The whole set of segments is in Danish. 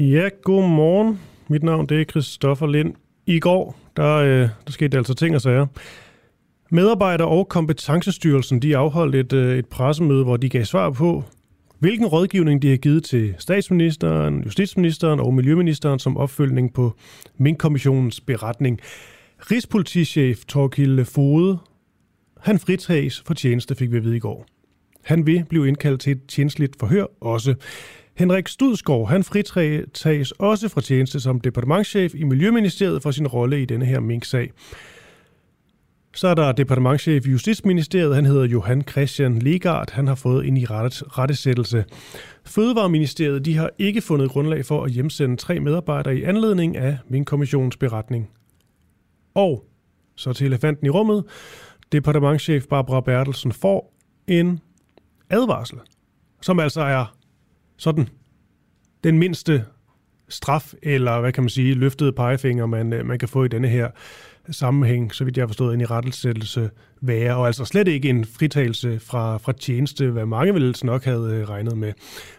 Ja, god morgen. Mit navn det er Christoffer Lind. I går, der, øh, der skete altså ting og sager. Medarbejder- og kompetencestyrelsen de afholdt et, øh, et pressemøde, hvor de gav svar på, hvilken rådgivning de har givet til statsministeren, justitsministeren og miljøministeren som opfølgning på Mink-kommissionens beretning. Rigspolitichef Torkild Fode, han fritages for tjeneste, fik vi at vide i går. Han vil blive indkaldt til et tjenestligt forhør også. Henrik Studsgaard, han fritages også fra tjeneste som departementschef i Miljøministeriet for sin rolle i denne her mink-sag. Så er der departementschef i Justitsministeriet, han hedder Johan Christian Legard, han har fået en i rettesættelse. Fødevareministeriet de har ikke fundet grundlag for at hjemsende tre medarbejdere i anledning af Mink-kommissionens beretning. Og så til elefanten i rummet, departementschef Barbara Bertelsen får en advarsel, som altså er sådan den mindste straf, eller hvad kan man sige, løftede pegefinger, man, øh, man kan få i denne her sammenhæng, så vidt jeg har forstået, en i rettelsættelse være, og altså slet ikke en fritagelse fra, fra tjeneste, hvad mange vel nok havde øh, regnet med.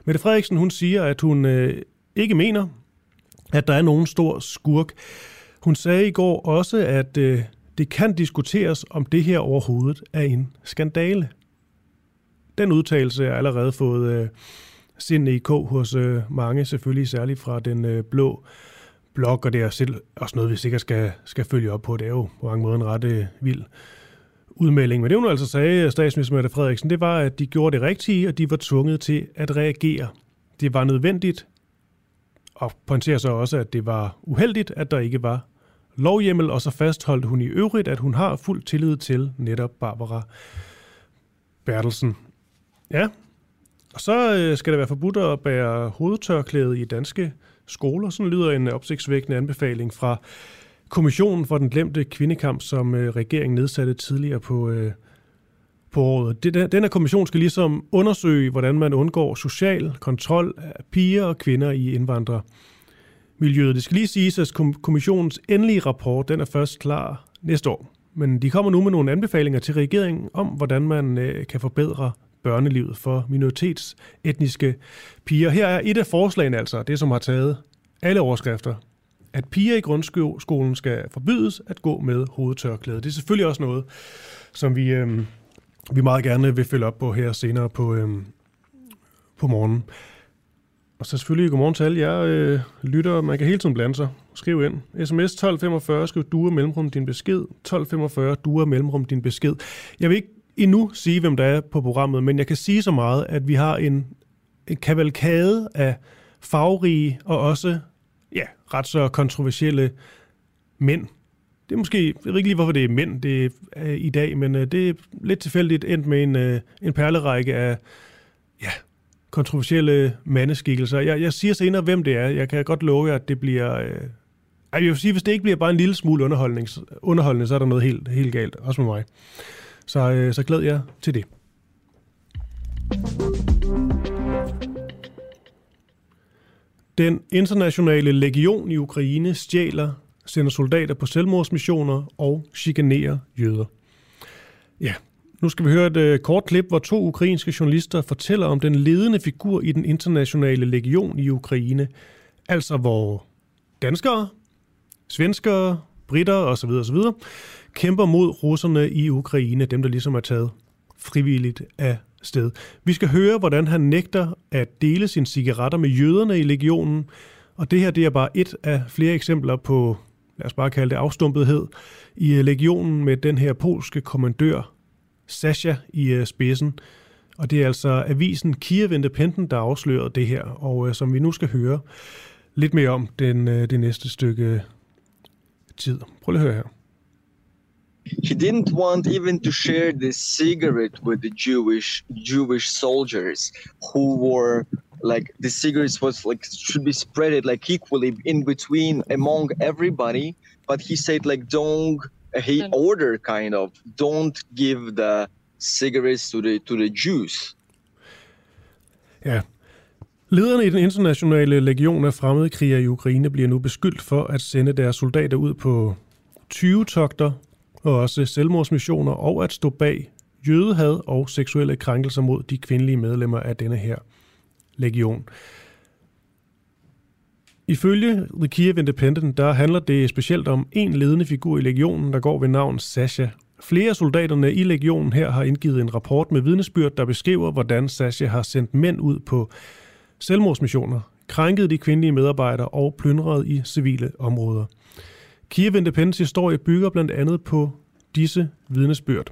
Mette Frederiksen, hun siger, at hun øh, ikke mener, at der er nogen stor skurk. Hun sagde i går også, at øh, det kan diskuteres, om det her overhovedet er en skandale. Den udtalelse er allerede fået øh, sindene i kog hos øh, mange, selvfølgelig særligt fra den øh, blå blok, og det er selv også noget, vi sikkert skal, skal følge op på. Det er jo på mange måder en ret øh, vild udmelding. Men det hun altså sagde, statsminister Mette Frederiksen, det var, at de gjorde det rigtige, og de var tvunget til at reagere. Det var nødvendigt, og pointerer så også, at det var uheldigt, at der ikke var lovhjemmel, og så fastholdt hun i øvrigt, at hun har fuld tillid til netop Barbara Bertelsen. Ja, og så øh, skal det være forbudt at bære hovedtørklæde i danske skoler. Sådan lyder en opsigtsvækkende anbefaling fra Kommissionen for den glemte kvindekamp, som øh, regeringen nedsatte tidligere på, øh, på året. Den her kommission skal ligesom undersøge, hvordan man undgår social kontrol af piger og kvinder i indvandrermiljøet. Det skal lige siges, at kommissionens endelige rapport den er først klar næste år. Men de kommer nu med nogle anbefalinger til regeringen om, hvordan man øh, kan forbedre børnelivet for minoritetsetniske piger. Her er et af forslagene altså, det som har taget alle overskrifter, at piger i grundskolen skal forbydes at gå med hovedtørklæde. Det er selvfølgelig også noget, som vi, øh, vi meget gerne vil følge op på her senere på, øh, på morgenen. Og så selvfølgelig godmorgen til alle jer øh, lytter. Man kan hele tiden blande sig. Skriv ind. SMS 1245, skriv duer mellemrum din besked. 1245, duer mellemrum din besked. Jeg vil ikke endnu sige, hvem der er på programmet, men jeg kan sige så meget, at vi har en, en kavalkade af farverige og også ja, ret så kontroversielle mænd. Det er måske, jeg ved ikke lige, hvorfor det er mænd det er øh, i dag, men øh, det er lidt tilfældigt endt med en, øh, en perlerække af ja, kontroversielle mandeskikkelser. Jeg, jeg siger senere, hvem det er. Jeg kan godt love jer, at det bliver... Uh, jeg vil sige, hvis det ikke bliver bare en lille smule underholdning, underholdende, så er der noget helt, helt galt, også med mig. Så, øh, så glæder jeg til det. Den internationale legion i Ukraine stjæler, sender soldater på selvmordsmissioner og chikanerer jøder. Ja, nu skal vi høre et øh, kort klip, hvor to ukrainske journalister fortæller om den ledende figur i den internationale legion i Ukraine. Altså hvor danskere, svenskere, britter osv. osv kæmper mod russerne i Ukraine, dem der ligesom er taget frivilligt af sted. Vi skal høre, hvordan han nægter at dele sine cigaretter med jøderne i legionen, og det her det er bare et af flere eksempler på, lad os bare kalde det afstumpethed, i øh, legionen med den her polske kommandør, Sasha, i øh, spidsen. Og det er altså avisen Kiev Independent, der afslører det her, og øh, som vi nu skal høre lidt mere om den, det næste stykke tid. Prøv lige at høre her. He didn't want even to share the cigarette with the Jewish Jewish soldiers who were like the cigarettes was like should be spreaded like equally in between among everybody. But he said like don't he order kind of don't give the cigarettes to the to the Jews. Ja. Lederne i den internationale legion af fremmede krigere i Ukraine bliver nu beskyldt for at sende deres soldater ud på 20 togter og også selvmordsmissioner og at stå bag jødehad og seksuelle krænkelser mod de kvindelige medlemmer af denne her legion. Ifølge The Kiev Independent, der handler det specielt om en ledende figur i legionen, der går ved navn Sasha. Flere af soldaterne i legionen her har indgivet en rapport med vidnesbyrd, der beskriver, hvordan Sasha har sendt mænd ud på selvmordsmissioner, krænket de kvindelige medarbejdere og plyndret i civile områder. Kiev Independence historie bygger blandt andet på disse vidnesbyrd.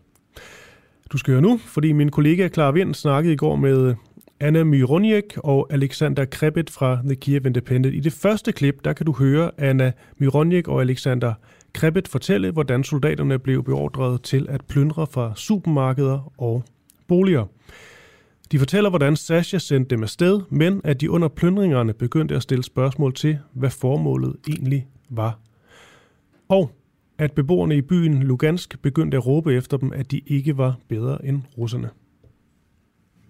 Du skal høre nu, fordi min kollega Clara Vind snakkede i går med Anna Myronjek og Alexander Krebet fra The Kiev Independent. I det første klip, der kan du høre Anna Myronjek og Alexander Krebet fortælle, hvordan soldaterne blev beordret til at plyndre fra supermarkeder og boliger. De fortæller, hvordan Sasha sendte dem afsted, men at de under plyndringerne begyndte at stille spørgsmål til, hvad formålet egentlig var og at beboerne i byen Lugansk begyndte at råbe efter dem, at de ikke var bedre end russerne.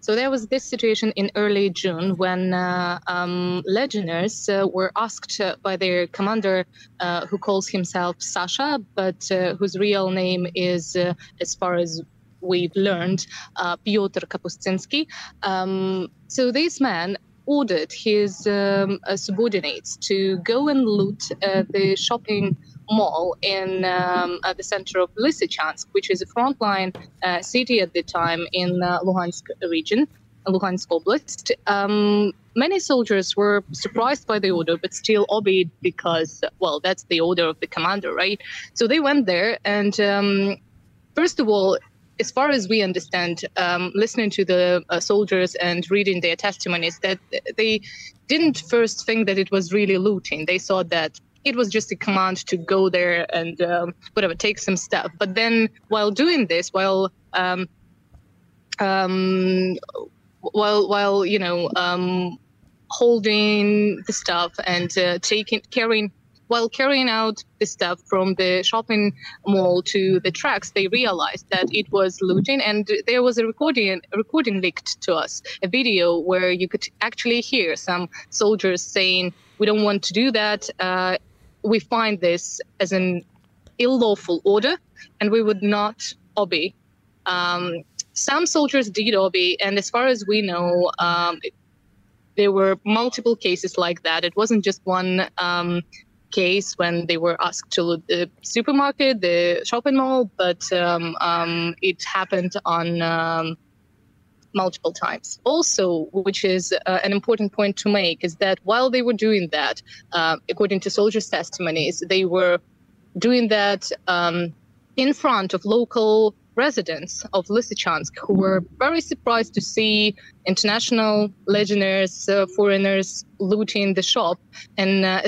So there was this situation in early June when uh, um, legionnaires uh, were asked uh, by their commander, uh, who calls himself Sasha, but uh, whose real name is, as far as we've learned, Pyotr Kapustinski. Um, so this man ordered his um, subordinates to go and loot the shopping mall in um, at the center of Lysychansk, which is a frontline uh, city at the time in uh, Luhansk region, Luhansk Oblast. Um, many soldiers were surprised by the order, but still obeyed because, well, that's the order of the commander, right? So they went there, and um, first of all, as far as we understand, um, listening to the uh, soldiers and reading their testimonies, that they didn't first think that it was really looting. They saw that it was just a command to go there and um, whatever take some stuff but then while doing this while um, um, while while you know um, holding the stuff and uh, taking carrying while carrying out the stuff from the shopping mall to the tracks, they realized that it was looting, and there was a recording a recording leaked to us, a video where you could actually hear some soldiers saying, "We don't want to do that. Uh, we find this as an unlawful order, and we would not obey. Um, some soldiers did obey, and as far as we know, um, there were multiple cases like that. It wasn't just one um, case when they were asked to loot the supermarket, the shopping mall, but um, um, it happened on um, multiple times. Also, which is uh, an important point to make, is that while they were doing that, uh, according to soldiers' testimonies, they were doing that um, in front of local residents of Lysychansk who were very surprised to see international legionnaires, uh, foreigners looting the shop and uh,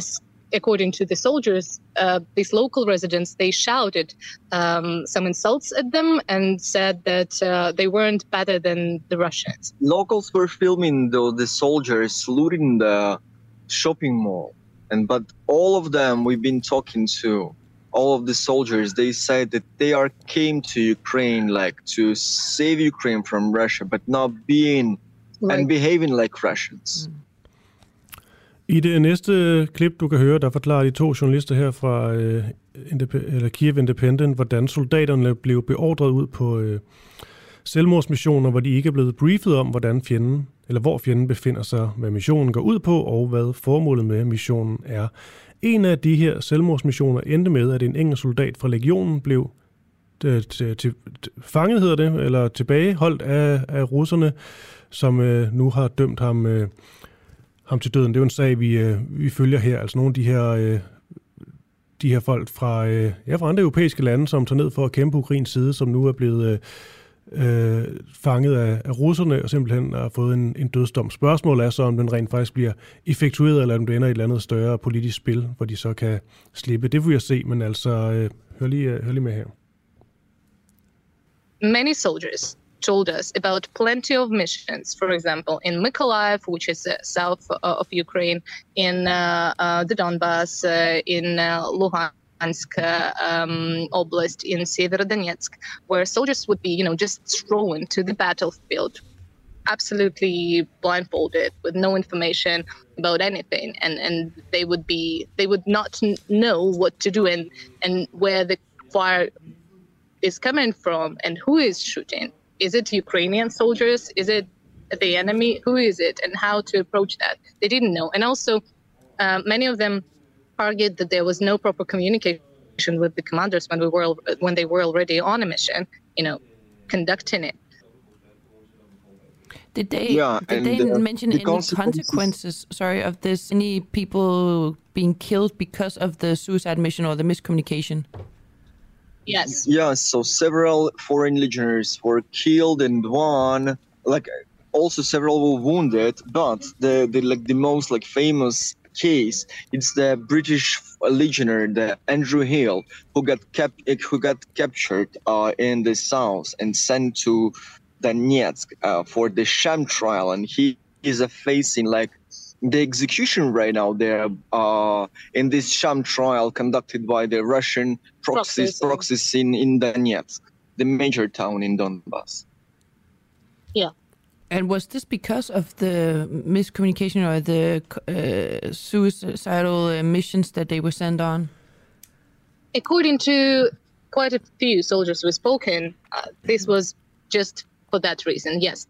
according to the soldiers, uh, these local residents, they shouted um, some insults at them and said that uh, they weren't better than the Russians. Locals were filming though the soldiers looting the shopping mall, and but all of them we've been talking to, all of the soldiers, they said that they are came to Ukraine like to save Ukraine from Russia, but not being like, and behaving like Russians. Mm. I det næste klip, du kan høre, der forklarer de to journalister her fra øh, eller Kiev Independent, hvordan soldaterne blev beordret ud på øh, selvmordsmissioner, hvor de ikke er blevet briefet om, hvordan fjenden, eller hvor fjenden befinder sig, hvad missionen går ud på, og hvad formålet med missionen er. En af de her selvmordsmissioner endte med, at en engelsk soldat fra legionen blev øh, til, til, fanget, hedder det, eller tilbageholdt af, af russerne, som øh, nu har dømt ham, øh, ham til døden. Det er jo en sag, vi, øh, vi følger her. Altså nogle af de her, øh, de her folk fra, øh, ja, fra andre europæiske lande, som tager ned for at kæmpe Ukrains side, som nu er blevet... Øh, øh, fanget af, af russerne og simpelthen har fået en, en dødsdom. Spørgsmålet er så, om den rent faktisk bliver effektueret, eller om det ender i et eller andet større politisk spil, hvor de så kan slippe. Det vil jeg se, men altså, øh, hør, lige, øh, hør lige med her. Many soldiers told us about plenty of missions, for example, in Mykolaiv, which is uh, south of Ukraine, in uh, uh, the Donbas, uh, in uh, Luhansk, um, Oblast in Severodonetsk, where soldiers would be, you know, just thrown to the battlefield, absolutely blindfolded with no information about anything, and and they would be they would not know what to do and and where the fire is coming from and who is shooting. Is it Ukrainian soldiers? Is it the enemy? Who is it? And how to approach that? They didn't know. And also, uh, many of them argued that there was no proper communication with the commanders when we were when they were already on a mission, you know, conducting it. Did they Yeah, did and, they uh, mention the any consequences- consequences? Sorry, of this? Any people being killed because of the suicide mission or the miscommunication? Yes. Yeah, so several foreign legionnaires were killed and one like also several were wounded, but the, the like the most like famous case it's the British legionnaire, the Andrew Hill, who got cap- who got captured uh, in the south and sent to Donetsk uh, for the sham trial, and he is facing like the execution right now there uh, in this sham trial conducted by the Russian proxies Proxies, in, in Donetsk, the major town in Donbass. Yeah. And was this because of the miscommunication or the uh, suicidal uh, missions that they were sent on? According to quite a few soldiers we've spoken, uh, this was just for that reason. Yes,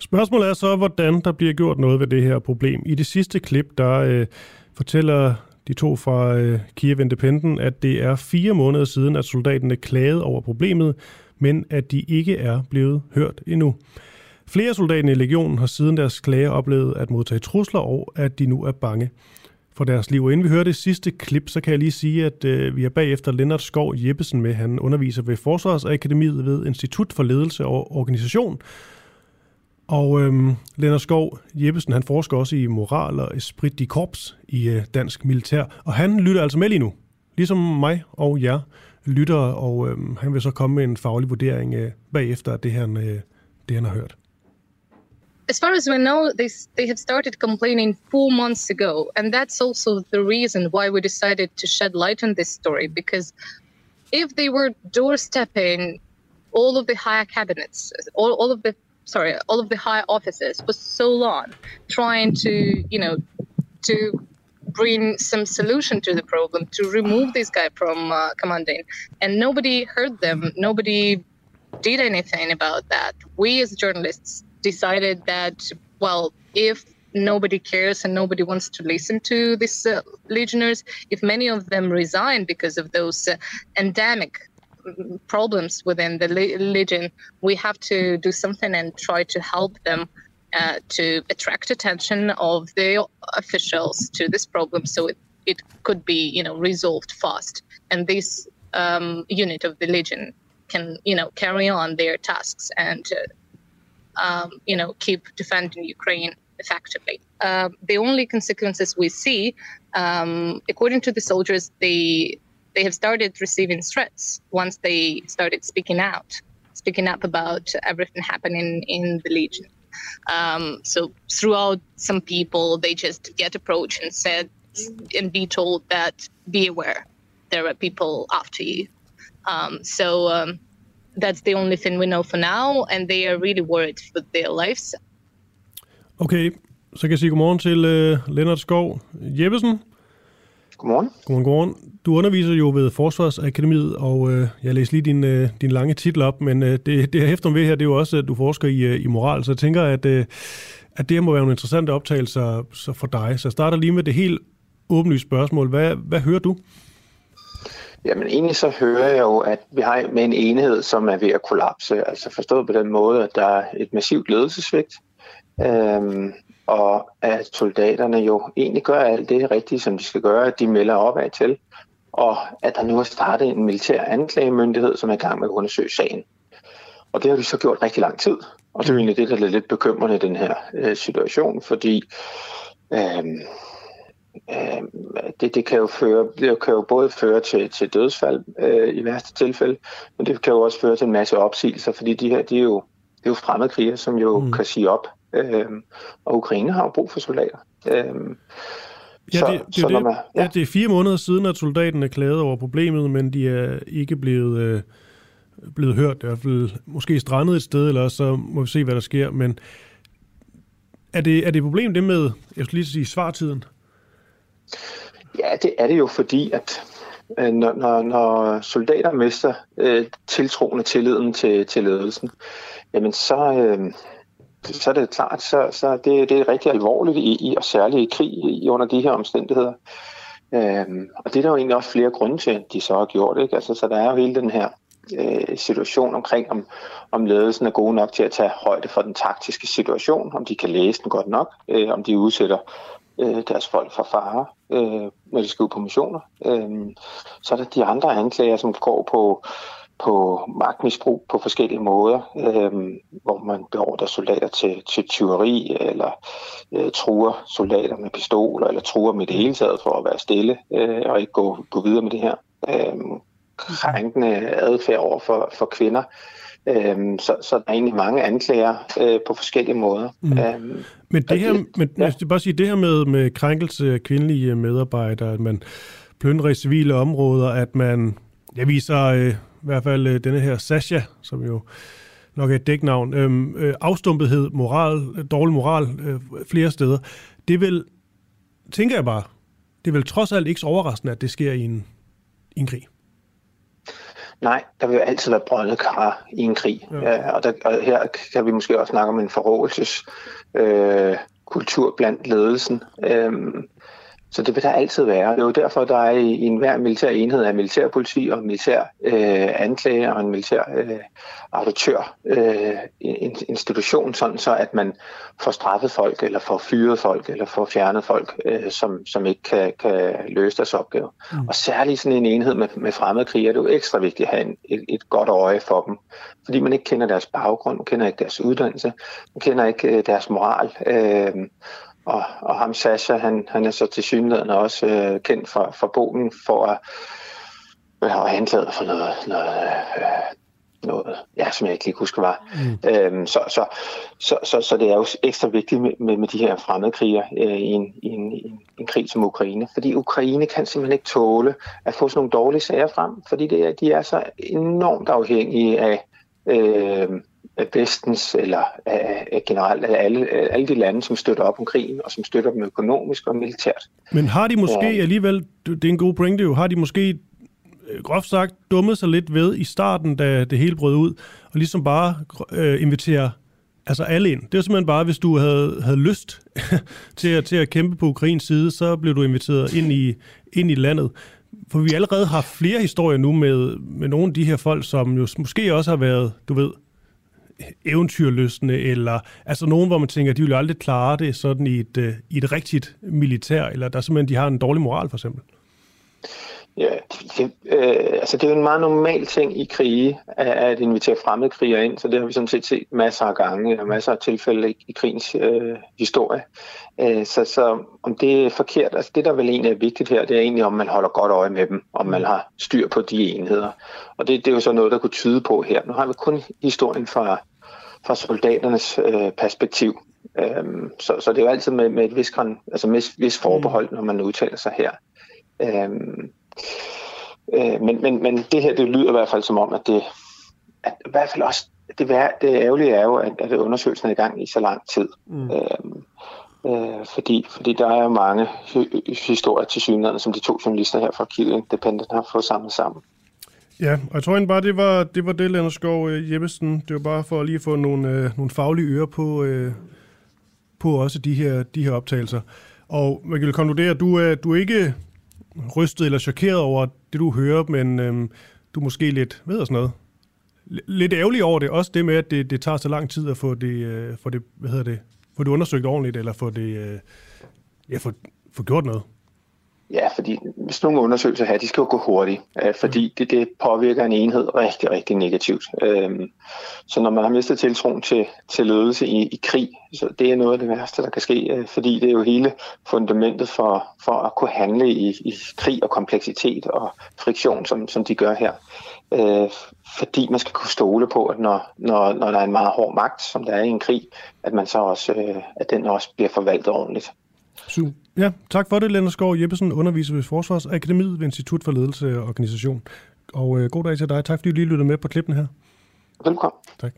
Spørgsmålet er så, hvordan der bliver gjort noget ved det her problem. I det sidste klip, der øh, fortæller de to fra øh, Kiev Independent, at det er fire måneder siden, at soldaterne klagede over problemet, men at de ikke er blevet hørt endnu. Flere soldater i legionen har siden deres klager oplevet at modtage trusler og at de nu er bange for deres liv. Og inden vi hører det sidste klip, så kan jeg lige sige, at øh, vi har bagefter Lennart Skov Jeppesen med. Han underviser ved Forsvarsakademiet ved Institut for Ledelse og Organisation. Og øhm, Lennart Skov Jeppesen, han forsker også i moral og esprit de corps i øh, dansk militær. Og han lytter altså med lige nu, ligesom mig og jer lytter, og øhm, han vil så komme med en faglig vurdering øh, bagefter af det, han, øh, det, han har hørt. as far as we know, they they have started complaining four months ago, and that's also the reason why we decided to shed light on this story. Because if they were doorstepping all of the higher cabinets, all, all of the sorry, all of the high officers for so long, trying to you know to bring some solution to the problem, to remove this guy from uh, commanding, and nobody heard them. Nobody did anything about that. We as journalists decided that, well, if nobody cares and nobody wants to listen to these uh, legionnaires, if many of them resign because of those uh, endemic problems within the le- legion, we have to do something and try to help them uh, to attract attention of the officials to this problem so it, it could be, you know, resolved fast. And this um, unit of the legion can, you know, carry on their tasks and uh, um, you know, keep defending Ukraine effectively. Uh, the only consequences we see, um, according to the soldiers, they they have started receiving threats once they started speaking out, speaking up about everything happening in the legion. Um, so throughout, some people they just get approached and said and be told that be aware, there are people after you. Um, so um, that's the only thing we know for now, and they are really worried for their lives. Okay, så kan jeg sige godmorgen til øh, Lennart Skov Jeppesen. Godmorgen. Godmorgen, godmorgen. Du underviser jo ved Forsvarsakademiet, og øh, jeg læser lige din, øh, din lange titel op, men øh, det, det jeg hæfter ved her, det er jo også, at du forsker i, øh, i moral, så jeg tænker, at, øh, at det her må være nogle interessante optagelser så for dig. Så jeg starter lige med det helt åbenlyse spørgsmål. Hvad, hvad hører du? Jamen egentlig så hører jeg jo, at vi har med en enhed, som er ved at kollapse. Altså forstået på den måde, at der er et massivt ledelsesvigt, øhm, og at soldaterne jo egentlig gør alt det rigtige, som de skal gøre, at de melder op af til, og at der nu er startet en militær anklagemyndighed, som er i gang med at undersøge sagen. Og det har de så gjort rigtig lang tid, og det er jo egentlig det, der er lidt bekymrende i den her øh, situation, fordi øhm, øh, det, det, kan jo føre, det kan jo både føre til, til dødsfald øh, i værste tilfælde, men det kan jo også føre til en masse opsigelser, fordi de her, de er jo, det er jo fremmedkrigere, som jo mm. kan sige op, øh, og Ukraine har jo brug for soldater. Øh, Ja, det, det, så, det, man, ja. ja, det er fire måneder siden, at soldaten er klaget over problemet, men de er ikke blevet, øh, blevet hørt. I hvert fald måske strandet et sted, eller så må vi se, hvad der sker. Men er det, er det et problem, det med, jeg skal lige sige, svartiden? Ja, det er det jo, fordi at øh, når, når, når soldater mister øh, tiltroende tilliden til, til ledelsen, jamen så, øh, så er det klart, så, så det, det er rigtig alvorligt i, i, og særligt i krig i, under de her omstændigheder. Øhm, og det er der jo egentlig også flere grunde til, at de så har gjort. Ikke? Altså, så der er jo hele den her øh, situation omkring, om, om ledelsen er god nok til at tage højde for den taktiske situation, om de kan læse den godt nok, øh, om de udsætter øh, deres folk for fare, øh, når de skal ud på missioner. Øh, så er der de andre anklager, som går på, på magtmisbrug på forskellige måder, øh, hvor man beordrer soldater til, til tyveri, eller øh, truer soldater med pistoler, eller truer med det hele taget for at være stille, øh, og ikke gå, gå videre med det her. Øh, krænkende adfærd over for, for kvinder. Øhm, så, så der er egentlig mange anklager øh, på forskellige måder. Mm. Øhm, men det her, det, men, ja. jeg skal bare sige, det her med, med krænkelse af kvindelige medarbejdere, at man plyndrer i civile områder, at man, jeg viser øh, i hvert fald øh, denne her Sasha, som jo nok er et dæknavn, øhm, øh, afstumpethed, moral, dårlig moral øh, flere steder. Det vil, tænker jeg bare, det er vel trods alt ikke så overraskende, at det sker i en, i en krig. Nej, der vil altid være brødne kar i en krig. Ja. Ja, og, der, og her kan vi måske også snakke om en forrådelses øh, kultur blandt ledelsen. Øhm, så det vil der altid være. Det er jo derfor, der er i, i enhver militær enhed af militærpoliti og militær øh, anklager og en militær øh, auditør øh, en institution, sådan så at man får straffet folk, eller får fyret folk, eller får fjernet folk, øh, som, som ikke kan, kan løse deres opgave. Mm. Og særligt sådan en enhed med, med fremmede krige, er det jo ekstra vigtigt at have en, et, et godt øje for dem, fordi man ikke kender deres baggrund, man kender ikke deres uddannelse, man kender ikke øh, deres moral. Øh, og, og ham Sasha, han, han er så til synligheden også øh, kendt for, for Polen for at have anklaget for noget, noget, øh, noget ja, som jeg ikke lige husker var. Mm. Øhm, så, så, så, så, så det er jo ekstra vigtigt med, med, med de her fremmedkriger øh, i, en, i, en, i en krig som Ukraine. Fordi Ukraine kan simpelthen ikke tåle at få sådan nogle dårlige sager frem, fordi det de er så enormt afhængige af øh, vestens, eller af generelt af alle, alle de lande, som støtter op om krigen, og som støtter dem økonomisk og militært. Men har de måske ja. alligevel, det er en god pointe jo, har de måske øh, groft sagt dummet sig lidt ved i starten, da det hele brød ud, og ligesom bare øh, invitere altså alle ind. Det er simpelthen bare, hvis du havde, havde lyst til, at, til at kæmpe på Ukrains side, så blev du inviteret ind i, ind i landet. For vi allerede har flere historier nu med, med nogle af de her folk, som jo måske også har været, du ved, eventyrløsende, eller altså nogen, hvor man tænker, de vil aldrig klare det sådan i et, øh, i et rigtigt militær, eller der simpelthen, de har en dårlig moral, for eksempel. Ja, det, øh, altså det er jo en meget normal ting i krige, at, at invitere fremmede krigere ind, så det har vi sådan set set masser af gange, og masser af tilfælde i, i krigens øh, historie. Øh, så, så om det er forkert, altså det der vel egentlig er vigtigt her, det er egentlig, om man holder godt øje med dem, om man har styr på de enheder. Og det, det er jo så noget, der kunne tyde på her. Nu har vi kun historien fra, fra soldaternes øh, perspektiv. Øhm, så, så det er jo altid med, med et vis, altså med vis forbehold, når man udtaler sig her. Øhm, øh, men, men, men det her, det lyder i hvert fald som om, at det at i hvert fald også, det, vær, det ærgerlige er jo, at, at undersøgelsen er i gang i så lang tid. Mm. Øhm, øh, fordi, fordi der er jo mange historier til synligheden, som de to journalister her fra Kiel Independent har fået samlet sammen. Ja, og jeg tror egentlig bare, det var det, var det Lennart Skov uh, Jeppesen. Det var bare for lige at få nogle, uh, nogle faglige ører på, uh, på også de her, de her optagelser. Og man kan konkludere, at du, uh, du er ikke rystet eller chokeret over det, du hører, men øhm, du er måske lidt, ved og sådan noget, lidt ærgerlig over det. Også det med, at det, det tager så lang tid at få det, øh, få det, hvad hedder det, få det undersøgt ordentligt, eller få det, øh, ja, få, få gjort noget. Ja, fordi hvis nogle undersøgelser her, de skal jo gå hurtigt, øh, fordi det, det påvirker en enhed rigtig, rigtig negativt. Øh, så når man har mistet tiltroen til, til ledelse i, i krig, så det er noget af det værste, der kan ske, øh, fordi det er jo hele fundamentet for, for at kunne handle i, i krig og kompleksitet og friktion, som, som de gør her. Øh, fordi man skal kunne stole på, at når, når, når der er en meget hård magt, som der er i en krig, at man så også, øh, at den også bliver forvaltet ordentligt. Super. Ja, tak for det, Lennart Skov Jeppesen, underviser ved Forsvarsakademiet ved Institut for Ledelse og Organisation. Og øh, god dag til dig. Tak fordi du lige lyttede med på klippen her. Velkommen. Tak.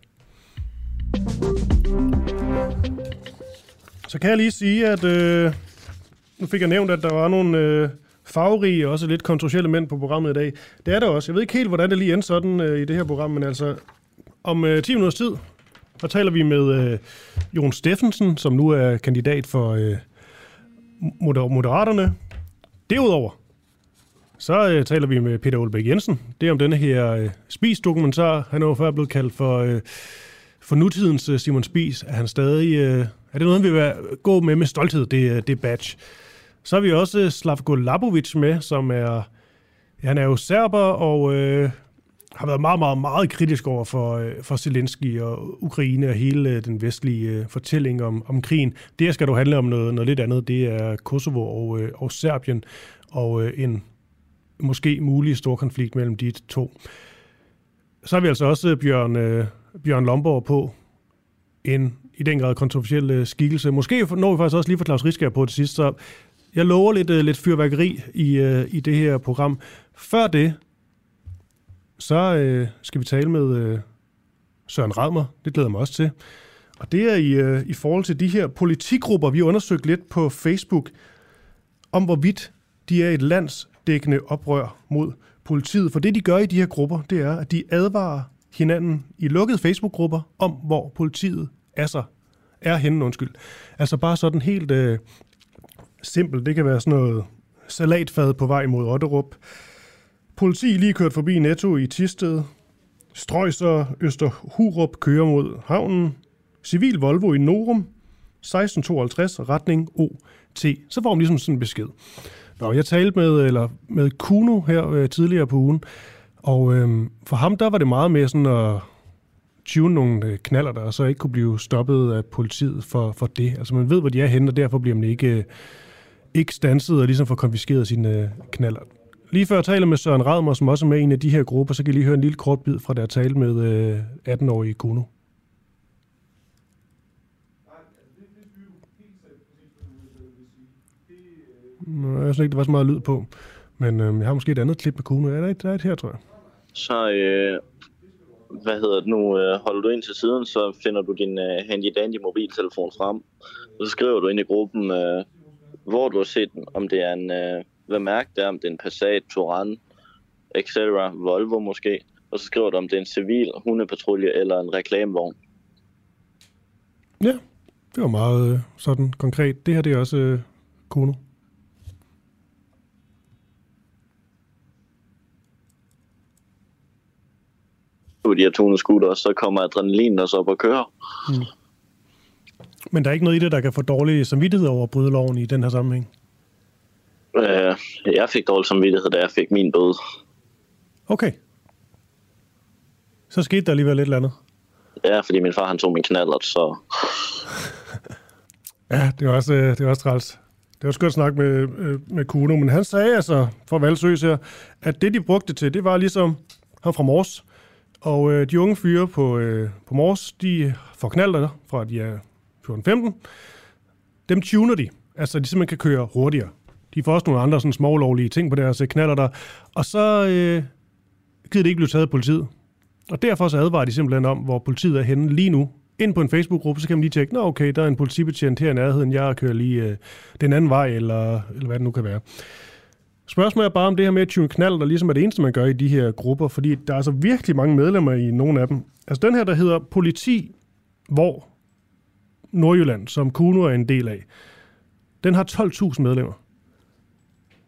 Så kan jeg lige sige, at øh, nu fik jeg nævnt, at der var nogle øh, farverige og også lidt kontroversielle mænd på programmet i dag. Det er der også. Jeg ved ikke helt, hvordan det lige endte sådan øh, i det her program, men altså om øh, 10 minutters tid, der taler vi med øh, Jon Steffensen, som nu er kandidat for øh, moder- Moderaterne. Derudover, så øh, taler vi med Peter Olbæk Jensen. Det er om denne her øh, Spis-dokumentar. Han er jo før blevet kaldt for, øh, for nutidens øh, Simon Spis. Er han stadig... Øh, er det noget, han vil være, øh, gå med med stolthed, det, øh, det badge? Så har vi også øh, Slavko Labovic med, som er... Ja, han er jo serber og øh, har været meget, meget, meget kritisk over for, øh, for Zelensky og Ukraine og hele øh, den vestlige øh, fortælling om, om krigen. Det her skal du handle om noget, noget lidt andet. Det er Kosovo og, og Serbien og en måske mulig stor konflikt mellem de to. Så har vi altså også Bjørn, Bjørn Lomborg på, en i den grad kontroversiel skikkelse. Måske når vi faktisk også lige for Claus Risker på det sidste, så jeg lover lidt, lidt fyrværkeri i, i det her program. Før det, så øh, skal vi tale med øh, Søren Radmer. Det glæder mig også til. Og det er i, øh, i forhold til de her politigrupper, vi har undersøgt lidt på Facebook, om hvorvidt de er et landsdækkende oprør mod politiet. For det, de gør i de her grupper, det er, at de advarer hinanden i lukkede Facebook-grupper om, hvor politiet er, sig er henne, undskyld. Altså bare sådan helt øh, simpelt. Det kan være sådan noget salatfad på vej mod Otterup. Politi lige kørt forbi Netto i Tisted. Strøjser Østerhurup kører mod havnen. Civil Volvo i Norum. 1652 retning OT. Så får man ligesom sådan en besked. Nå, jeg talte med, eller med Kuno her øh, tidligere på ugen, og øh, for ham der var det meget mere sådan at tune nogle øh, knaller der, så ikke kunne blive stoppet af politiet for, for det. Altså man ved, hvor de er henne, og derfor bliver man ikke, øh, ikke stanset og ligesom får konfiskeret sine øh, knaller. Lige før jeg taler med Søren Radmer, som også er med i en af de her grupper, så kan I lige høre en lille kort bid fra der tale med øh, 18-årige Kuno. Nå, jeg synes ikke, der var så meget lyd på. Men øh, jeg har måske et andet klip med Kuno. Er der et, der er et her, tror jeg? Så, øh, hvad hedder det nu, øh, holder du ind til siden, så finder du din øh, handy-dandy mobiltelefon frem. Og så skriver du ind i gruppen, øh, hvor du har set den, om det er en, øh, hvad mærke det er, om det er en Passat, Touran, etc., Volvo måske. Og så skriver du, om det er en civil hundepatrulje eller en reklamevogn. Ja, det var meget øh, sådan konkret. Det her det er også øh, Kuno. På de her 200 scooter, så kommer adrenalin også op og kører. Mm. Men der er ikke noget i det, der kan få dårlig samvittighed over at bryde loven i den her sammenhæng? Øh, jeg fik dårlig samvittighed, da jeg fik min bøde. Okay. Så skete der alligevel eller andet? Ja, fordi min far han tog min knallert, så... ja, det var også, øh, det var også træls. Det var skønt at snakke med, øh, med Kuno, men han sagde altså, for Valsøs her, at det de brugte til, det var ligesom han fra Mors. Og øh, de unge fyre på, øh, på Mors, de får knalder fra de er 14-15. Dem tuner de, altså de simpelthen kan køre hurtigere. De får også nogle andre sådan smålovlige ting på deres knaller der. Og så øh, gider det ikke blive taget af politiet. Og derfor så advarer de simpelthen om, hvor politiet er henne lige nu. Ind på en Facebook-gruppe, så kan man lige tjekke, nå okay, der er en politibetjent her i nærheden, jeg kører lige øh, den anden vej, eller, eller hvad det nu kan være. Spørgsmålet er bare om det her med at tune knald, der ligesom er det eneste, man gør i de her grupper, fordi der er altså virkelig mange medlemmer i nogle af dem. Altså den her, der hedder Politi, hvor Nordjylland, som Kuno er en del af, den har 12.000 medlemmer.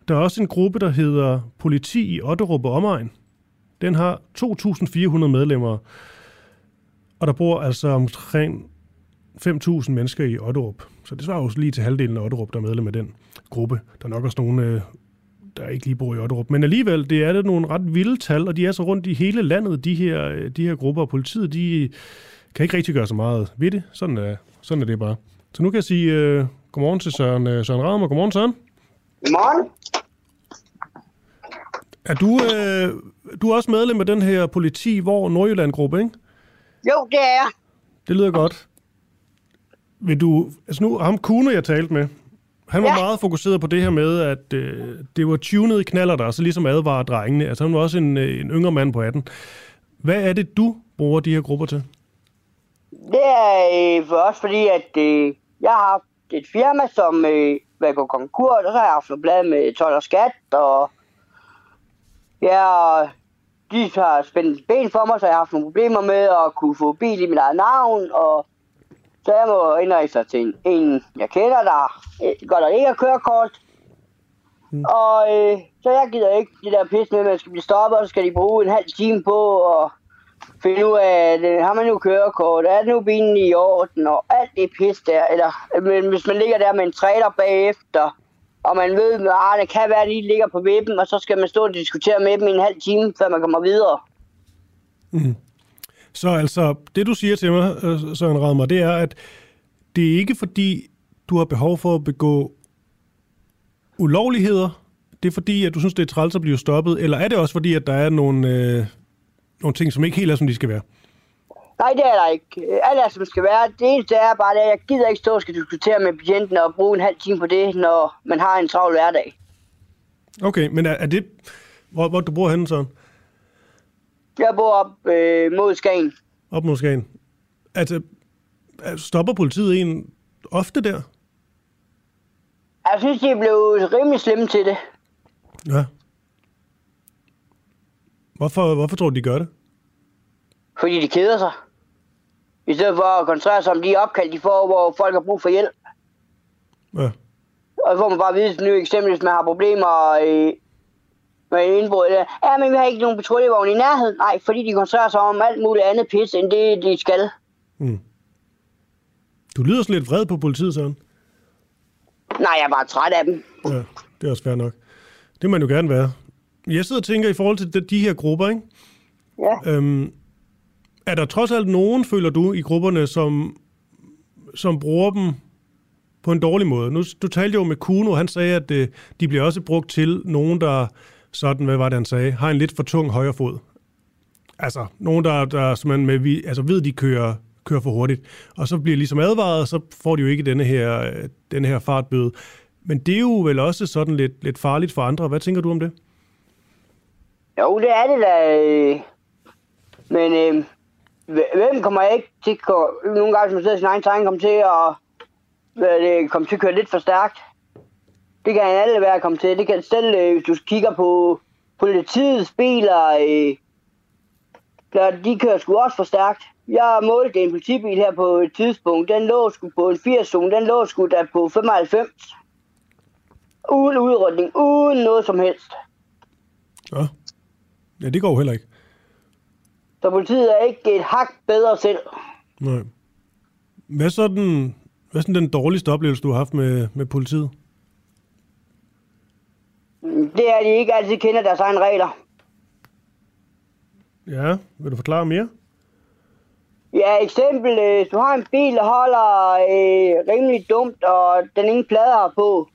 Der er også en gruppe, der hedder Politi i Otterup og omegn. Den har 2.400 medlemmer, og der bor altså omkring 5.000 mennesker i Otterup. Så det svarer jo lige til halvdelen af Otterup, der er medlem af den gruppe. Der er nok også nogle, øh, der ikke lige bor i Otterup. Men alligevel, det er det nogle ret vilde tal, og de er så rundt i hele landet, de her, øh, de her grupper. Og politiet, de kan ikke rigtig gøre så meget ved det. Sådan er, sådan er det bare. Så nu kan jeg sige uh, godmorgen til Søren, uh, Søren og Godmorgen, Søren. Godmorgen. Er du, uh, du er også medlem af den her politi, hvor Nordjylland-gruppe, ikke? Jo, det er jeg. Det lyder godt. Vil du, altså nu, ham Kuno, jeg talte med, han var ja. meget fokuseret på det her med, at øh, det var tunet knaller der, så ligesom advarer drengene. Altså han var også en, en yngre mand på 18. Hvad er det, du bruger de her grupper til? Det er øh, for os, fordi at øh, jeg har haft et firma, som øh, var gået konkurs, og så har jeg haft blad med 12 og skat, og ja, de har spændt ben for mig, så jeg har haft nogle problemer med at kunne få bil i mit eget navn, og så jeg må indrejse sig til en, en, jeg kender, der godt der ikke har kørekort. Mm. Og øh, så jeg gider ikke det der pis med, at man skal blive stoppet, og så skal de bruge en halv time på at finde ud af, at har man nu kørekort, er det nu bilen i orden, og alt det pis der. Eller men hvis man ligger der med en trailer bagefter, og man ved, at ah, det kan være, at de ligger på vippen, og så skal man stå og diskutere med dem i en halv time, før man kommer videre. Mm. Så altså, det du siger til mig, øh, Søren Radmer, det er, at det er ikke fordi, du har behov for at begå ulovligheder. Det er fordi, at du synes, det er træls at blive stoppet. Eller er det også fordi, at der er nogle, øh, nogle ting, som ikke helt er, som de skal være? Nej, det er der ikke. Alt er, som skal være. Det eneste er bare, at jeg gider ikke stå og skal diskutere med patienten og bruge en halv time på det, når man har en travl hverdag. Okay, men er, er det... Hvor, hvor du bor henne, så? Jeg bor op øh, mod Skagen. Op mod Skagen. Altså, stopper politiet en ofte der? Jeg synes, de er blevet rimelig slemme til det. Ja. Hvorfor, hvorfor tror du, de gør det? Fordi de keder sig. I stedet for at koncentrere sig om de opkald, de får, hvor folk har brug for hjælp. Ja. Og så får man bare at vide, nu eksempel, hvis man har problemer øh, med indbrud. Ja, men vi har ikke nogen patruljevogn i nærheden. Nej, fordi de koncentrerer sig om alt muligt andet pis, end det, de skal. Mm. Du lyder sådan lidt vred på politiet, Søren. Nej, jeg er bare træt af dem. Ja, det er også fair nok. Det må man jo gerne være. Jeg sidder og tænker i forhold til de, de her grupper, ikke? Ja. Øhm, er der trods alt nogen, føler du, i grupperne, som, som bruger dem på en dårlig måde? Nu, du talte jo med Kuno, han sagde, at øh, de bliver også brugt til nogen, der sådan, hvad var det, han sagde, har en lidt for tung højre fod. Altså, nogen, der, der simpelthen med, altså ved, de kører, kører for hurtigt. Og så bliver ligesom advaret, så får de jo ikke denne her, denne her fartbøde. Men det er jo vel også sådan lidt, lidt farligt for andre. Hvad tænker du om det? Jo, det er det da. Øh. Men øh, hvem kommer ikke til at nogle gange, som sidder sin egen tegn, kommer til at det, komme til at køre lidt for stærkt? Det kan alle være komme til. Det kan selv, øh, hvis du kigger på politiets biler, øh, der, de kører sgu også for stærkt. Jeg målte en politibil her på et tidspunkt. Den lå sgu på en 80 zone. Den lå sgu der på 95. Uden udrykning. Uden noget som helst. Ja. Ja, det går heller ikke. Så politiet er ikke et hak bedre selv. Nej. Hvad så den, hvad er sådan den dårligste oplevelse, du har haft med, med politiet? Det er, at de ikke altid kender deres egne regler. Ja, vil du forklare mere? Ja, eksempel, øh, hvis du har en bil, der holder øh, rimelig dumt, og den ingen plader har på,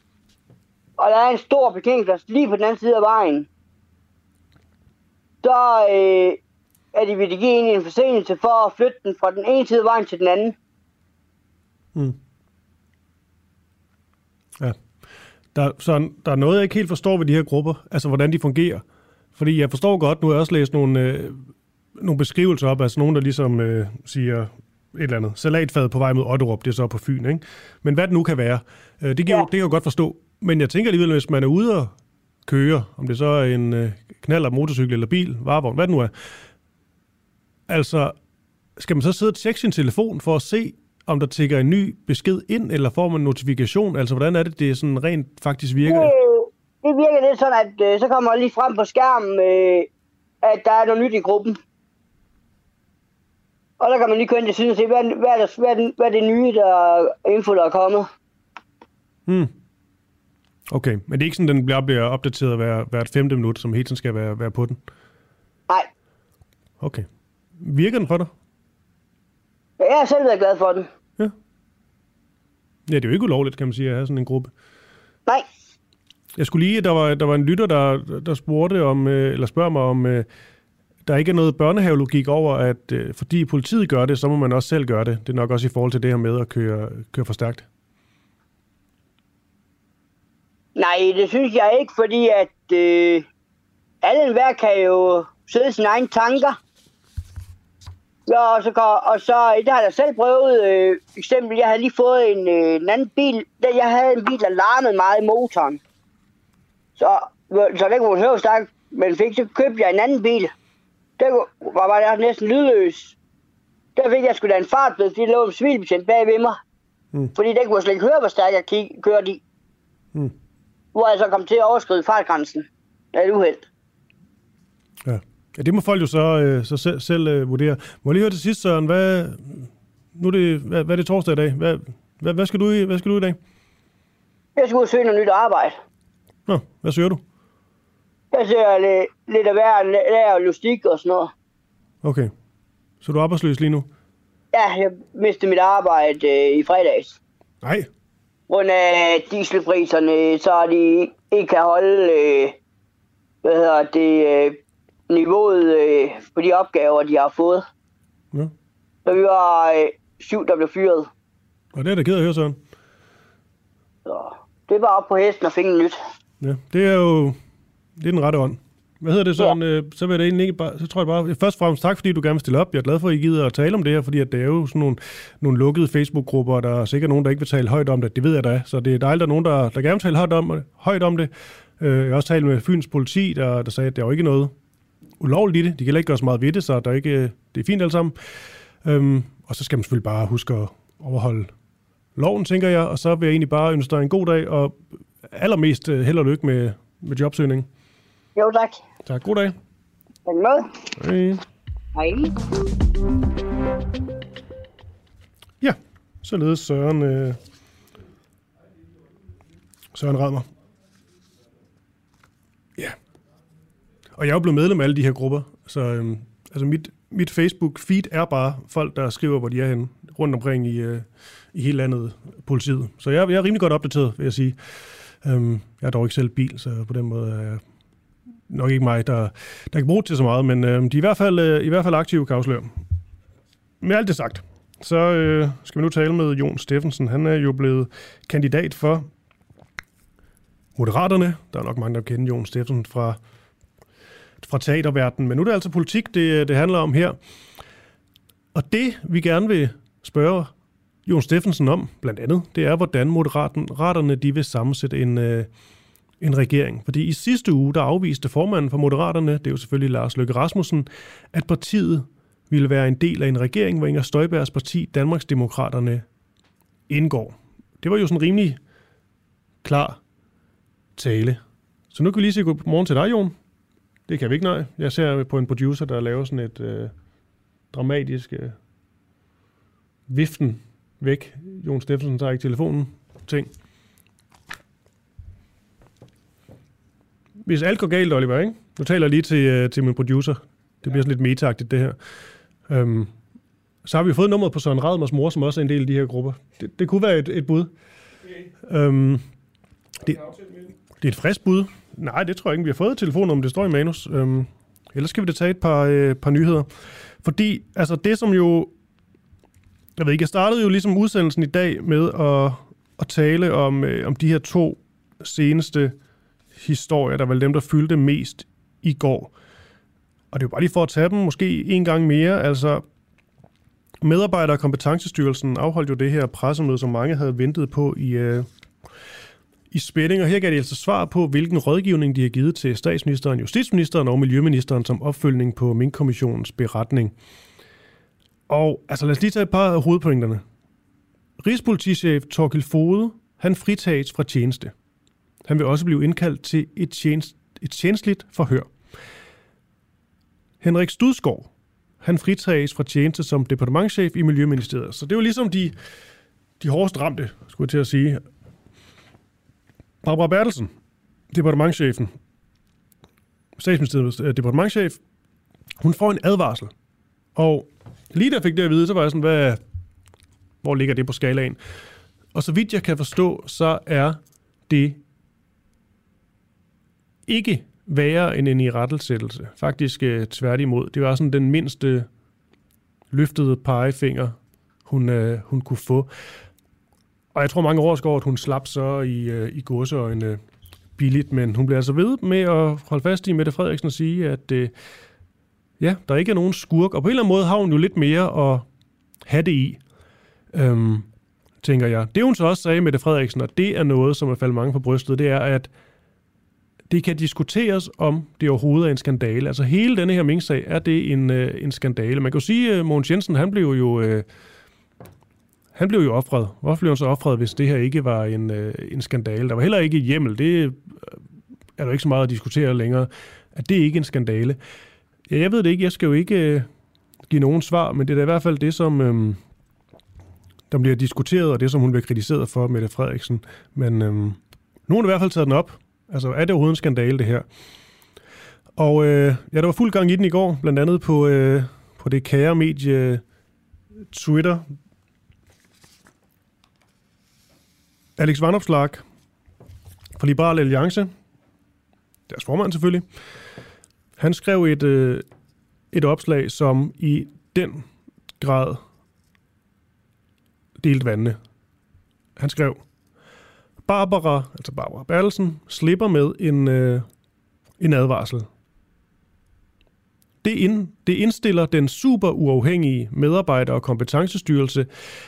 og der er en stor parkeringsplads lige på den anden side af vejen, så øh, er de vil give en en forseelse for at flytte den fra den ene side af vejen til den anden. Mm. Ja. Der, så der er noget, jeg ikke helt forstår ved de her grupper, altså hvordan de fungerer. Fordi jeg forstår godt, nu har jeg også læst nogle, øh, nogle beskrivelser op, altså nogen, der ligesom øh, siger et eller andet. Salatfad på vej mod Otterup, det er så på Fyn, ikke? Men hvad det nu kan være, øh, det, kan ja. det kan jeg godt forstå. Men jeg tænker alligevel, hvis man er ude og køre, om det så er en øh, knaller, motorcykel eller bil, varevogn, hvad det nu er. Altså, skal man så sidde og tjekke sin telefon for at se, om der tigger en ny besked ind, eller får man en notifikation? Altså, hvordan er det, det sådan rent faktisk virker? Det, det virker lidt sådan, at øh, så kommer lige frem på skærmen, øh, at der er noget nyt i gruppen. Og der kan man lige køre ind til siden og se, hvad, hvad, er, der, hvad, er, den, hvad er det nye, der info, der er kommet. Hmm. Okay, men det er ikke sådan, den bliver, bliver opdateret hver, hvert femte minut, som hele tiden skal være, være på den? Nej, Okay. Virker den for dig? jeg har selv været glad for den. Ja, det er jo ikke ulovligt, kan man sige, at have sådan en gruppe. Nej, Jeg skulle lige, der var, der var en lytter, der, der spurgte om, øh, eller spørger mig om, øh, der ikke er noget børnehavelogik over, at øh, fordi politiet gør det, så må man også selv gøre det. Det er nok også i forhold til det her med at køre, køre for stærkt. Nej, det synes jeg ikke, fordi at øh, alle enhver kan jo sidde sine egne tanker. Ja, og så, går, og så det har jeg selv prøvet. Øh, eksempel, jeg havde lige fået en, øh, en anden bil. Der, jeg havde en bil, der larmede meget i motoren. Så, så den kunne høre stærkt, men fik, så købte jeg en anden bil. Der var, var jeg næsten lydløs. Der fik jeg sgu da en fartbøde, fordi der lå en civilbetjent bag ved mig. Mm. Fordi den kunne slet ikke høre, hvor stærkt jeg kig, kørte i. Mm. Hvor jeg så kom til at overskride fartgrænsen. af et uheld. Ja. ja, det må folk jo så, øh, så selv, selv øh, vurdere. Må jeg lige høre til sidst, Søren, hvad, nu er det, hvad, hvad er det torsdag i dag? Hvad, hvad, hvad, skal du i, hvad skal du i dag? Jeg skulle ud og søge noget nyt arbejde. Nå, hvad søger du? Jeg ser lidt, lidt af hver lærer logistik og sådan noget. Okay. Så du er arbejdsløs lige nu? Ja, jeg mistede mit arbejde øh, i fredags. Nej. Grund af dieselpriserne, så de ikke kan holde øh, hvad hedder det, øh, niveauet øh, på de opgaver, de har fået. Ja. Så vi var øh, syv, der blev fyret. Og det er da ked at høre, Søren. Så det var op på hesten og fik en nyt. Ja, det er jo det er den rette ånd. Hvad hedder det, Søren? Ja. Så vil jeg da egentlig ikke bare, så tror jeg bare, først og fremmest tak, fordi du gerne vil stille op. Jeg er glad for, at I gider at tale om det her, fordi at det er jo sådan nogle, nogle lukkede Facebook-grupper, og der er sikkert nogen, der ikke vil tale højt om det. Det ved jeg da. Så det er dejligt, at der er nogen, der, der gerne vil tale højt om, højt om det. Øh, Jeg har også talt med Fyns politi, der, der sagde, at der er jo ikke noget ulovligt i det. De kan ikke gøre så meget ved det, så der er ikke, det er fint alt sammen. Øhm, og så skal man selvfølgelig bare huske at overholde loven, tænker jeg. Og så vil jeg egentlig bare ønske dig en god dag, og allermest øh, held og lykke med, med jobsøgning. Jo, tak. Tak. God dag. Den måde. Hej. Hej. Ja, således Søren, øh, Søren Radmer. Ja. Og jeg er jo blevet medlem af alle de her grupper, så øh, altså mit, mit Facebook-feed er bare folk, der skriver, hvor de er henne, rundt omkring i, øh, i hele landet, politiet. Så jeg, jeg er rimelig godt opdateret, vil jeg sige. Øhm, jeg har dog ikke selv bil, så på den måde er jeg nok ikke mig, der, der kan bruge det til så meget, men øh, de er i hvert fald, øh, i hvert fald aktive, kan afsløre. Med alt det sagt, så øh, skal vi nu tale med Jon Steffensen. Han er jo blevet kandidat for Moderaterne. Der er nok mange, der kender Jon Steffensen fra, fra teaterverdenen, men nu er det altså politik, det, det handler om her. Og det, vi gerne vil spørge Jon Steffensen om, blandt andet, det er, hvordan Moderaterne de vil sammensætte en, øh, en regering. Fordi i sidste uge, der afviste formanden for Moderaterne, det er jo selvfølgelig Lars Løkke Rasmussen, at partiet ville være en del af en regering, hvor Inger Støjbergs parti, Danmarksdemokraterne, indgår. Det var jo sådan rimelig klar tale. Så nu kan vi lige sige godmorgen til dig, Jon. Det kan vi ikke, nej. Jeg ser på en producer, der laver sådan et øh, dramatisk øh, viften væk. Jon Steffensen tager ikke telefonen. Ting. Hvis alt går galt, Oliver, ikke? Nu taler jeg lige til, øh, til min producer. Det bliver sådan lidt metagtigt, det her. Øhm, så har vi fået nummeret på Søren Radmers mor, som også er en del af de her grupper. Det, det kunne være et, et bud. Øhm, det, det er et frisk bud. Nej, det tror jeg ikke. Vi har fået telefonnummer, det står i manus. Øhm, ellers skal vi da tage et par, øh, par nyheder. Fordi, altså det som jo... Jeg ved ikke, jeg startede jo ligesom udsendelsen i dag med at, at tale om, øh, om de her to seneste historier, der var dem, der fyldte mest i går. Og det er jo bare lige for at tage dem måske en gang mere. Altså, Medarbejder- og Kompetencestyrelsen afholdt jo det her pressemøde, som mange havde ventet på i, øh, i spænding. Og her gav de altså svar på, hvilken rådgivning de har givet til statsministeren, justitsministeren og miljøministeren som opfølgning på Mink-kommissionens beretning. Og altså lad os lige tage et par af hovedpointerne. Rigspolitichef Torkild Fode, han fritages fra tjeneste. Han vil også blive indkaldt til et, tjenest, et tjenestligt forhør. Henrik Studskov, han fritages fra tjeneste som departementchef i Miljøministeriet. Så det var ligesom de, de hårdest ramte, skulle jeg til at sige. Barbara Bertelsen, departementchefen, statsministeriets departementschef, departementchef, hun får en advarsel. Og lige da jeg fik det at vide, så var jeg sådan, hvad, hvor ligger det på skalaen? Og så vidt jeg kan forstå, så er det ikke værre end en irettelsættelse. Faktisk øh, tværtimod. Det var sådan den mindste løftede pegefinger, hun, øh, hun kunne få. Og jeg tror mange år skal at hun slap så i, øh, i godsøjne billigt, men hun bliver altså ved med at holde fast i Mette Frederiksen og sige, at øh, ja, der ikke er nogen skurk. Og på en eller anden måde har hun jo lidt mere at have det i, øhm, tænker jeg. Det hun så også sagde, Mette Frederiksen, og det er noget, som er faldet mange på brystet, det er, at det kan diskuteres, om det overhovedet er en skandale. Altså hele denne her Mink-sag, er det en, øh, en skandale? Man kan jo sige, at Mogens Jensen, han blev jo... Øh, han blev jo offret. Hvorfor blev han så offret, hvis det her ikke var en, øh, en skandale? Der var heller ikke hjemmel. Det øh, er der ikke så meget at diskutere længere. At det ikke er en skandale. Ja, jeg ved det ikke. Jeg skal jo ikke øh, give nogen svar, men det er da i hvert fald det, som øh, der bliver diskuteret, og det, som hun bliver kritiseret for, Mette Frederiksen. Men øh, nogen har i hvert fald taget den op, Altså, er det overhovedet en skandale, det her? Og øh, ja, der var fuld gang i den i går, blandt andet på, øh, på det kære medie Twitter. Alex Vanopslag fra Liberal Alliance, deres formand selvfølgelig, han skrev et, øh, et opslag, som i den grad delte vandene. Han skrev, Barbara, altså Barbara Bertelsen, slipper med en, øh, en advarsel. Det, ind, det indstiller den super uafhængige medarbejder- og kompetencestyrelse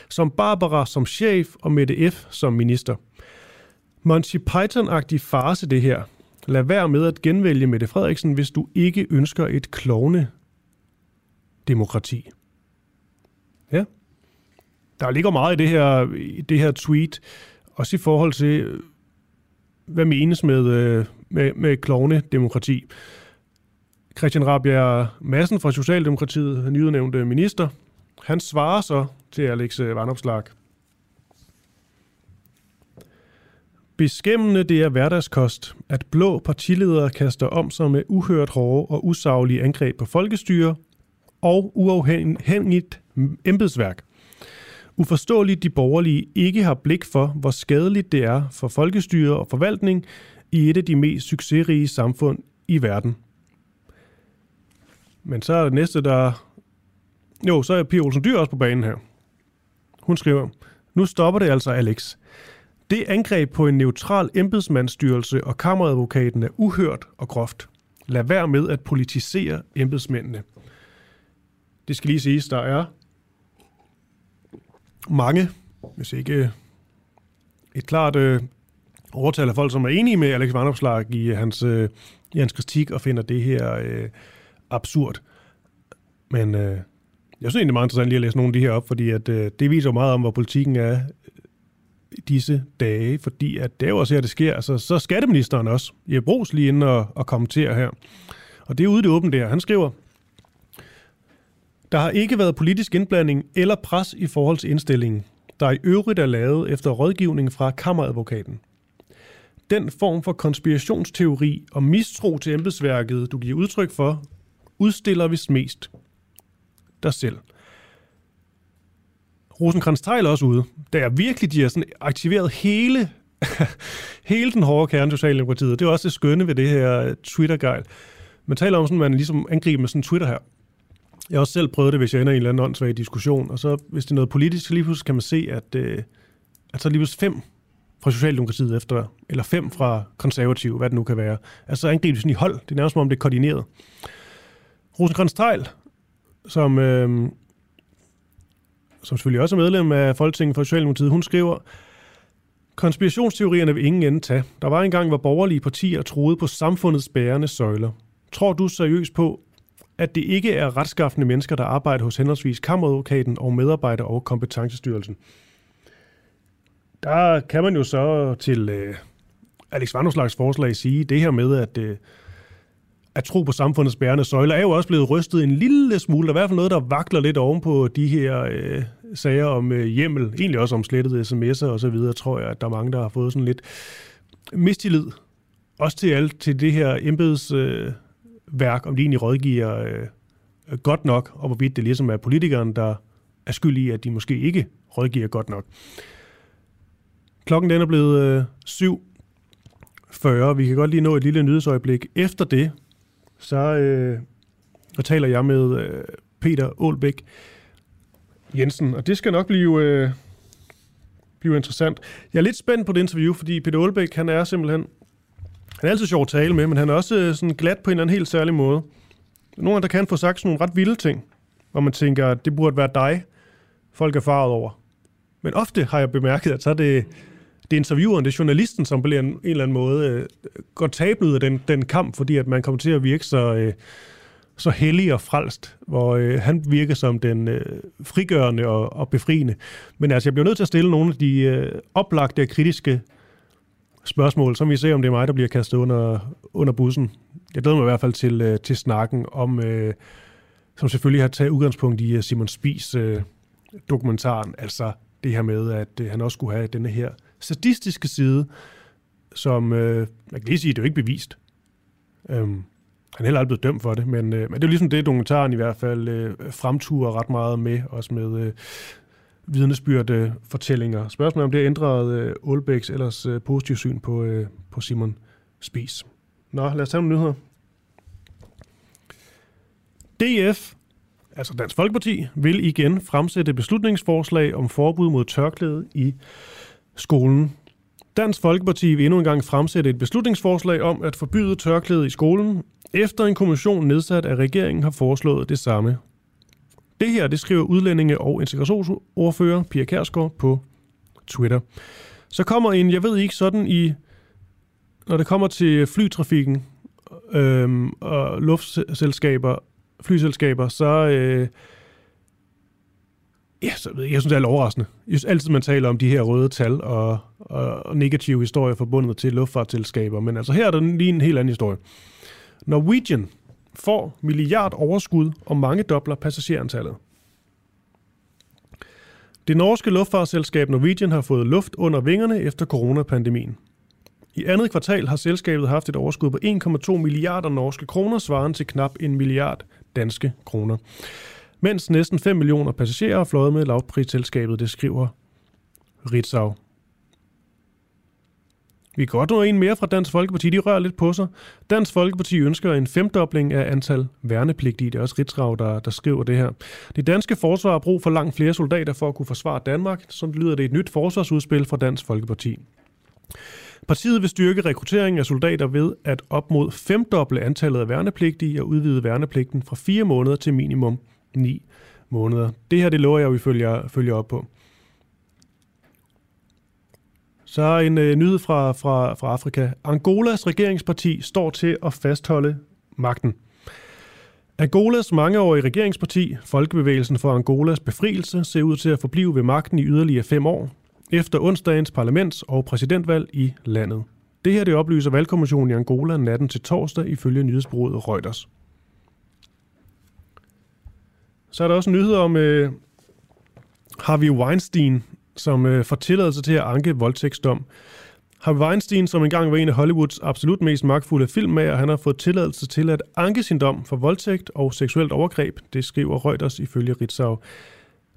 som Barbara som chef og Mette F. som minister. Monty Python-agtig farse det her. Lad være med at genvælge Mette Frederiksen, hvis du ikke ønsker et klovne demokrati. Ja. Der ligger meget i det her, i det her tweet. Også i forhold til, hvad menes med, øh, med, med klovne-demokrati. Christian Rabjer Madsen fra Socialdemokratiet, nyudnævnte minister, han svarer så til Alex øh, Vandopslag. Beskæmmende det er hverdagskost, at blå partiledere kaster om sig med uhørt hårde og usaglige angreb på folkestyre og uafhængigt embedsværk. Uforståeligt de borgerlige ikke har blik for, hvor skadeligt det er for folkestyre og forvaltning i et af de mest succesrige samfund i verden. Men så er det næste, der... Jo, så er Pia Olsen Dyr også på banen her. Hun skriver, nu stopper det altså, Alex. Det angreb på en neutral embedsmandsstyrelse og kammeradvokaten er uhørt og groft. Lad være med at politisere embedsmændene. Det skal lige siges, der er mange, hvis ikke øh, et klart øh, overtal af folk, som er enige med Alex Vandopslag i hans, øh, i hans kritik og finder det her øh, absurd. Men øh, jeg synes egentlig, det er meget interessant lige at læse nogle af de her op, fordi at, øh, det viser meget om, hvor politikken er øh, disse dage, fordi at det er jo også her, det sker. Altså, så skatteministeren også, Jeppe Brugs, lige inden og, og kommentere her. Og det er ude det åbne der. Han skriver, der har ikke været politisk indblanding eller pres i forhold til indstillingen, der i øvrigt er lavet efter rådgivning fra kammeradvokaten. Den form for konspirationsteori og mistro til embedsværket, du giver udtryk for, udstiller vist mest dig selv. rosenkrantz Tejl også ude, der er virkelig, de har sådan aktiveret hele, hele den hårde kerne Socialdemokratiet. Det er også det skønne ved det her Twitter-gejl. Man taler om sådan, at man ligesom angriber med sådan Twitter her. Jeg har også selv prøvet det, hvis jeg ender i en eller anden åndssvag diskussion, og så hvis det er noget politisk, så lige pludselig kan man se, at, øh, at så lige pludselig fem fra Socialdemokratiet efter, eller fem fra konservative, hvad det nu kan være. Altså angribes sådan i hold. Det er nærmest som om det er koordineret. Rosenkrantz Tejl, som, øh, som selvfølgelig også er medlem af Folketinget for Socialdemokratiet, hun skriver, Konspirationsteorierne vil ingen ende tage. Der var engang, hvor borgerlige partier troede på samfundets bærende søjler. Tror du seriøst på, at det ikke er retskaffende mennesker, der arbejder hos henholdsvis kammeradvokaten og medarbejder- og kompetencestyrelsen. Der kan man jo så til øh, Alex Vanderslags forslag sige, det her med, at, øh, at tro på samfundets bærende søjler, er jo også blevet rystet en lille smule. Der er i hvert fald noget, der vakler lidt oven på de her øh, sager om øh, hjemmel, egentlig også om slettede sms'er og så videre, tror jeg, at der er mange, der har fået sådan lidt mistillid. Også til alt, til det her embeds... øh, værk, om de egentlig rådgiver øh, godt nok, og hvorvidt det ligesom er politikeren, der er skyld i, at de måske ikke rådgiver godt nok. Klokken den er blevet øh, 7.40. Vi kan godt lige nå et lille nyhedsøjeblik. Efter det, så, øh, og taler jeg med øh, Peter Aalbæk Jensen, og det skal nok blive, øh, blive interessant. Jeg er lidt spændt på det interview, fordi Peter Aalbæk, han er simpelthen han er altid sjov at tale med, men han er også øh, sådan glat på en eller anden helt særlig måde. Nogle gange, der kan få sagt sådan nogle ret vilde ting, hvor man tænker, at det burde være dig, folk er farvet over. Men ofte har jeg bemærket, at så er det, det er intervieweren, det er journalisten, som på en, en eller anden måde øh, går tabet ud af den, den kamp, fordi at man kommer til at virke så, øh, så hellig og frelst, hvor øh, han virker som den øh, frigørende og, og befriende. Men altså, jeg bliver nødt til at stille nogle af de øh, oplagte og kritiske spørgsmål, som vi ser, om det er mig, der bliver kastet under, under bussen. Jeg glæder mig i hvert fald til, øh, til snakken om, øh, som selvfølgelig har taget udgangspunkt i øh, Simon Spies øh, dokumentaren, altså det her med, at øh, han også skulle have denne her sadistiske side, som, øh, man kan lige sige, det er jo ikke bevist. Øhm, han er heller aldrig blevet dømt for det, men, øh, men det er jo ligesom det, dokumentaren i hvert fald øh, fremturer ret meget med, også med øh, vidnesbyrde fortællinger. Spørgsmålet om det har ændret øh, Aalbæks ellers øh, positive syn på, øh, på Simon Spies. Nå, lad os tage nogle nyheder. DF, altså Dansk Folkeparti, vil igen fremsætte beslutningsforslag om forbud mod tørklæde i skolen. Dansk Folkeparti vil endnu engang fremsætte et beslutningsforslag om at forbyde tørklæde i skolen, efter en kommission nedsat af regeringen har foreslået det samme. Det her, det skriver udlændinge- og integrationsordfører Pia Kærsgaard på Twitter. Så kommer en, jeg ved ikke, sådan i, når det kommer til flytrafikken øhm, og luftselskaber, flyselskaber, så, øh, ja, så jeg, jeg synes, det er lidt overraskende. Jeg synes altid, man taler om de her røde tal og, og, og negative historier forbundet til luftfartselskaber, men altså her er der lige en helt anden historie. Norwegian får milliard overskud og mange dobler passagerantallet. Det norske luftfartsselskab Norwegian har fået luft under vingerne efter coronapandemien. I andet kvartal har selskabet haft et overskud på 1,2 milliarder norske kroner, svarende til knap en milliard danske kroner. Mens næsten 5 millioner passagerer er fløjet med lavprisselskabet, det skriver Ritzau. Vi kan godt nå en mere fra Dansk Folkeparti. De rører lidt på sig. Dansk Folkeparti ønsker en femdobling af antal værnepligtige. Det er også Ritzau, der, der skriver det her. Det danske forsvar har brug for langt flere soldater for at kunne forsvare Danmark. Sådan lyder det et nyt forsvarsudspil fra Dansk Folkeparti. Partiet vil styrke rekrutteringen af soldater ved at op mod femdoble antallet af værnepligtige og udvide værnepligten fra fire måneder til minimum ni måneder. Det her, det lover jeg, at vi følger, følger op på. Så er en øh, nyhed fra, fra, fra Afrika. Angolas regeringsparti står til at fastholde magten. Angolas mangeårige regeringsparti, Folkebevægelsen for Angolas befrielse, ser ud til at forblive ved magten i yderligere fem år, efter onsdagens parlaments- og præsidentvalg i landet. Det her det oplyser valgkommissionen i Angola natten til torsdag ifølge nyhedsbureauet Reuters. Så er der også nyheder om øh, Harvey Weinstein, som øh, får tilladelse til at anke voldtægtsdom. Harvey Weinstein, som engang var en af Hollywoods absolut mest magtfulde filmmager, han har fået tilladelse til at anke sin dom for voldtægt og seksuelt overgreb. Det skriver Reuters ifølge Ritzau.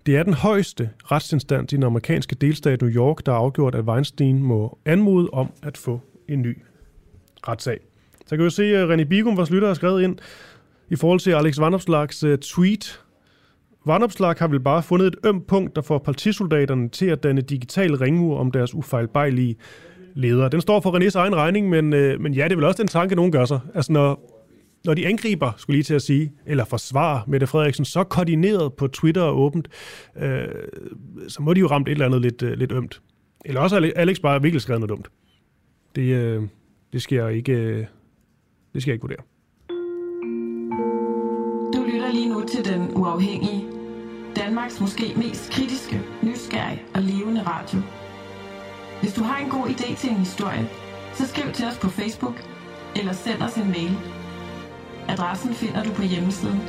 Det er den højeste retsinstans i den amerikanske delstat New York, der har afgjort, at Weinstein må anmode om at få en ny retssag. Så kan vi se, at René Bigum, vores lytter, har skrevet ind i forhold til Alex Vandopslags øh, tweet Varnopslag har vel bare fundet et ømt punkt, der får partisoldaterne til at danne digital ringmur om deres ufejlbejlige leder. Den står for Renés egen regning, men, øh, men ja, det er vel også den tanke, nogen gør sig. Altså når, når de angriber, skulle lige til at sige, eller forsvarer Mette Frederiksen så koordineret på Twitter og åbent, øh, så må de jo ramt et eller andet lidt, øh, lidt ømt. Eller også har Alex bare virkelig skrevet noget dumt. Det, øh, det skal jeg ikke, øh, det skal jeg ikke vurdere. Du lytter lige nu til Den Uafhængige. Danmarks måske mest kritiske, nysgerrige og levende radio. Hvis du har en god idé til en historie, så skriv til os på Facebook eller send os en mail. Adressen finder du på hjemmesiden.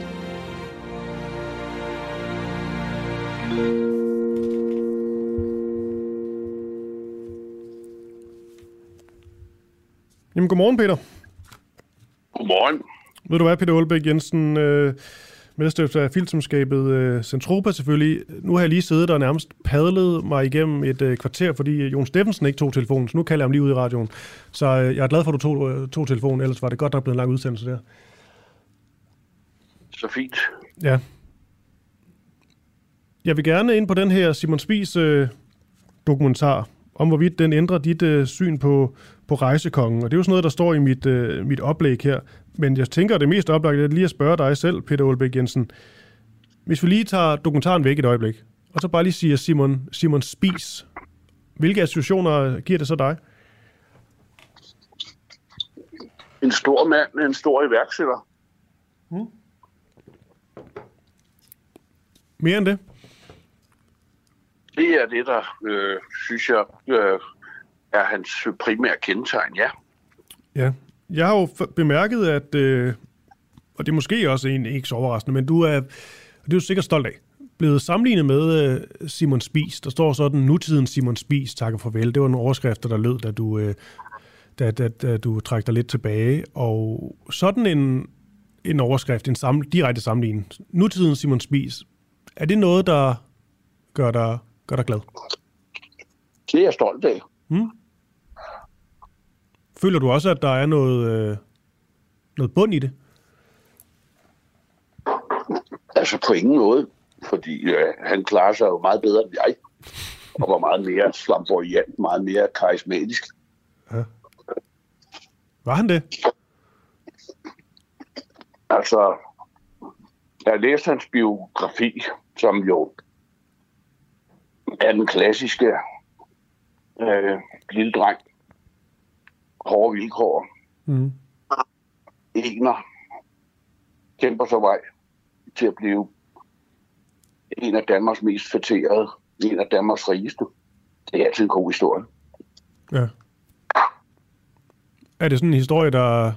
Jamen, godmorgen, Peter. Godmorgen. Ved du hvad, Peter Aalbæk Jensen, øh, medstifter af filmselskabet øh, Centropa selvfølgelig. Nu har jeg lige siddet og nærmest padlet mig igennem et øh, kvarter, fordi Jon Steffensen ikke tog telefonen, så nu kalder jeg ham lige ud i radioen. Så øh, jeg er glad for, at du tog, øh, tog telefonen, ellers var det godt nok blevet en lang udsendelse der. Så fint. Ja. Jeg vil gerne ind på den her Simon Spies øh, dokumentar, om hvorvidt den ændrer dit øh, syn på, på rejsekongen. Og det er jo sådan noget, der står i mit, øh, mit oplæg her. Men jeg tænker, at det mest oplagte er lige at spørge dig selv, Peter Olbæk Jensen. Hvis vi lige tager dokumentaren væk et øjeblik, og så bare lige siger Simon, Simon Spies, hvilke associationer giver det så dig? En stor mand, en stor iværksætter. Hmm. Mere end det? Det er det, der, øh, synes jeg, øh, er hans primære kendetegn, ja. Ja, jeg har jo bemærket, at, øh, og det er måske også en, ikke så overraskende, men du er, det er du sikkert stolt af, blevet sammenlignet med øh, Simon Spies. Der står sådan, nutiden Simon Spies takker farvel. Det var en overskrift, der lød, da du, øh, da, da, da du trak dig lidt tilbage. Og sådan en, en overskrift, en sam, direkte sammenligning. Nutiden Simon Spies, er det noget, der gør dig, gør dig glad? Det er jeg stolt af. Hmm? Føler du også, at der er noget, øh, noget bund i det? Altså på ingen måde, fordi øh, han klarer sig jo meget bedre end jeg, og var meget mere flamboyant, meget mere karismatisk. Ja. Var han det? Altså, jeg læste hans biografi, som jo er den klassiske øh, lille dreng, hårde vilkår, mm. ener, kæmper sig vej til at blive en af Danmarks mest fætterede, en af Danmarks rigeste. Det er altid en god historie. Ja. Er det sådan en historie, der,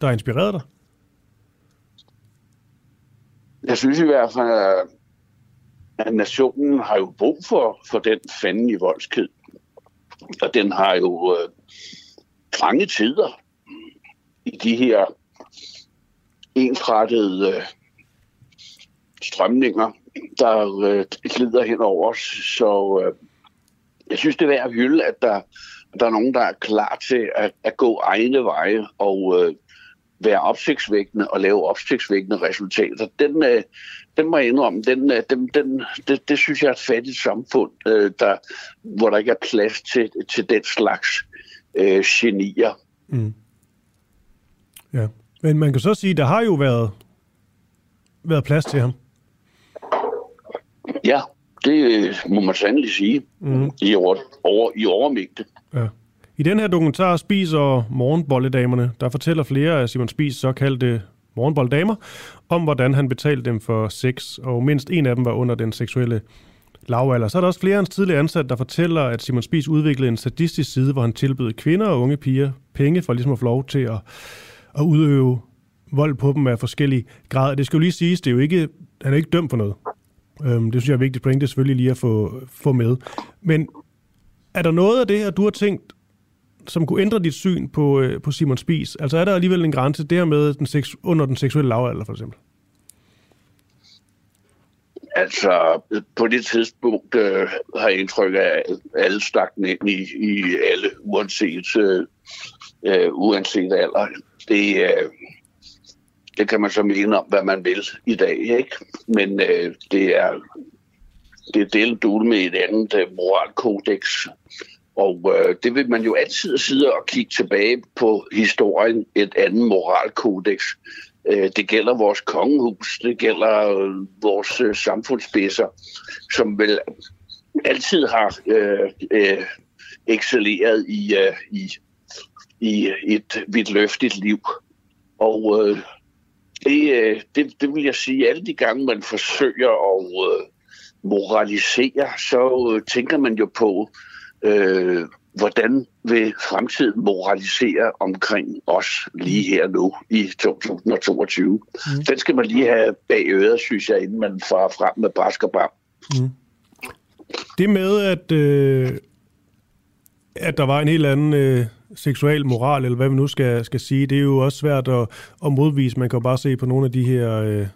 der har inspireret dig? Jeg synes i hvert fald, at nationen har jo brug for, for den fanden i voldsked. Og den har jo øh, trange tider i de her ensrettede øh, strømninger, der øh, glider hen over os. Så øh, jeg synes, det er værd at hylde, at der, der er nogen, der er klar til at, at gå egne veje og øh, være opsigtsvækkende og lave opsigtsvækkende resultater. Den, øh, den må jeg indrømme, den, øh, den, den, det, det synes jeg er et fattigt samfund, øh, der, hvor der ikke er plads til, til den slags øh, genier. Mm. Ja, men man kan så sige, der har jo været, været plads til ham. Ja, det må man sandelig sige mm. i, over, over, i overmængde. Ja. I den her dokumentar spiser morgenbolledamerne, der fortæller flere af Simon Spis såkaldte morgenbolddamer, om hvordan han betalte dem for sex, og mindst en af dem var under den seksuelle lavalder. Så er der også flere af hans tidligere ansatte, der fortæller, at Simon Spies udviklede en sadistisk side, hvor han tilbød kvinder og unge piger penge for ligesom at få lov til at, at udøve vold på dem af forskellige grader. Det skal jo lige siges, det er jo ikke, han er ikke dømt for noget. Øhm, det synes jeg er vigtigt point, det er selvfølgelig lige at få, få med. Men er der noget af det her, du har tænkt, som kunne ændre dit syn på, øh, på Simon Spies? Altså er der alligevel en grænse der med den seks, under den seksuelle lavalder, for eksempel? Altså, på det tidspunkt øh, har jeg indtryk af, at alle stak ind i, i alle, uanset, øh, øh, uanset alder. Det, øh, det kan man så mene om, hvad man vil i dag, ikke? Men øh, det er det er delt ud med et andet øh, moralkodex, og øh, det vil man jo altid sidde og kigge tilbage på historien, et andet moralkodex. Øh, det gælder vores kongehus, det gælder øh, vores øh, samfundsspidser, som vel altid har øh, øh, excelleret i, øh, i, i et vidtløftigt liv. Og øh, det, øh, det, det vil jeg sige, alle de gange man forsøger at øh, moralisere, så øh, tænker man jo på, øh, hvordan vil fremtiden moralisere omkring os lige her nu i 2022? Mm. Den skal man lige have bag øret, synes jeg, inden man farer frem med brask og bram. Mm. Det med, at, øh, at der var en helt anden øh, seksuel moral, eller hvad vi nu skal, skal sige, det er jo også svært at, at modvise. Man kan jo bare se på nogle af de her... Øh,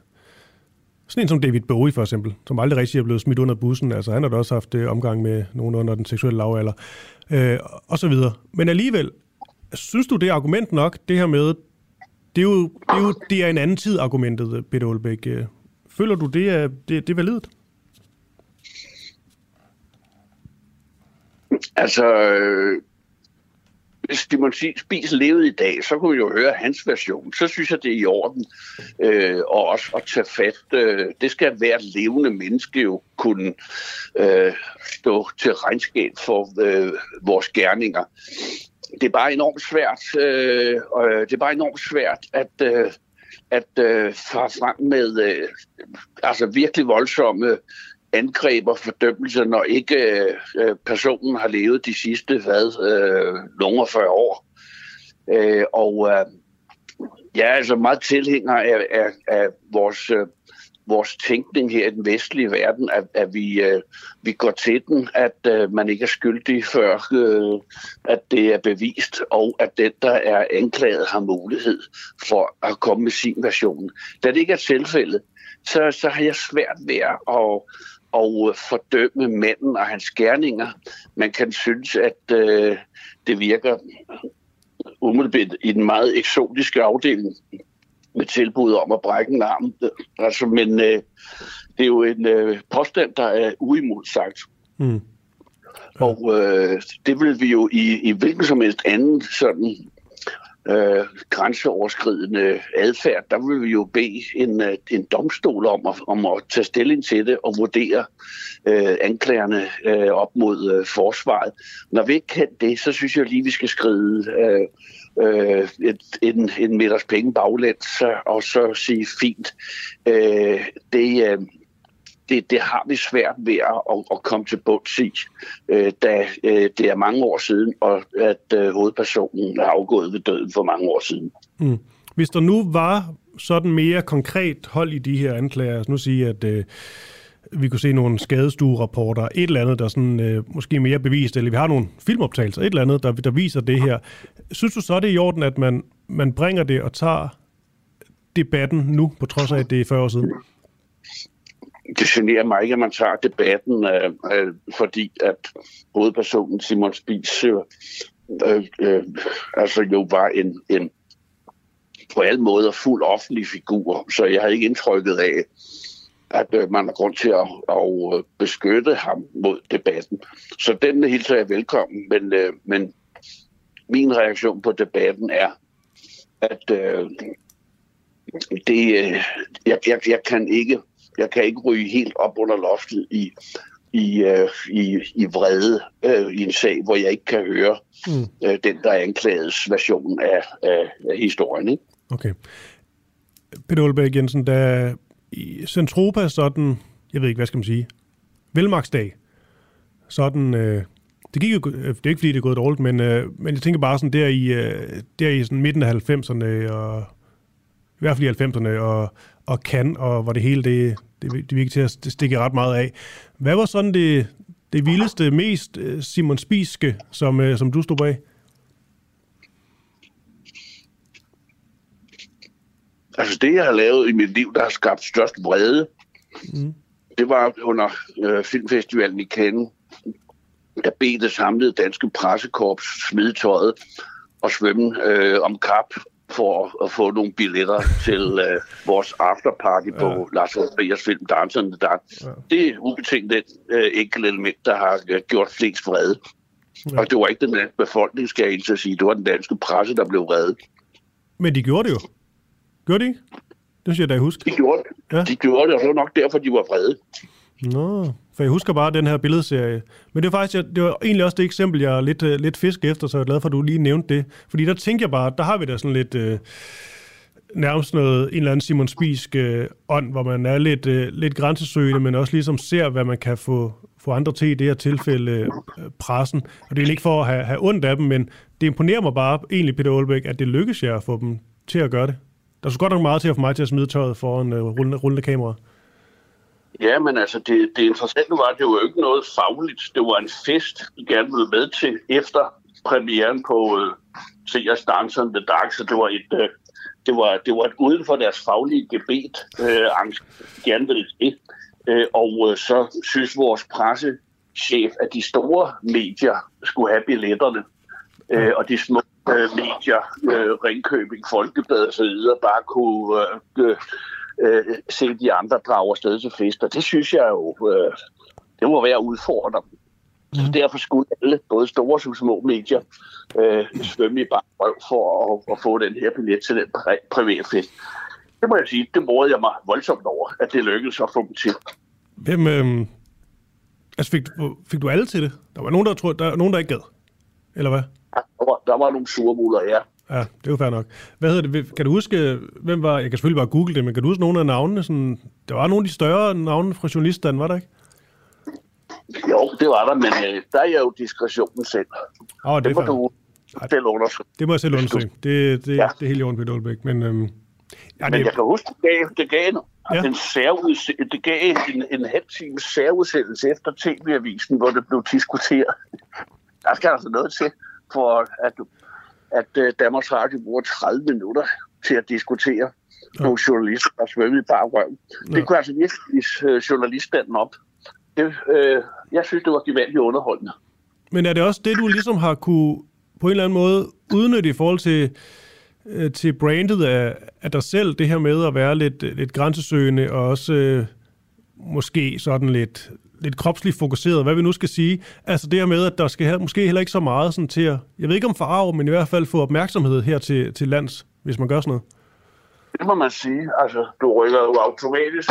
sådan en som David Bowie for eksempel, som aldrig rigtig er blevet smidt under bussen. Altså han har da også haft øh, omgang med nogen under den seksuelle lavalder. Øh, og så videre. Men alligevel, synes du det er argument nok, det her med, det er jo, det er, jo, det er en anden tid argumentet, øh, Peter Olbæk. Øh. Føler du, det er, det, det er validt? Altså, øh, hvis Simon Spies levede i dag, så kunne vi jo høre hans version. Så synes jeg, det er i orden øh, og også at tage fat. Øh, det skal være levende menneske jo kunne øh, stå til regnskab for øh, vores gerninger. Det er bare enormt svært. Øh, øh det er bare enormt svært at øh, at øh, fare frem med øh, altså virkelig voldsomme angreb og fordømmelse, når ikke øh, øh, personen har levet de sidste hvad, øh, nogle 40 år. Øh, og øh, jeg er altså meget tilhænger af, af, af vores, øh, vores tænkning her i den vestlige verden, at, at vi, øh, vi går til den, at øh, man ikke er skyldig før, øh, at det er bevist, og at den, der er anklaget, har mulighed for at komme med sin version. Da det ikke er tilfældet, så, så har jeg svært ved at, og fordømme manden og hans gerninger. Man kan synes, at øh, det virker umiddelbart i den meget eksotiske afdeling med tilbud om at brække en arm. Altså, men øh, det er jo en øh, påstand, der er uimodsagt. Mm. Og øh, det vil vi jo i, i hvilken som helst anden sådan øh, grænseoverskridende adfærd, der vil vi jo bede en, øh, en domstol om at, om at tage stilling til det og vurdere øh, anklagerne øh, op mod øh, forsvaret. Når vi ikke kan det, så synes jeg lige, vi skal skride øh, øh, et, en, en meters penge baglæns og så sige fint. Øh, det, øh, det, det har vi svært ved at, at komme til bunds i, øh, da øh, det er mange år siden, og at øh, hovedpersonen er afgået ved døden for mange år siden. Mm. Hvis der nu var sådan mere konkret hold i de her anklager, altså nu sige, at øh, vi kunne se nogle skadestuerapporter, et eller andet, der sådan, øh, måske mere bevist, eller vi har nogle filmoptagelser, et eller andet, der, der viser det her. Synes du så, det er i orden, at man, man bringer det og tager debatten nu, på trods af, at det er 40 år siden? Det generer mig ikke, at man tager debatten, øh, øh, fordi at hovedpersonen Simon Spies øh, øh, altså jo var en, en på alle måder fuld offentlig figur, så jeg har ikke indtrykket af, at øh, man har grund til at, at øh, beskytte ham mod debatten. Så den hilser jeg velkommen, men, øh, men min reaktion på debatten er, at øh, det, øh, jeg, jeg, jeg kan ikke jeg kan ikke ryge helt op under loftet i, i, øh, i, i vrede øh, i en sag, hvor jeg ikke kan høre mm. øh, den, der er anklagets version af, af, af historien. Ikke? Okay. Peter Olberg Jensen, da i Centropa sådan, jeg ved ikke, hvad skal man sige, velmagsdag, sådan, øh, det gik jo, det er ikke fordi, det er gået dårligt, men, øh, men jeg tænker bare sådan, der i, øh, der i sådan midten af 90'erne, og i hvert fald i 90'erne, og og kan, og hvor det hele det, det, det virker til at stikke ret meget af. Hvad var sådan det, det vildeste, mest øh, Simon Spiske, som, øh, som du stod bag? Altså det, jeg har lavet i mit liv, der har skabt størst vrede, mm. det var under øh, filmfestivalen i Cannes. Der bed det samlede danske pressekorps smide tøjet og svømme øh, om kap for at få nogle billetter til uh, vores afterparty ja. på Lars Triers film Dancer in the Dark. Ja. Det er ubetinget det uh, enkelte element, der har uh, gjort flest vrede. Ja. Og det var ikke den danske befolkning, skal jeg ikke sige. Det var den danske presse, der blev vrede. Men de gjorde det jo. Gjorde de ikke? Det synes jeg da, jeg husker. De gjorde det. Ja. De gjorde det, og det var nok derfor, de var vrede. Nå, for jeg husker bare den her billedserie. Men det var faktisk det var egentlig også det eksempel, jeg er lidt, øh, lidt fisk efter, så jeg er glad for, at du lige nævnte det. Fordi der tænker jeg bare, der har vi da sådan lidt... Øh, nærmest noget, en eller anden Simon Spisk øh, ånd, hvor man er lidt, øh, lidt grænsesøgende, men også ligesom ser, hvad man kan få, få andre til i det her tilfælde øh, pressen. Og det er ikke for at have, have ondt af dem, men det imponerer mig bare egentlig, Peter Aalbæk, at det lykkes jer at få dem til at gøre det. Der skulle godt nok meget til at få mig til at smide tøjet foran øh, rullende, rullende kamera. Ja, men altså, det, det interessante var, at det var jo ikke noget fagligt. Det var en fest, vi gerne ville med til efter premieren på øh, Sears in the Dark, så det var et, Øh, det var, det var et uden for deres faglige gebet, uh, gerne ville det. Øh, og øh, så synes vores pressechef, at de store medier skulle have billetterne, øh, og de små øh, medier, øh, Ringkøbing, Folkeblad og så videre, bare kunne øh, øh øh, se de andre drage afsted til fester. Det synes jeg jo, øh, det må være udfordrende. Så Mm. derfor skulle alle, både store som små medier, øh, svømme i bare røv for at, at få den her billet til den pri- private fest. Det må jeg sige, det morede jeg mig voldsomt over, at det lykkedes at få dem til. Hvem, øh, altså fik, du- fik du alle til det? Der var nogen, der, troede, der, nogen, der ikke gad. Eller hvad? Der var, der var nogle surmuler, ja. Ja, det er jo fair nok. Hvad hedder det? Kan du huske, hvem var... Jeg kan selvfølgelig bare google det, men kan du huske nogle af navnene? Sådan, der var nogle af de større navne fra journalisterne, var der ikke? Jo, det var der, men øh, der er jeg jo diskretionen selv. Åh, det, Det må fair. du selv undersøge. Det må jeg selv undersøge. Det, det, Ja. det er helt i orden, Peter Olbæk. Men, øhm, ja, Men det, jeg kan huske, det gav, det gav en, Ja. en, særuds- det gav en, en halv times særudsendelse efter TV-avisen, hvor det blev diskuteret. Der skal altså noget til, for at, at øh, Danmarks Radio bruger 30 minutter til at diskutere ja. nogle journalister, der svømmede i bare røven. Ja. Det kunne altså virkelig øh, journaliststanden op. Det, øh, jeg synes, det var gevaldigt underholdende. men er det også det, du ligesom har kunne på en eller anden måde udnytte i forhold til, øh, til brandet af, af dig selv, det her med at være lidt, lidt grænsesøgende og også øh, måske sådan lidt, lidt kropsligt fokuseret, hvad vi nu skal sige. Altså det her med, at der skal he- måske heller ikke så meget sådan til at, jeg ved ikke om farve, men i hvert fald få opmærksomhed her til, til lands, hvis man gør sådan noget. Det må man sige. Altså, du rykker jo automatisk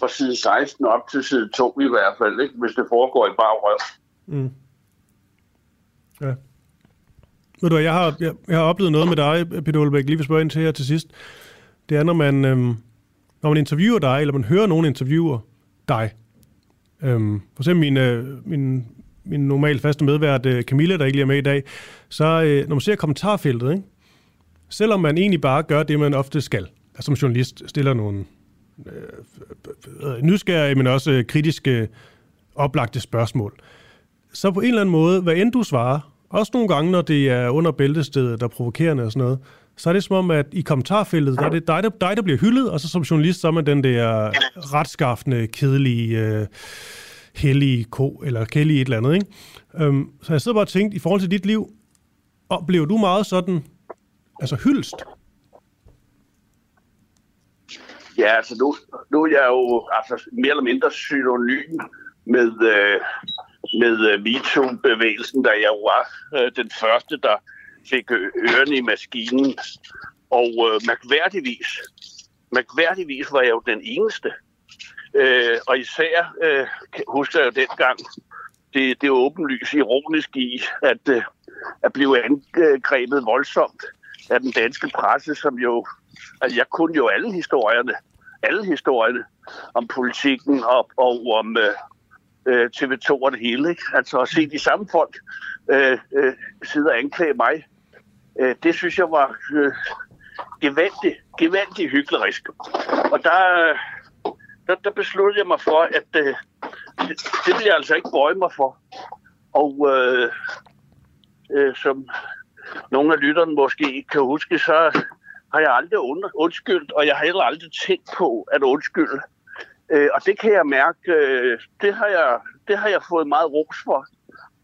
fra side 16 op til side 2 i hvert fald, ikke? hvis det foregår i bare røv. Mm. Ja. Ved du jeg har, jeg, jeg har oplevet noget med dig, Peter Olbæk, lige vil spørge ind til her til sidst. Det er, når man, øhm, når man interviewer dig, eller man hører nogen interviewer dig. Øhm, for eksempel min, øh, min, min normalt faste medvært, øh, Camilla, der ikke lige er med i dag. Så øh, når man ser kommentarfeltet, ikke? selvom man egentlig bare gør det, man ofte skal, altså som journalist stiller nogle øh, øh, øh nysgerrige, men også øh, kritiske, oplagte spørgsmål, så på en eller anden måde, hvad end du svarer, også nogle gange, når det er under bæltestedet, der provokerende og sådan noget, så er det som om, at i kommentarfeltet, der er det dig, der, dig, der bliver hyldet, og så som journalist, så er man den der retskaffende, kedelige, øh, hellige ko, eller kællige et eller andet, ikke? Øhm, så jeg sidder bare og tænkte, i forhold til dit liv, oplever du meget sådan, altså hyldst? Ja, altså nu, nu er jeg jo altså, mere eller mindre synonym med, øh, med øh, MeToo-bevægelsen, da jeg var øh, den første, der fik ørerne i maskinen. Og øh, mærkværdigvis, mærkværdigvis var jeg jo den eneste. Øh, og især øh, husker jeg jo dengang det, det er åbenlyst ironisk i, at, øh, at blive angrebet voldsomt af den danske presse, som jo, altså jeg kunne jo alle historierne, alle historierne om politikken og, og om øh, øh, TV2 og det hele. Ikke? Altså at se de samme folk øh, øh, sidde og anklage mig, øh, det synes jeg var øh, gevaldigt, gevaldigt hyklerisk. Og der, der, der besluttede jeg mig for, at øh, det, det vil jeg altså ikke bøje mig for. Og øh, øh, som nogle af lytterne måske ikke kan huske, så har jeg aldrig undskyldt, og jeg har heller aldrig tænkt på at undskylde. Øh, og det kan jeg mærke, øh, det, har jeg, det har jeg fået meget ros for,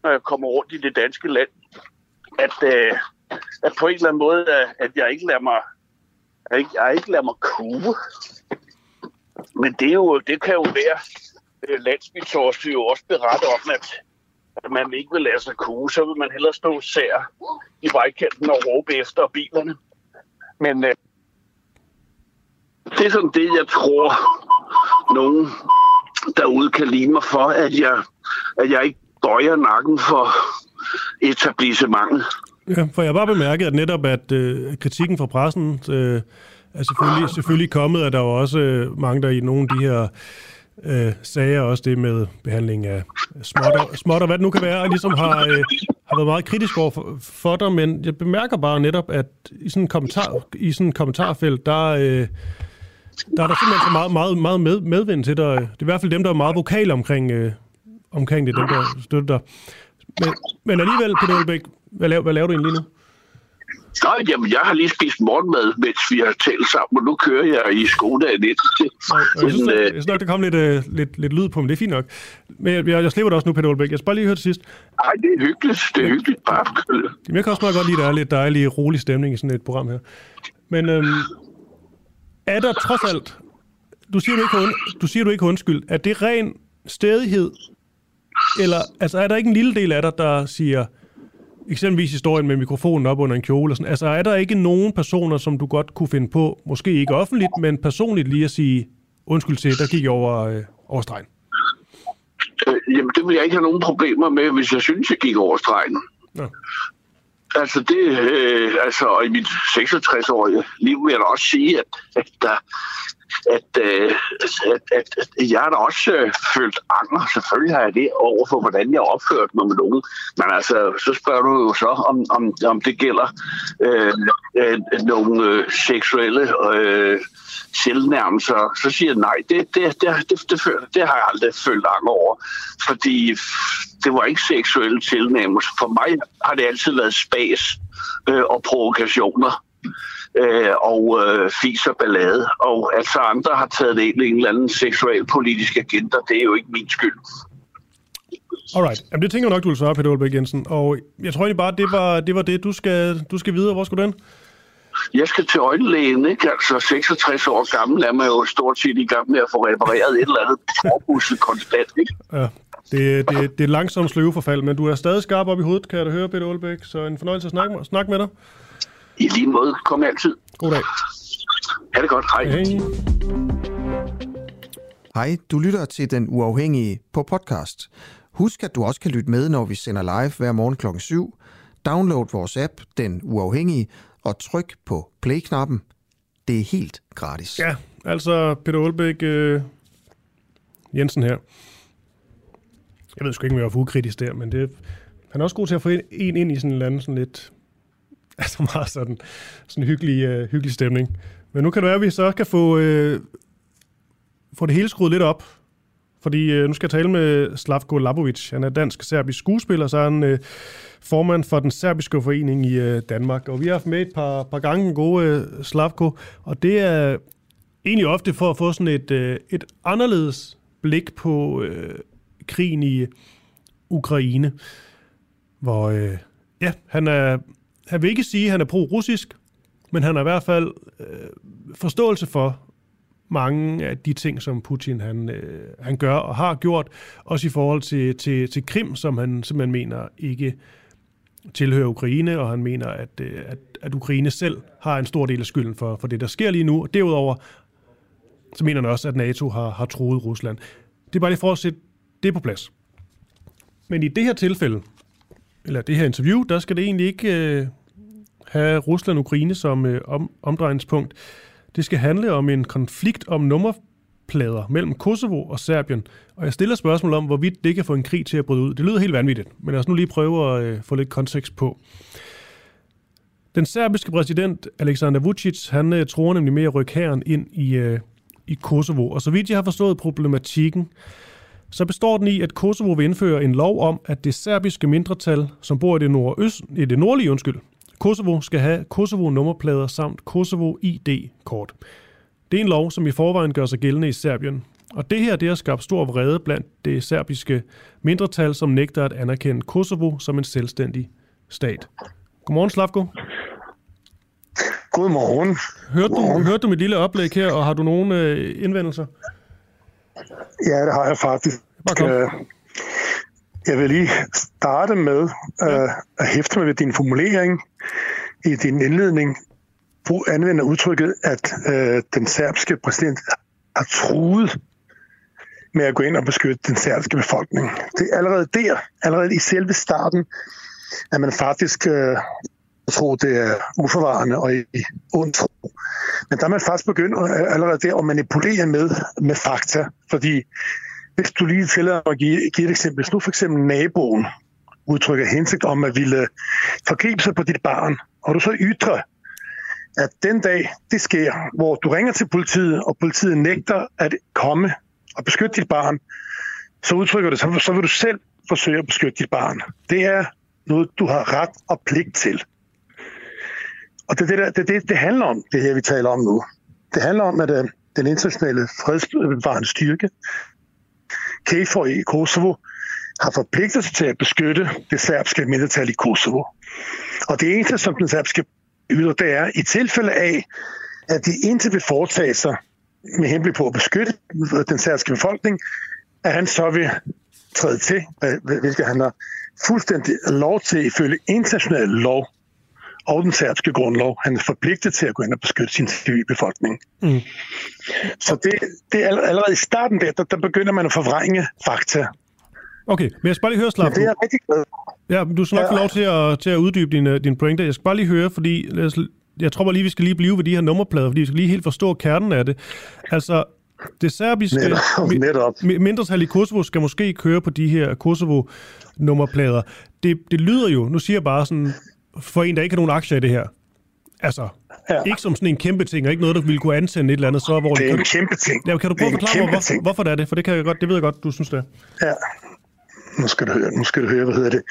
når jeg kommer rundt i det danske land. At, øh, at på en eller anden måde, at, at jeg ikke lader mig, at ikke, jeg ikke lader mig kue. Men det, er jo, det kan jo være, øh, jo også berette om, at, at man ikke vil lade sig kue, så vil man hellere stå sær i vejkanten og råbe efter bilerne. Men øh, det er sådan det, jeg tror, nogen derude kan lide mig for, at jeg, at jeg ikke bøjer nakken for etablissementet. Ja, for jeg har bare bemærket, at netop at øh, kritikken fra pressen øh, er selvfølgelig, selvfølgelig kommet, at der er jo også øh, mange, der i nogle af de her øh, sager, også det med behandling af småtter, småtter hvad det nu kan være, og ligesom har, øh, har været meget kritisk over for, for dig, men jeg bemærker bare netop, at i sådan en, kommentar, i sådan en kommentarfelt, der, øh, der er der simpelthen så meget, meget, meget med, medvind til dig. Det er i hvert fald dem, der er meget vokale omkring, øh, omkring det, dem, der støtter dig. Men, men alligevel, Peter Olbæk, hvad laver, hvad laver du egentlig lige nu? Nej, jamen, jeg har lige spist morgenmad, mens vi har talt sammen, og nu kører jeg i Skoda i 19. Nej, jeg, synes, jeg synes nok, der kom lidt, uh, lidt, lidt lyd på, men det er fint nok. Men jeg, jeg, jeg slipper det også nu, Peter Olbæk. Jeg skal bare lige høre til sidst. Nej, det er hyggeligt. Det er hyggeligt. Bare Jamen, jeg kan også meget godt lide, at der er lidt dejlig, rolig stemning i sådan et program her. Men øhm, er der trods alt... Du siger, du ikke, und, du siger, du ikke undskyld. Er det ren stedighed? Eller altså, er der ikke en lille del af dig, der siger eksempelvis historien med mikrofonen op under en kjole. Og sådan. Altså, er der ikke nogen personer, som du godt kunne finde på, måske ikke offentligt, men personligt lige at sige, undskyld til, der gik jeg over, øh, over stregen? Øh, jamen, det vil jeg ikke have nogen problemer med, hvis jeg synes, jeg gik over stregen. Ja. Altså, det, øh, altså, i mit 66-årige liv vil jeg da også sige, at, at der, at, øh, at, at, at jeg har da også øh, følt anger. Selvfølgelig har jeg det over for, hvordan jeg opført mig med nogen. Men altså, så spørger du jo så, om, om, om det gælder øh, øh, nogle øh, seksuelle øh, selvnærmelser. Så siger jeg nej, det, det, det, det, det, det har jeg aldrig følt anger over. Fordi det var ikke seksuelle tilnærmelser. For mig har det altid været spas øh, og provokationer øh, og øh, fis og ballade. Og altså andre har taget det ind i en eller anden seksualpolitisk agenda. Det er jo ikke min skyld. Alright. Jamen, det tænker jeg nok, du vil svare, Peter Olbæk Jensen. Og jeg tror egentlig bare, det var det, var det du, skal, du skal videre. Hvor skal du den? Jeg skal til øjenlægen, ikke? Altså 66 år gammel er man jo stort set i gang med at få repareret et eller andet forbudset konstant, ikke? Ja, det, det, det er langsomt sløveforfald, men du er stadig skarp op i hovedet, kan jeg da høre, Peter Olbæk. Så en fornøjelse at snakke, snakke med dig. I lige måde. Kom altid. God dag. Ha' det godt. Hej. Hej. Hej, du lytter til Den Uafhængige på podcast. Husk, at du også kan lytte med, når vi sender live hver morgen klokken 7. Download vores app, Den Uafhængige, og tryk på play-knappen. Det er helt gratis. Ja, altså Peter Olbæk øh, Jensen her. Jeg ved sgu ikke, om jeg var for ukritisk der, men det, han er også god til at få en ind i sådan en eller anden sådan lidt altså meget sådan, sådan en hyggelig, øh, hyggelig stemning. Men nu kan det være, at vi så kan få, øh, få det hele skruet lidt op. Fordi øh, nu skal jeg tale med Slavko Labovic. Han er dansk-serbisk skuespiller, så er han øh, formand for den serbiske forening i øh, Danmark. Og vi har haft med et par, par gange en gode øh, Slavko, og det er egentlig ofte for at få sådan et, øh, et anderledes blik på øh, krigen i Ukraine, hvor øh, ja, han er han vil ikke sige, at han er pro-russisk, men han har i hvert fald øh, forståelse for mange af de ting, som Putin han, øh, han gør og har gjort, også i forhold til, til, til Krim, som han simpelthen mener ikke tilhører Ukraine, og han mener, at, øh, at, at Ukraine selv har en stor del af skylden for, for det, der sker lige nu. Derudover så mener han også, at NATO har, har troet Rusland. Det er bare lige for at sætte det på plads. Men i det her tilfælde, eller det her interview, der skal det egentlig ikke øh, have Rusland og Ukraine som øh, om, omdrejningspunkt. Det skal handle om en konflikt om nummerplader mellem Kosovo og Serbien. Og jeg stiller spørgsmål om, hvorvidt det kan få en krig til at bryde ud. Det lyder helt vanvittigt, men lad os nu lige prøve at øh, få lidt kontekst på. Den serbiske præsident Aleksandar Vucic, han øh, tror nemlig med at rykke hæren ind i, øh, i Kosovo. Og så vidt jeg har forstået problematikken, så består den i, at Kosovo vil indføre en lov om, at det serbiske mindretal, som bor i det, nordøst, i det nordlige undskyld, Kosovo skal have Kosovo-nummerplader samt Kosovo-ID-kort. Det er en lov, som i forvejen gør sig gældende i Serbien. Og det her det har skabt stor vrede blandt det serbiske mindretal, som nægter at anerkende Kosovo som en selvstændig stat. Godmorgen, Slavko. Godmorgen. Hørte du, hørte du mit lille oplæg her, og har du nogen øh, indvendelser? Ja, det har jeg faktisk. Øh, jeg vil lige starte med øh, at hæfte mig ved din formulering i din indledning. Du anvender udtrykket, at øh, den serbske præsident har truet med at gå ind og beskytte den serbiske befolkning. Det er allerede der, allerede i selve starten, at man faktisk øh, tro, det er uforvarende og i ond tro. Men der er man faktisk begyndt allerede der at manipulere med, med fakta, fordi hvis du lige tillader at give, give et eksempel. Hvis nu for eksempel naboen udtrykker hensigt om at ville forgribe sig på dit barn, og du så ytrer, at den dag det sker, hvor du ringer til politiet, og politiet nægter at komme og beskytte dit barn, så udtrykker det, så, så vil du selv forsøge at beskytte dit barn. Det er noget, du har ret og pligt til. Og det er det, der, det, det, det handler om, det her, vi taler om nu. Det handler om, at øh, den internationale fredsbevarende styrke, KFOR i e, Kosovo, har forpligtet sig til at beskytte det serbske mindretal i Kosovo. Og det eneste, som den serbske yder, det er i tilfælde af, at de intet vil foretage sig med henblik på at beskytte den serbske befolkning, at han så vil træde til, hvilket han har fuldstændig lov til ifølge international lov og den serbske grundlov. Han er forpligtet til at gå ind og beskytte sin civilbefolkning. Mm. Så det, det er allerede i starten der, der, der begynder man at forvrænge fakta. Okay, men jeg skal bare lige høre, Slav. Ja, det er jeg rigtig glad Ja, du skal nok ja. få lov til at, til at uddybe din, din pointe. Jeg skal bare lige høre, fordi jeg tror bare lige, vi skal lige blive ved de her nummerplader, fordi vi skal lige helt forstå kernen af det. Altså, det serbiske netop, netop. mindretal i Kosovo skal måske køre på de her Kosovo-nummerplader. Det, det lyder jo, nu siger jeg bare sådan, for en, der ikke har nogen aktier i det her, altså, ja. ikke som sådan en kæmpe ting, og ikke noget, der ville kunne ansende et eller andet så hvor Det er en kæmpe ting. Ja, kan du prøve at forklare mig, hvor, hvorfor det er det? For det, kan jeg godt, det ved jeg godt, du synes det. Ja, nu skal du høre, nu skal du høre, hvad hedder det.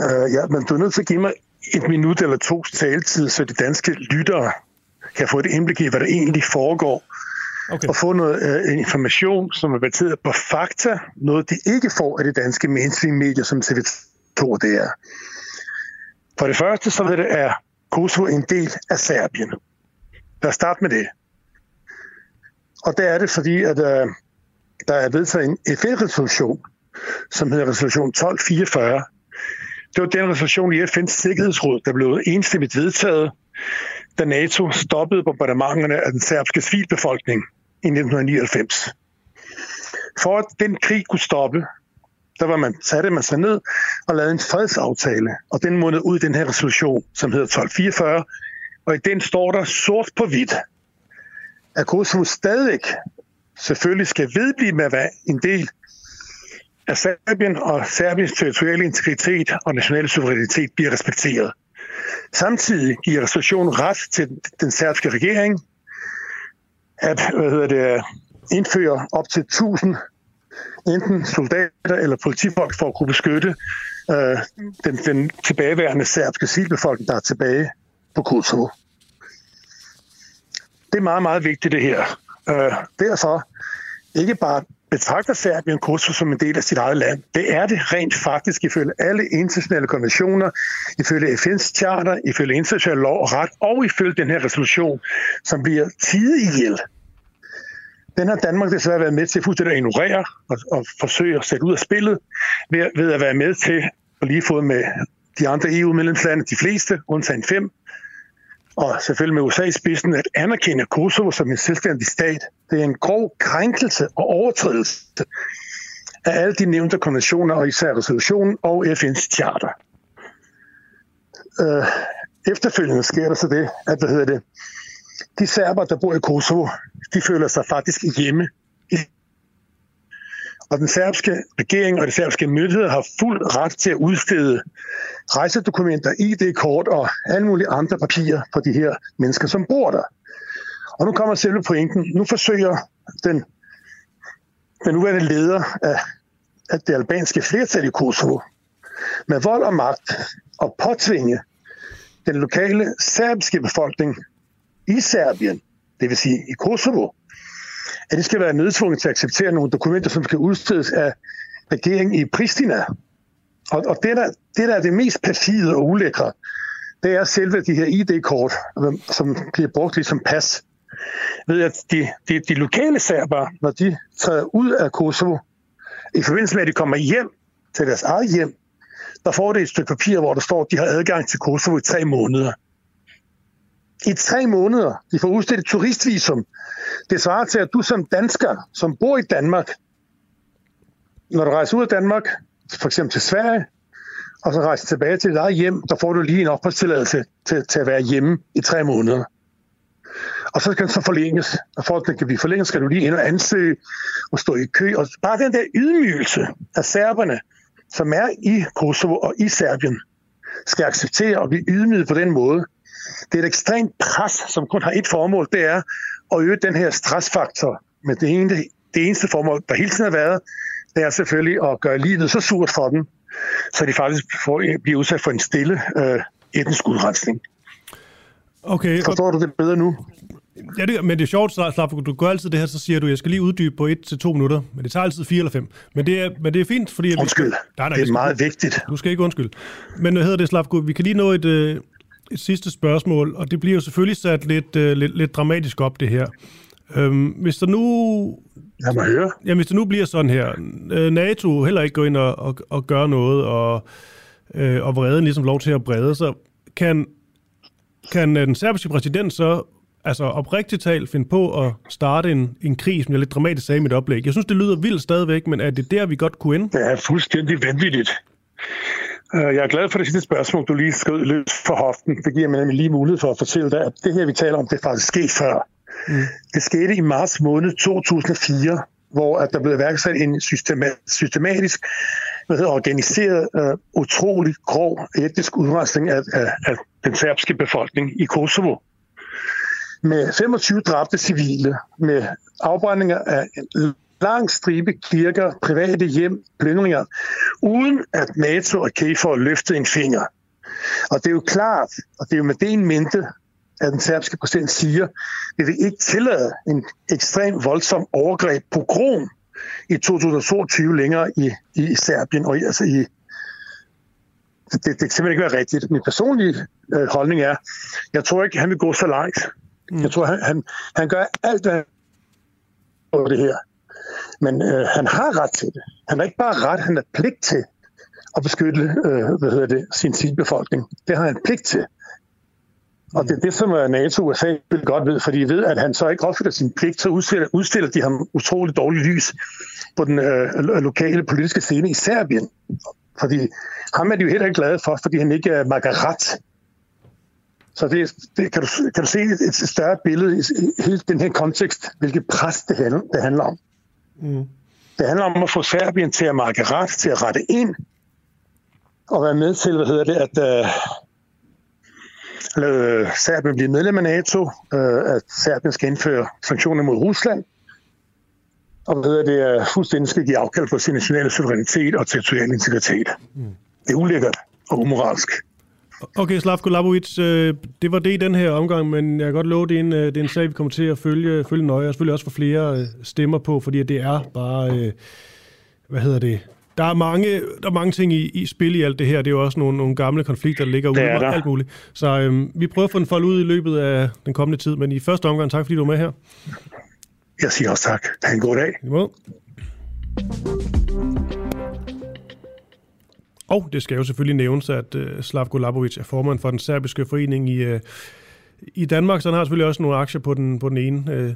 Uh, ja, men du er nødt til at give mig et minut eller to taletid, så de danske lyttere kan få et indblik i, hvad der egentlig foregår. Okay. Og få noget uh, information, som er baseret på fakta, noget de ikke får af de danske mainstream-medier, som TV2 det er. For det første, så det, er Kosovo en del af Serbien. Lad os starte med det. Og det er det, fordi at, øh, der er vedtaget en FN-resolution, som hedder resolution 1244. Det var den resolution i FN's Sikkerhedsråd, der blev enstemmigt vedtaget, da NATO stoppede bombardementerne af den serbske civilbefolkning i 1999. For at den krig kunne stoppe, der var man, satte man sig ned og lavede en fredsaftale, og den mundede ud i den her resolution, som hedder 1244, og i den står der sort på hvidt, at Kosovo stadig selvfølgelig skal vedblive med at være en del af Serbien, og Serbiens territoriale integritet og nationale suverænitet bliver respekteret. Samtidig giver resolutionen ret til den serbiske regering at hvad hedder det, indføre op til 1000 enten soldater eller politifolk for at kunne beskytte øh, den, den tilbageværende serbske civilbefolkning, der er tilbage på Kosovo. Det er meget, meget vigtigt det her. Øh, derfor ikke bare betragter Serbien Kosovo som en del af sit eget land. Det er det rent faktisk ifølge alle internationale konventioner, ifølge FN's charter, ifølge international lov og ret, og ifølge den her resolution, som bliver tidig ihjel den har Danmark desværre været med til fuldstændig at ignorere og, og forsøge at sætte ud af spillet ved, ved at være med til at lige få med de andre EU-medlemslande, de fleste, undtagen fem, og selvfølgelig med USA i spidsen, at anerkende Kosovo som en selvstændig stat. Det er en grov krænkelse og overtrædelse af alle de nævnte konventioner, og især resolutionen og FN's charter. Øh, efterfølgende sker der så det, at hvad hedder det, de serber, der bor i Kosovo, de føler sig faktisk hjemme. Og den serbske regering og de serbske myndigheder har fuld ret til at udstede rejsedokumenter, ID-kort og alle mulige andre papirer for de her mennesker, som bor der. Og nu kommer selve pointen. Nu forsøger den, den nuværende leder af, af det albanske flertal i Kosovo med vold og magt at påtvinge den lokale serbiske befolkning i Serbien, det vil sige i Kosovo, at de skal være nødtvunget til at acceptere nogle dokumenter, som skal udstedes af regeringen i Pristina. Og, og det, der, det, der er det mest perfide og ulækre, det er selve de her ID-kort, som bliver brugt ligesom pas. Ved at de, de, de lokale serber, når de træder ud af Kosovo, i forbindelse med, at de kommer hjem til deres eget hjem, der får det et stykke papir, hvor der står, at de har adgang til Kosovo i tre måneder i tre måneder. De får udstedt et turistvisum. Det svarer til, at du som dansker, som bor i Danmark, når du rejser ud af Danmark, for eksempel til Sverige, og så rejser tilbage til dit eget hjem, så får du lige en opholdstilladelse til, til at være hjemme i tre måneder. Og så kan den så forlænges. Og for at den kan blive forlænget, skal du lige ind og ansøge og stå i kø. Og bare den der ydmygelse af serberne, som er i Kosovo og i Serbien, skal acceptere at blive ydmyget på den måde. Det er et ekstremt pres, som kun har et formål, det er at øge den her stressfaktor. Men det, ene, det eneste formål, der hele tiden har været, det er selvfølgelig at gøre livet så surt for dem, så de faktisk får, bliver udsat for en stille øh, etnisk udrensning. Okay. Forstår du det bedre nu? Ja, det, men det er sjovt, Slap, du gør altid det her, så siger du, jeg skal lige uddybe på et til to minutter, men det tager altid fire eller fem. Men det er, men det er fint, fordi... Undskyld, vi, nej, nej, det er meget vigtigt. Du skal ikke undskylde. Men hvad hedder det, Slavko? Vi kan lige nå et, øh, et sidste spørgsmål, og det bliver jo selvfølgelig sat lidt, uh, lidt, lidt dramatisk op, det her. Øhm, hvis der nu... Jeg må høre. Ja, hvis det nu bliver sådan her, øh, NATO heller ikke går ind og, og, og gør noget, og, øh, og vreden ligesom lov til at brede, så kan, kan den serbiske præsident så altså oprigtigt talt finde på at starte en, en krig, som jeg lidt dramatisk sagde i mit oplæg. Jeg synes, det lyder vildt stadigvæk, men er det der, vi godt kunne ende? Det er fuldstændig vanvittigt. Øh, jeg er glad for det sidste spørgsmål, du lige skød løs for hoften. Det giver mig nemlig lige mulighed for at fortælle dig, at det her, vi taler om, det er faktisk sket før. Mm. Det skete i marts måned 2004, hvor at der blev iværksat en systematisk hvad hedder, organiseret, uh, utrolig grov etnisk udrensning af, af, af den serbske befolkning i Kosovo. Med 25 dræbte civile, med afbrændinger af lang stribe kirker, private hjem, plyndringer, uden at NATO og KFOR løftede en finger. Og det er jo klart, og det er jo med det en mente, at den serbske præsident siger, at vi ikke tillade en ekstrem voldsom overgreb på Krom i 2022 længere i, i Serbien og i, altså i det, det kan simpelthen ikke være rigtigt. Min personlige øh, holdning er, jeg tror ikke, han vil gå så langt. Mm. Jeg tror, han, han, han gør alt, hvad på det her. Men øh, han har ret til det. Han har ikke bare ret, han har pligt til at beskytte øh, hvad hedder det, sin civilbefolkning. Det har han pligt til. Og det er det, som øh, NATO og USA vil godt ved, fordi de ved, at han så ikke opfylder sin pligt, så udstiller, udstiller de ham utroligt dårligt lys på den øh, øh lokale politiske scene i Serbien. Fordi ham er de jo heller ikke glade for, fordi han ikke er magaret. Så det, det kan, du, kan du se et, et større billede i hele den her kontekst, hvilket pres det handler, det handler om. Mm. Det handler om at få Serbien til at markere til at rette ind, og være med til, hvad hedder det, at, uh, lade Serbien blive medlem af NATO, uh, at Serbien skal indføre sanktioner mod Rusland, og hvad hedder det, uh, fuldstændig skal give afkald på sin nationale suverænitet og territorial integritet. Mm. Det er ulækkert og umoralsk. Okay, Slavko Labovic, øh, det var det i den her omgang, men jeg kan godt love, det er en, øh, det er en sag, vi kommer til at følge, følge nøje, og selvfølgelig også få flere øh, stemmer på, fordi det er bare, hvad hedder det, der er mange, der er mange ting i, i spil i alt det her. Det er jo også nogle, nogle gamle konflikter, der ligger ude og alt muligt. Så øhm, vi prøver at få den folk ud i løbet af den kommende tid, men i første omgang, tak fordi du er med her. Jeg siger også tak. Ha' en god dag. Imod. Og det skal jo selvfølgelig nævnes, at øh, uh, Slavko Labovic er formand for den serbiske forening i, uh, i Danmark, så han har selvfølgelig også nogle aktier på den, på den ene uh,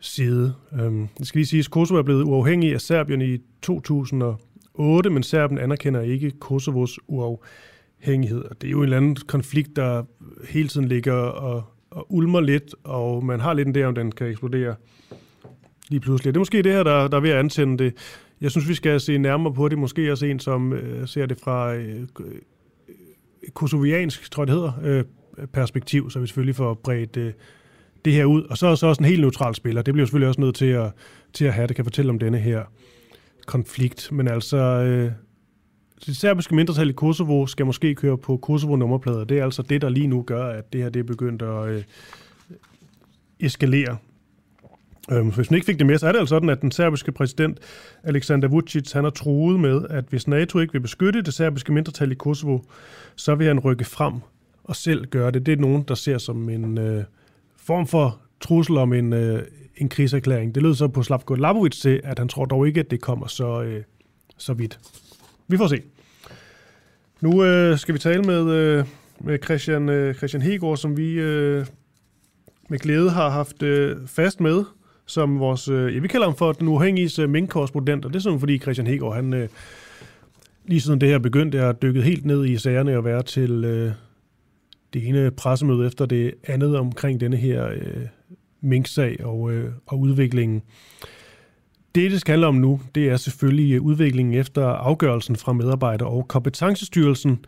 side. Um, det skal lige siges, at Kosovo er blevet uafhængig af Serbien i 2008, men Serbien anerkender ikke Kosovos uafhængighed. Og det er jo en eller anden konflikt, der hele tiden ligger og, og ulmer lidt, og man har lidt en der, om den kan eksplodere lige pludselig. Det er måske det her, der, der er ved at antænde det. Jeg synes, vi skal se nærmere på det. Måske også en, som øh, ser det fra øh, øh, kosoviansk, tror jeg det hedder, øh, perspektiv, så vi selvfølgelig får bredt øh, det her ud. Og så er så også en helt neutral spiller. Det bliver selvfølgelig også nødt til at, til at have, det kan fortælle om denne her konflikt. Men altså, øh, det serbiske mindretal i Kosovo skal måske køre på Kosovo-nummerplader. Det er altså det, der lige nu gør, at det her det er begyndt at øh, eskalere. Øhm, hvis man ikke fik det med, så er det altså sådan, at den serbiske præsident Aleksandar Vucic, han har truet med, at hvis NATO ikke vil beskytte det serbiske mindretal i Kosovo, så vil han rykke frem og selv gøre det. Det er nogen, der ser som en øh, form for trussel om en, øh, en krigserklæring. Det lød så på Slavko Labovic til, at han tror dog ikke, at det kommer så, øh, så vidt. Vi får se. Nu øh, skal vi tale med, øh, med Christian, øh, Christian Hegård, som vi øh, med glæde har haft øh, fast med som vores, øh, ja, vi kalder ham for den uafhængige øh, minkkorrespondent, og det er sådan, fordi Christian Hegård, han, øh, lige siden det her begyndte, jeg har dykket helt ned i sagerne og været til øh, det ene pressemøde efter det andet omkring denne her øh, minksag og, øh, og udviklingen. Det, det skal handle om nu, det er selvfølgelig udviklingen efter afgørelsen fra medarbejder- og kompetencestyrelsen.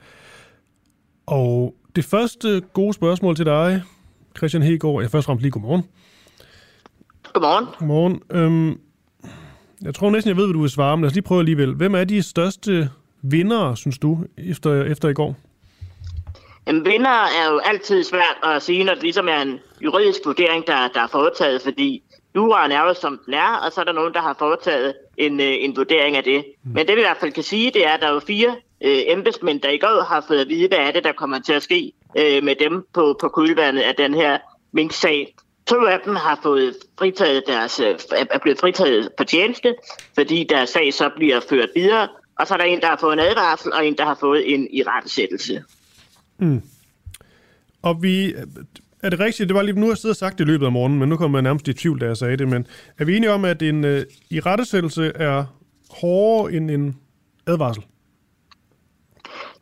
Og det første gode spørgsmål til dig, Christian Hegård, jeg først og fremmest lige godmorgen. Godmorgen. Godmorgen. Øhm, jeg tror næsten, jeg ved, hvad du vil svare, men lad os lige prøve alligevel. Hvem er de største vinder, synes du, efter, efter i går? En vinder er jo altid svært at sige, når det ligesom er en juridisk vurdering, der, der er foretaget, fordi juraen er jo som den er, og så er der nogen, der har foretaget en, øh, en vurdering af det. Mm. Men det vi i hvert fald kan sige, det er, at der er jo fire øh, embedsmænd, der i går har fået at vide, hvad er det, der kommer til at ske øh, med dem på, på kølvandet af den her mink-sag. To af dem har fået fritaget deres, øh, er blevet fritaget på tjeneste, fordi deres sag så bliver ført videre, og så er der en, der har fået en advarsel, og en, der har fået en irettesættelse. Mm. Og vi, øh, er det rigtigt? Det var lige nu, jeg sidder og sagt det i løbet af morgenen, men nu kommer jeg nærmest i tvivl, da jeg sagde det. Men er vi enige om, at en øh, uh, irettesættelse er hårdere end en advarsel?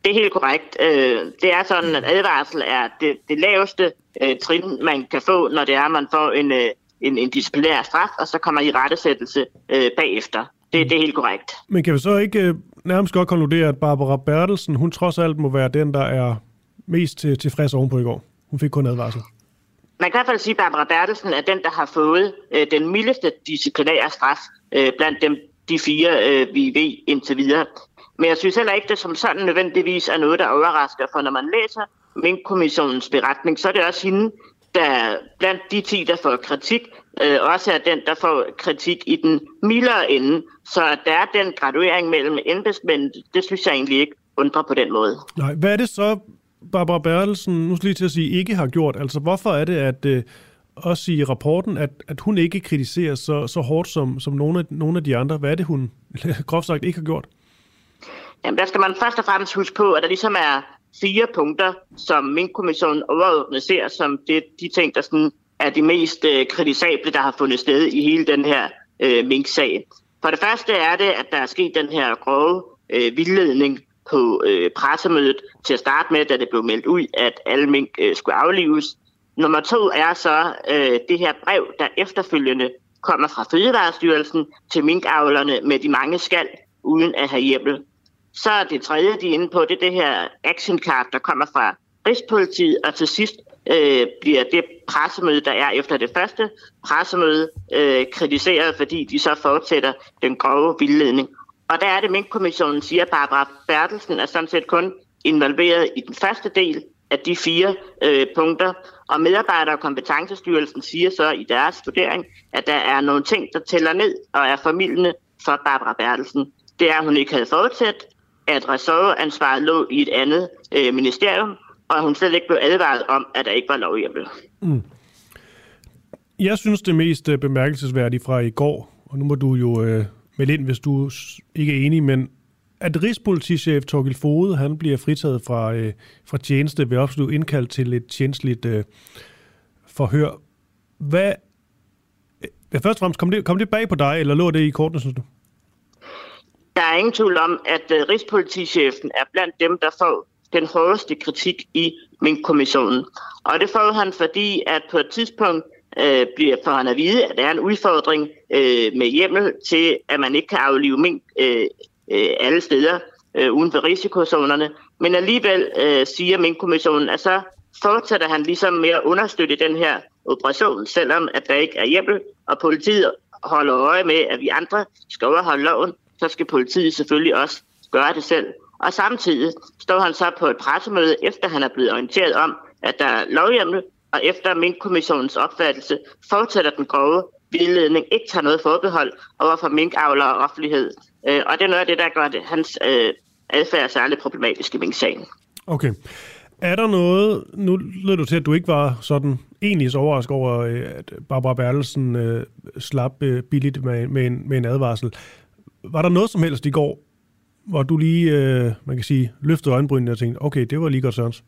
Det er helt korrekt. Øh, det er sådan, at advarsel er det, det laveste øh, trin, man kan få, når det er, at man får en, øh, en, en disciplinær straf, og så kommer i rettesættelse øh, bagefter. Det, det er helt korrekt. Men kan vi så ikke øh, nærmest godt konkludere, at Barbara Bertelsen, hun trods alt må være den, der er mest til, tilfreds ovenpå i går? Hun fik kun advarsel. Man kan i hvert fald sige, at Barbara Bertelsen er den, der har fået øh, den mildeste disciplinære straf øh, blandt dem, de fire, øh, vi ved indtil videre. Men jeg synes heller ikke, det som sådan nødvendigvis er noget, der overrasker, for når man læser Mink-kommissionens beretning, så er det også hende, der blandt de 10, der får kritik, øh, også er den, der får kritik i den mildere ende. Så at der er den graduering mellem embedsmænd, det synes jeg egentlig ikke undrer på den måde. Nej, hvad er det så, Barbara Bertelsen, nu skal lige til at sige, ikke har gjort? Altså, hvorfor er det, at øh, også i rapporten, at, at hun ikke kritiserer så, så hårdt som, som nogle, af, nogle af de andre? Hvad er det, hun groft sagt ikke har gjort? Jamen, der skal man først og fremmest huske på, at der ligesom er fire punkter, som Mink-kommissionen overordnet ser som det, de ting, der sådan er de mest øh, kritisable, der har fundet sted i hele den her øh, Mink-sag. For det første er det, at der er sket den her grove øh, vildledning på øh, pressemødet til at starte med, da det blev meldt ud, at alle mink øh, skulle aflives. Nummer to er så øh, det her brev, der efterfølgende kommer fra Fødevarestyrelsen til minkavlerne med de mange skal, uden at have hjemmel. Så er det tredje, de er inde på, det er det her action card, der kommer fra Rigspolitiet, og til sidst øh, bliver det pressemøde, der er efter det første pressemøde, øh, kritiseret, fordi de så fortsætter den grove vildledning. Og der er det, Mink-kommissionen siger, at Barbara Bertelsen er sådan set kun involveret i den første del af de fire øh, punkter. Og medarbejder- og kompetencestyrelsen siger så i deres vurdering, at der er nogle ting, der tæller ned og er formidlende for Barbara Bertelsen. Det er, at hun ikke havde fortsat, at ressortansvaret lå i et andet øh, ministerium, og hun slet ikke blev advaret om, at der ikke var lovhjemmel. Mm. Jeg synes, det mest øh, bemærkelsesværdige fra i går, og nu må du jo øh, melde ind, hvis du ikke er enig, men at Rigspolitichef Torgild Fode, han bliver fritaget fra, øh, fra tjeneste ved absolut indkaldt til et tjenestligt øh, forhør. Hvad, øh, først og fremmest, kom det, kom det bag på dig, eller lå det i kortene, synes du? Der er ingen tvivl om, at øh, Rigspolitichefen er blandt dem, der får den hårdeste kritik i Mink-kommissionen. Og det får han, fordi at på et tidspunkt øh, bliver for han at vide, at der er en udfordring øh, med hjemmel til, at man ikke kan aflive mink øh, øh, alle steder øh, uden for risikozonerne. Men alligevel øh, siger Mink-kommissionen, at så fortsætter han ligesom med at understøtte den her operation, selvom at der ikke er hjemmel, og politiet holder øje med, at vi andre skal overholde loven, så skal politiet selvfølgelig også gøre det selv. Og samtidig står han så på et pressemøde, efter han er blevet orienteret om, at der er lovhjemmel, og efter minkkommissionens opfattelse fortsætter den grove vildledning, ikke tager noget forbehold overfor minkavler og offentlighed. Øh, og det er noget af det, der gør det, hans øh, adfærd særligt problematisk i minksagen. Okay. Er der noget, nu lød du til, at du ikke var sådan egentlig så overrasket over, øh, at Barbara Bertelsen øh, slap øh, billigt med, med, en, med en advarsel. Var der noget som helst i går, hvor du lige, øh, man kan sige, løftede øjenbrynene og tænkte, okay, det var lige godt Sørens?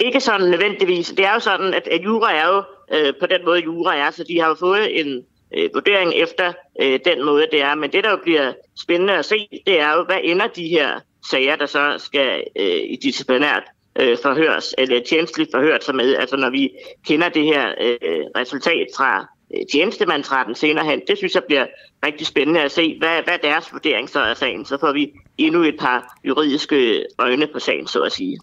Ikke sådan nødvendigvis. Det er jo sådan, at, at jura er jo øh, på den måde, jura er, så de har jo fået en øh, vurdering efter øh, den måde, det er. Men det, der jo bliver spændende at se, det er jo, hvad ender de her sager, der så skal øh, i disciplinært øh, forhørs, eller tjenestligt forhørt sig med. Altså når vi kender det her øh, resultat fra øh, tjenestemandsretten senere hen, det synes jeg bliver rigtig spændende at se, hvad, hvad deres vurdering så er sagen. Så får vi endnu et par juridiske øjne på sagen, så at sige.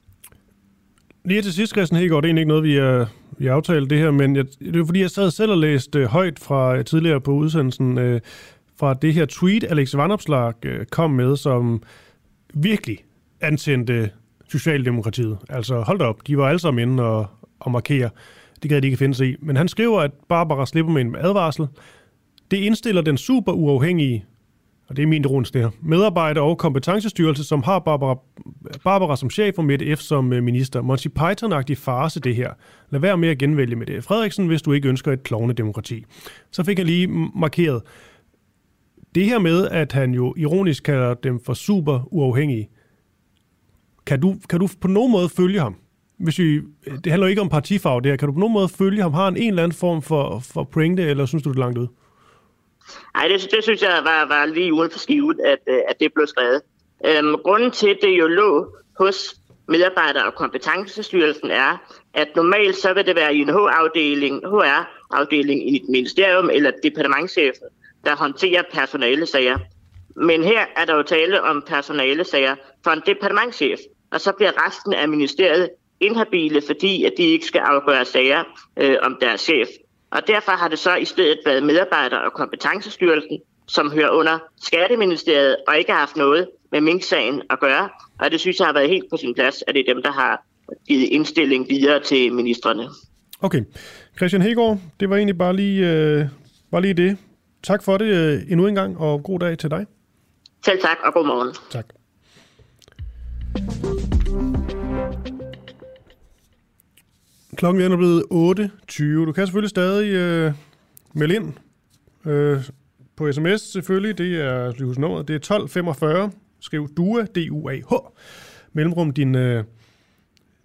Lige til sidst, Christian Hegård, det er egentlig ikke noget, vi er, vi aftalte det her, men jeg, det er fordi, jeg sad selv og læste øh, højt fra øh, tidligere på udsendelsen, øh, fra det her tweet, Alex Vanopslag øh, kom med, som virkelig antændte Socialdemokratiet. Altså hold da op, de var alle sammen inde og, og markere. Det kan de ikke finde sig i. Men han skriver, at Barbara slipper med en advarsel. Det indstiller den super uafhængige, og det er min ironisk det her, medarbejder og kompetencestyrelse, som har Barbara, Barbara som chef og Mette F. som øh, minister. Monty Python-agtig farse det her. Lad være med at genvælge Mette Frederiksen, hvis du ikke ønsker et klovne demokrati. Så fik han lige markeret, det her med, at han jo ironisk kalder dem for super uafhængige, kan du, kan du på nogen måde følge ham? Hvis vi, øh, det handler ikke om partifarve det her. Kan du på nogen måde følge ham? Har han en eller anden form for, for pointe, eller synes du det er langt ud? Nej, det, det synes jeg var, var lige uden for skivet, at, øh, at det blev skrevet. Øhm, grunden til, at det jo lå hos medarbejder- og kompetencestyrelsen er, at normalt så vil det være i en HR-afdeling, HR-afdeling i et ministerium eller departementchefen, der håndterer personalesager. Men her er der jo tale om personalesager for en departementchef, og så bliver resten af ministeriet inhabile, fordi at de ikke skal afgøre sager øh, om deres chef. Og derfor har det så i stedet været medarbejder- og kompetencestyrelsen, som hører under Skatteministeriet og ikke har haft noget med Mink-sagen at gøre. Og det synes jeg har været helt på sin plads, at det er dem, der har givet indstilling videre til ministerne. Okay. Christian Hegård, det var egentlig bare lige, øh, bare lige det. Tak for det øh, endnu en gang, og god dag til dig. Selv tak, og god morgen. Tak. Klokken er blevet 8.20. Du kan selvfølgelig stadig øh, melde ind øh, på sms selvfølgelig. Det er nummeret. Det er 1245. Skriv DUA, D-U-A-H. Mellemrum din, øh,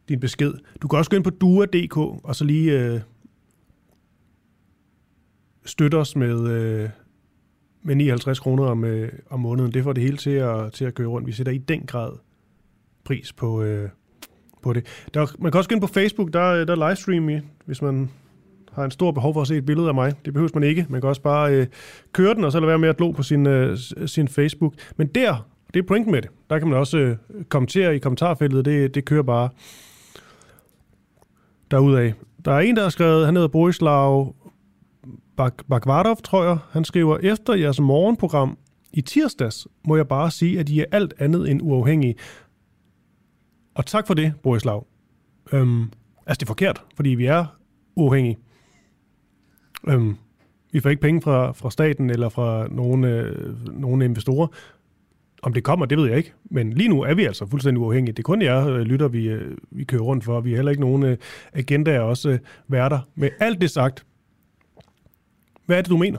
din besked. Du kan også gå ind på dua.dk og så lige øh, støtte os med, øh, med 59 kroner om, øh, om måneden. Det får det hele til at, til at køre rundt. Vi sætter i den grad pris på, øh, på det. Der, man kan også gå ind på Facebook, der, øh, der livestream i, hvis man har en stor behov for at se et billede af mig. Det behøver man ikke. Man kan også bare øh, køre den, og så lade være med at glo på sin, øh, sin Facebook. Men der, det er pointen med det. Der kan man også øh, kommentere i kommentarfeltet. Det, det kører bare derudad. Der er en, der har skrevet, han hedder Borislav Bak Bakvardov, tror jeg. Han skriver, efter jeres morgenprogram i tirsdags, må jeg bare sige, at I er alt andet end uafhængige. Og tak for det, Borislav. Øhm, altså, det er forkert, fordi vi er uafhængige. Øhm, vi får ikke penge fra, fra staten eller fra nogle, øh, nogle investorer. Om det kommer, det ved jeg ikke. Men lige nu er vi altså fuldstændig uafhængige. Det er kun jer øh, lytter, vi, øh, vi kører rundt for. Vi har heller ikke nogen øh, agendaer også øh, værter. Med alt det sagt, hvad er det, du mener?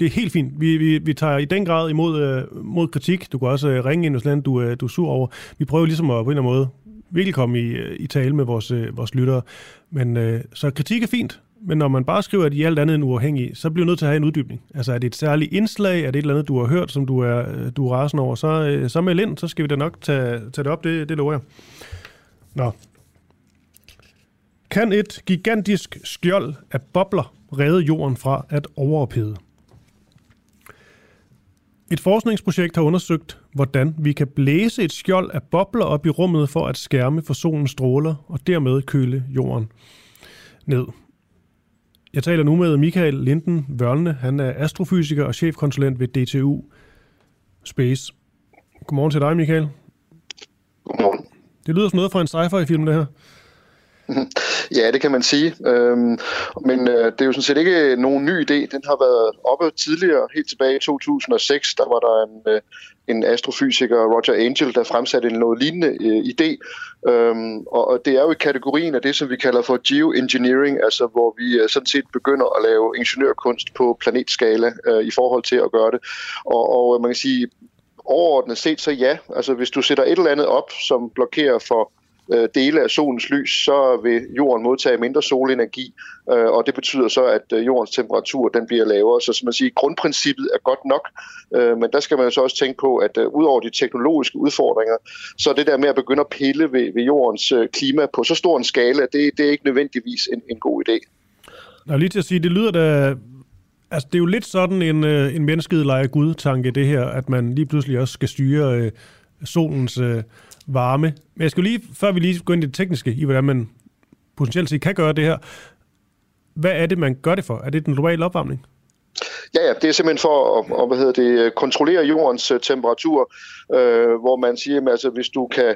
Det er helt fint. Vi, vi, vi tager i den grad imod øh, mod kritik. Du kan også øh, ringe ind, hvis land, du, øh, du er sur over. Vi prøver ligesom at på en eller anden måde virkelig komme i, øh, i tale med vores, øh, vores lyttere. Men øh, så kritik er fint, men når man bare skriver, at I er alt andet end uafhængige, så bliver du nødt til at have en uddybning. Altså er det et særligt indslag, er det et eller andet, du har hørt, som du er, øh, du er rasende over, så, øh, så med ind, så skal vi da nok tage, tage det op, det, det lover jeg. Nå. Kan et gigantisk skjold af bobler redde jorden fra at overophede? Et forskningsprojekt har undersøgt, hvordan vi kan blæse et skjold af bobler op i rummet for at skærme for solens stråler og dermed køle jorden ned. Jeg taler nu med Michael Linden Vørlne. Han er astrofysiker og chefkonsulent ved DTU Space. Godmorgen til dig, Michael. Godmorgen. Det lyder som noget fra en sci-fi-film, det her. Ja, det kan man sige. Øhm, men øh, det er jo sådan set ikke nogen ny idé. Den har været oppe tidligere, helt tilbage i 2006. Der var der en, øh, en astrofysiker, Roger Angel, der fremsatte en noget lignende øh, idé. Øhm, og, og det er jo i kategorien af det, som vi kalder for geoengineering, altså hvor vi øh, sådan set begynder at lave ingeniørkunst på planetskala øh, i forhold til at gøre det. Og, og øh, man kan sige, overordnet set så ja, altså hvis du sætter et eller andet op, som blokerer for øh, dele af solens lys, så vil jorden modtage mindre solenergi, øh, og det betyder så, at øh, jordens temperatur den bliver lavere. Så som man siger, grundprincippet er godt nok, øh, men der skal man jo så også tænke på, at øh, udover de teknologiske udfordringer, så det der med at begynde at pille ved, ved jordens øh, klima på så stor en skala, det, det er ikke nødvendigvis en, en god idé. Nå, lige til at sige, det lyder da... Altså, det er jo lidt sådan en, øh, en mennesket leger Gud-tanke, det her, at man lige pludselig også skal styre øh, solens øh, varme. Men jeg skal lige, før vi lige går ind i det tekniske, i hvordan man potentielt set kan gøre det her, hvad er det, man gør det for? Er det den globale opvarmning? Ja, ja, det er simpelthen for at, at hvad hedder det, øh, kontrollere jordens øh, temperatur, øh, hvor man siger, at altså, hvis du kan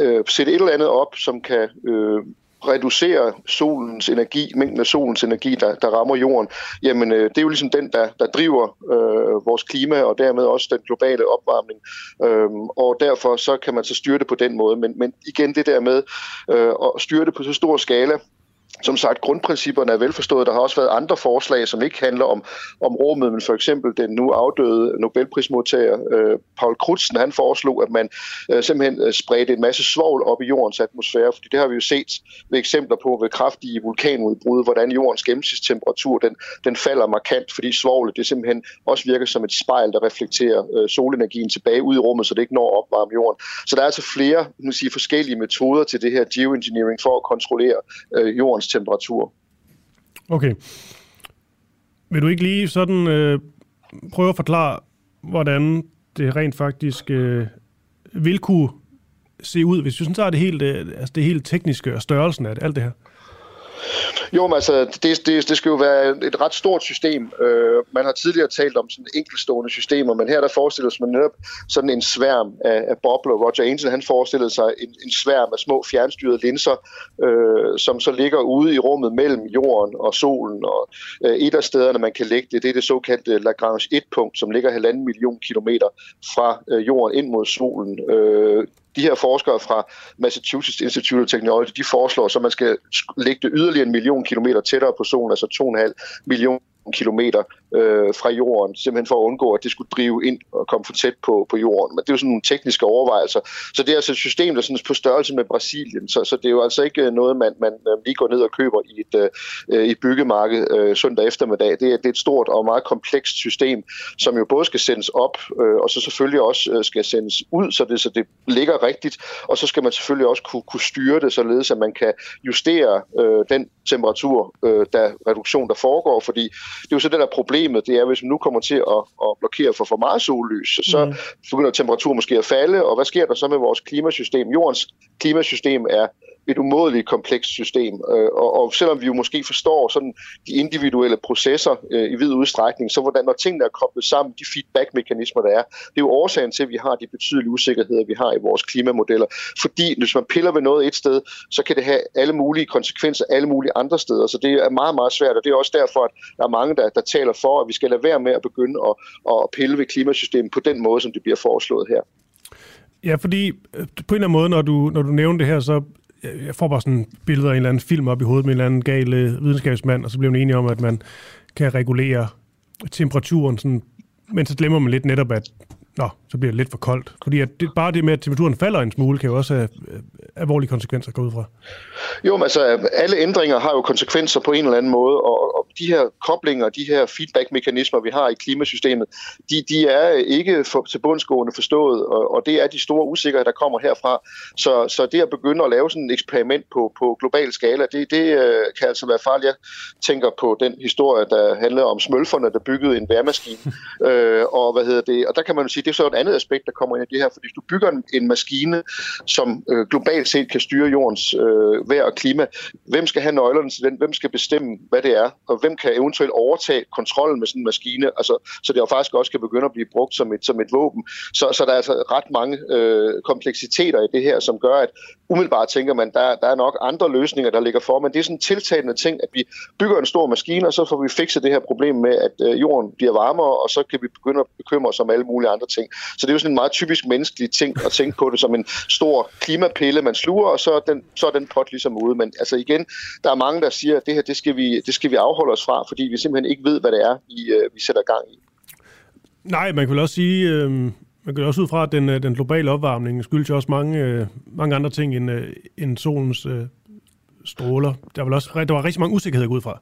øh, sætte et eller andet op, som kan øh, reducere solens energi, mængden af solens energi, der, der rammer jorden, jamen øh, det er jo ligesom den, der, der driver øh, vores klima og dermed også den globale opvarmning. Øhm, og derfor så kan man så styre det på den måde. Men, men igen det der med øh, at styre det på så stor skala, som sagt, grundprincipperne er velforstået. Der har også været andre forslag, som ikke handler om, om rummet, men for eksempel den nu afdøde Nobelprismodtager øh, Paul Crutzen, han foreslog, at man øh, simpelthen øh, spredte en masse svovl op i jordens atmosfære, fordi det har vi jo set ved eksempler på ved kraftige vulkanudbrud, hvordan jordens gennemsnitstemperatur den, den falder markant, fordi svovlet det simpelthen også virker som et spejl, der reflekterer øh, solenergien tilbage ud i rummet, så det ikke når at opvarme jorden. Så der er altså flere man sige, forskellige metoder til det her geoengineering for at kontrollere øh, jordens temperatur. Okay. Vil du ikke lige sådan øh, prøve at forklare, hvordan det rent faktisk øh, vil kunne se ud, hvis vi sådan tager det helt, øh, altså det helt tekniske og størrelsen af det, alt det her? Jo, men altså, det, det, det skal jo være et ret stort system. Øh, man har tidligere talt om sådan enkeltstående systemer, men her der forestiller man netop sådan en sværm af, af bobler. Roger Angel, han forestillede sig en, en sværm af små fjernstyrede linser, øh, som så ligger ude i rummet mellem jorden og solen. Og øh, et af stederne, man kan lægge det, det er det såkaldte Lagrange 1-punkt, som ligger halvanden million kilometer fra øh, jorden ind mod solen. Øh, de her forskere fra Massachusetts Institute of Technology, de foreslår, så man skal lægge det yderligere en million kilometer tættere på solen, altså 2,5 million kilometer øh, fra jorden, simpelthen for at undgå, at det skulle drive ind og komme for tæt på, på jorden. Men det er jo sådan nogle tekniske overvejelser. Så det er altså et system, der er sådan på størrelse med Brasilien, så, så det er jo altså ikke øh, noget, man, man øh, lige går ned og køber i et, øh, øh, i et byggemarked øh, søndag eftermiddag. Det er, det er et stort og meget komplekst system, som jo både skal sendes op, øh, og så selvfølgelig også øh, skal sendes ud, så det, så det ligger rigtigt, og så skal man selvfølgelig også kunne, kunne styre det, således at man kan justere øh, den temperatur, øh, der reduktion, der foregår, fordi det er jo så det der problemet, det er, hvis man nu kommer til at, at blokere for for meget sollys, så mm. begynder temperaturen måske at falde, og hvad sker der så med vores klimasystem? Jordens klimasystem er et umådeligt komplekst system. Øh, og, og selvom vi jo måske forstår sådan de individuelle processer øh, i vid udstrækning, så hvordan når tingene er koblet sammen, de feedback-mekanismer, der er, det er jo årsagen til, at vi har de betydelige usikkerheder, vi har i vores klimamodeller. Fordi hvis man piller ved noget et sted, så kan det have alle mulige konsekvenser alle mulige andre steder. Så det er meget, meget svært, og det er også derfor, at der er mange, der, der taler for, at vi skal lade være med at begynde at, at pille ved klimasystemet på den måde, som det bliver foreslået her. Ja, fordi øh, på en eller anden måde, når du, når du nævner det her, så jeg får bare sådan billeder af en eller anden film op i hovedet med en eller anden gal øh, videnskabsmand, og så bliver man enige om, at man kan regulere temperaturen, sådan, men så glemmer man lidt netop, at Nå, så bliver det lidt for koldt. Fordi at det, bare det med, at temperaturen falder en smule, kan jo også have øh, alvorlige konsekvenser gå ud fra. Jo, men altså, alle ændringer har jo konsekvenser på en eller anden måde, og, og de her koblinger, de her feedback-mekanismer, vi har i klimasystemet, de, de er ikke for, til bundsgående forstået, og, og det er de store usikkerheder, der kommer herfra. Så, så det at begynde at lave sådan et eksperiment på, på global skala, det, det øh, kan altså være farligt. Jeg tænker på den historie, der handler om smølferne, der byggede en værmaskine, øh, og hvad hedder det, og der kan man jo sige, det er så et andet aspekt, der kommer ind i det her, fordi hvis du bygger en, en maskine, som øh, globalt set kan styre jordens øh, vejr og klima, hvem skal have nøglerne til den? Hvem skal bestemme, hvad det er? Og hvem kan eventuelt overtage kontrollen med sådan en maskine? Altså, så det jo faktisk også kan begynde at blive brugt som et, som et våben. Så, så der er altså ret mange øh, kompleksiteter i det her, som gør, at umiddelbart tænker man, der, der er nok andre løsninger, der ligger for, men det er sådan en tiltagende ting, at vi bygger en stor maskine, og så får vi fikset det her problem med, at øh, jorden bliver varmere, og så kan vi begynde at bekymre os om alle mulige andre ting. Så det er jo sådan en meget typisk menneskelig ting at tænke på det som en stor klimapille, man sluger, og så er den, så er den pot ligesom ude. Men altså igen, der er mange, der siger, at det her, det skal vi, det skal vi afholde os fra, fordi vi simpelthen ikke ved, hvad det er, vi, øh, vi sætter gang i. Nej, man kan vel også sige, øh, man kan også ud fra, at den, øh, den globale opvarmning skyldes jo også mange, øh, mange andre ting end, øh, end solens øh, stråler. Der var, også, der var rigtig mange usikkerheder ud fra.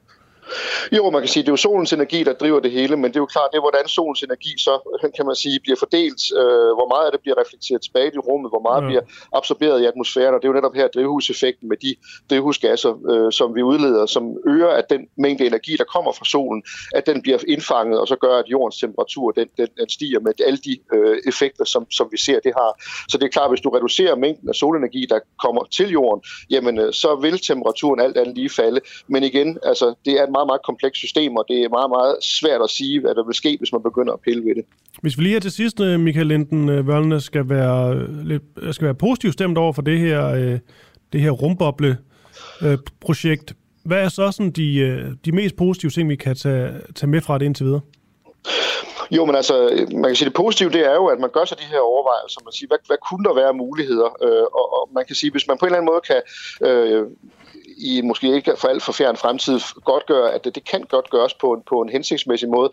Jo, man kan sige, at det er jo solens energi, der driver det hele, men det er jo klart, det er, hvordan solens energi så, kan man sige, bliver fordelt, øh, hvor meget af det bliver reflekteret tilbage i rummet, hvor meget ja. bliver absorberet i atmosfæren, og det er jo netop her drivhuseffekten med de drivhusgasser, øh, som vi udleder, som øger, at den mængde energi, der kommer fra solen, at den bliver indfanget, og så gør, at jordens temperatur, den, den, den stiger med alle de øh, effekter, som, som vi ser, det har. Så det er klart, hvis du reducerer mængden af solenergi, der kommer til jorden, jamen øh, så vil temperaturen alt andet lige falde. Men igen, altså, det er et meget, meget komplekst system, og det er meget, meget svært at sige, hvad der vil ske, hvis man begynder at pille ved det. Hvis vi lige her til sidst, øh, Michael Linden øh, Vørlene, skal være, øh, lidt, skal være positivt stemt over for det her, det her rumboble-projekt, hvad er så sådan de, de mest positive ting, vi kan tage, tage med fra det indtil videre? Jo, men altså, man kan sige, det positive, det er jo, at man gør sig de her overvejelser. Man siger, hvad, hvad kunne der være muligheder? Øh, og, og man kan sige, hvis man på en eller anden måde kan øh, i måske ikke for alt for fjern fremtid godt gøre, at det, det kan godt gøres på en, på en hensigtsmæssig måde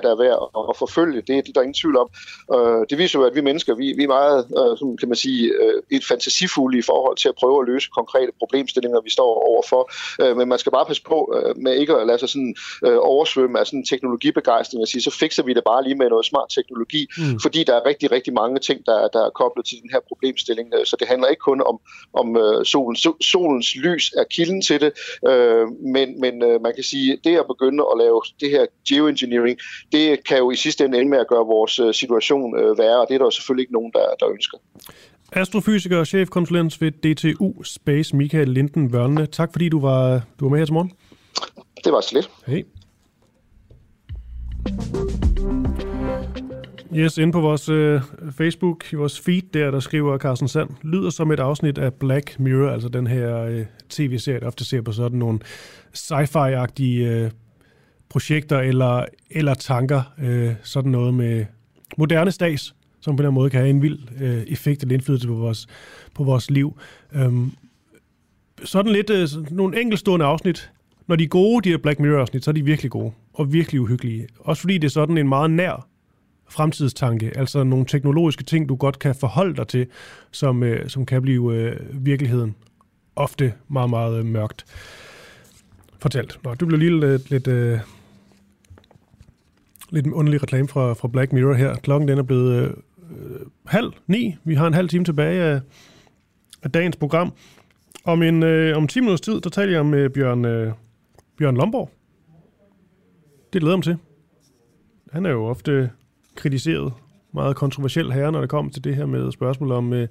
der er værd at, forfølge. Det, det er der ingen tvivl om. Øh, det viser jo, at vi mennesker, vi, vi er meget, øh, som kan man sige, øh, et fantasifulde i forhold til at prøve at løse konkrete problemstillinger, vi står overfor. Øh, men man skal bare passe på øh, med ikke at lade sig sådan øh, oversvømme af sådan teknologibegejstring og sige, så fikser vi det bare lige med noget smart teknologi, mm. fordi der er rigtig, rigtig mange ting, der, der er koblet til den her problemstilling. Så det handler ikke kun om, om øh, solen. Solens lys er kilden til det, øh, men, men øh, man kan sige, det at begynde at lave det her geoengineering, det kan jo i sidste ende ende med at gøre vores øh, situation øh, værre, og det er der jo selvfølgelig ikke nogen, der, der ønsker. Astrofysiker og chefkonsulent ved DTU Space, Michael Linden Vørne. Tak fordi du var, du var med her til morgen. Det var så lidt. Hej. Yes, inde på vores øh, Facebook, i vores feed der, der skriver Carsten Sand, lyder som et afsnit af Black Mirror, altså den her øh, tv-serie, der ofte ser på sådan nogle sci-fi-agtige øh, projekter eller, eller tanker, øh, sådan noget med moderne stats, som på den måde kan have en vild øh, effekt eller indflydelse på vores, på vores liv. Øhm, sådan lidt øh, nogle enkeltstående afsnit. Når de er gode, de her Black Mirror-afsnit, så er de virkelig gode og virkelig uhyggelige. Også fordi det er sådan en meget nær fremtidstanke, altså nogle teknologiske ting, du godt kan forholde dig til, som, øh, som kan blive øh, virkeligheden ofte meget, meget øh, mørkt fortalt. Nå, det blev lige lidt, lidt øh, lidt en underlig reklame fra, fra Black Mirror her. Klokken den er blevet øh, øh, halv ni. Vi har en halv time tilbage af, af dagens program. Om, en, øh, om 10 minutters tid, der taler jeg med øh, Bjørn, øh, Bjørn Lomborg. Det glæder mig til. Han er jo ofte kritiseret, meget kontroversiel herre, når det kommer til det her med spørgsmål om øh,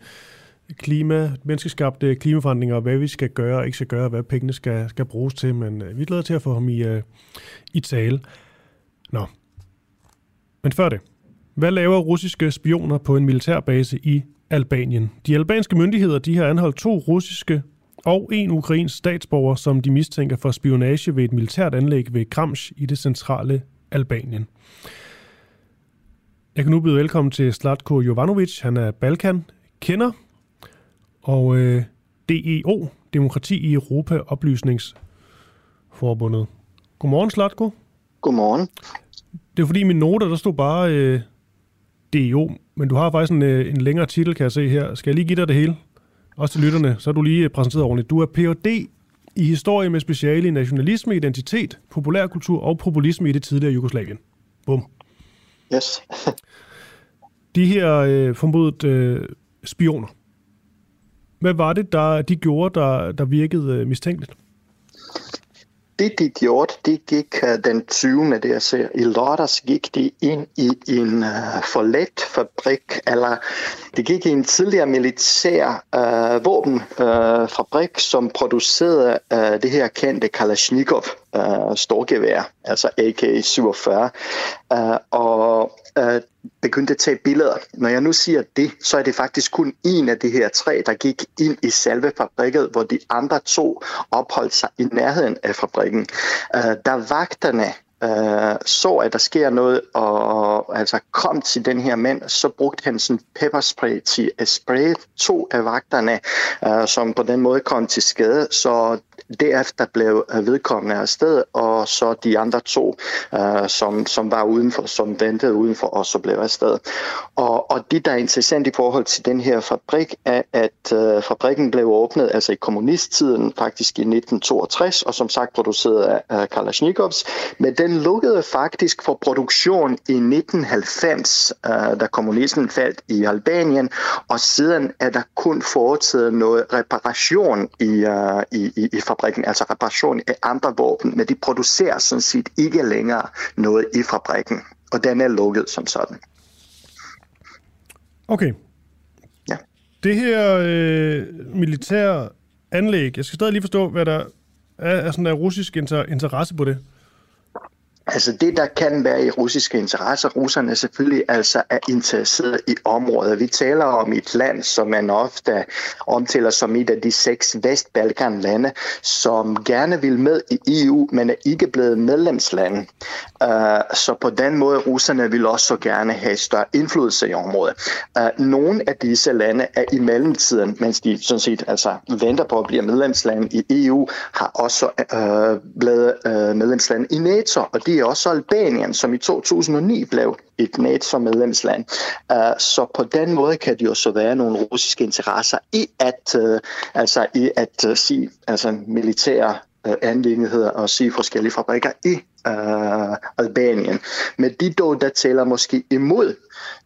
klima, menneskeskabte klimaforandringer, hvad vi skal gøre og ikke skal gøre, hvad pengene skal, skal bruges til, men øh, vi glæder til at få ham i, øh, i tale. Nå, men før det, hvad laver russiske spioner på en militærbase i Albanien? De albanske myndigheder de har anholdt to russiske og en ukrainsk statsborger, som de mistænker for spionage ved et militært anlæg ved Kramsh i det centrale Albanien. Jeg kan nu byde velkommen til Slatko Jovanovic. Han er Balkan, kender og øh, DEO, Demokrati i Europa Oplysningsforbundet. Godmorgen, Slatko. Godmorgen. Det er fordi i mine noter, der stod bare øh, DEO, men du har faktisk en, øh, en længere titel, kan jeg se her. Skal jeg lige give dig det hele? Også til lytterne, så er du lige præsenteret ordentligt. Du er Ph.D. i historie med speciale i nationalisme, identitet, populærkultur og populisme i det tidligere Jugoslavien. Bum. Yes. de her øh, formodet øh, spioner. Hvad var det, der de gjorde, der, der virkede øh, mistænkeligt? Det de gjorde, det gik øh, den 20. det jeg ser, i lørdags gik de ind i en øh, uh, forlet fabrik, eller det gik i en tidligere militær uh, våbenfabrik, uh, som producerede uh, det her kendte Kalashnikov uh, storgevær, altså AK-47. Uh, øh, og uh, begyndte at tage billeder. Når jeg nu siger det, så er det faktisk kun en af de her tre, der gik ind i selve fabrikket, hvor de andre to opholdt sig i nærheden af fabrikken. Uh, der vagterne uh, så, at der sker noget, og altså kom til den her mand, så brugte han sådan pepperspray til at spraye to af vagterne, uh, som på den måde kom til skade. Så Derefter blev øh, vedkommende afsted, og så de andre to, øh, som, som var udenfor, som ventede udenfor, også blev afsted. Og, og det, der er interessant i forhold til den her fabrik, er, at øh, fabrikken blev åbnet altså i kommunisttiden, faktisk i 1962, og som sagt produceret af øh, Kalashnikovs, men den lukkede faktisk for produktion i 1990, øh, da kommunismen faldt i Albanien, og siden er der kun foretaget noget reparation i, øh, i, i, i fabrikken, altså reparation af andre våben, men de producerer sådan set ikke længere noget i fabrikken, og den er lukket som sådan. Okay. Ja. Det her øh, militære anlæg, jeg skal stadig lige forstå, hvad der er, er sådan der russisk inter- interesse på det. Altså det, der kan være i russiske interesser, russerne selvfølgelig altså er interesseret i området. Vi taler om et land, som man ofte omtaler som et af de seks Vestbalkanlande, som gerne vil med i EU, men er ikke blevet medlemsland. Uh, øh, så på den måde, russerne vil også gerne have større indflydelse i området. Uh, nogle af disse lande er i mellemtiden, mens de sådan set altså venter på at blive medlemsland i EU, har også uh, blevet uh, medlemsland i NATO, og de er også Albanien, som i 2009 blev et NATO-medlemsland. Øh, så på den måde kan det jo så være nogle russiske interesser i at, øh, altså i at øh, sige altså militære uh, og sige forskellige fabrikker i Albanien. Men de dog, der taler måske imod,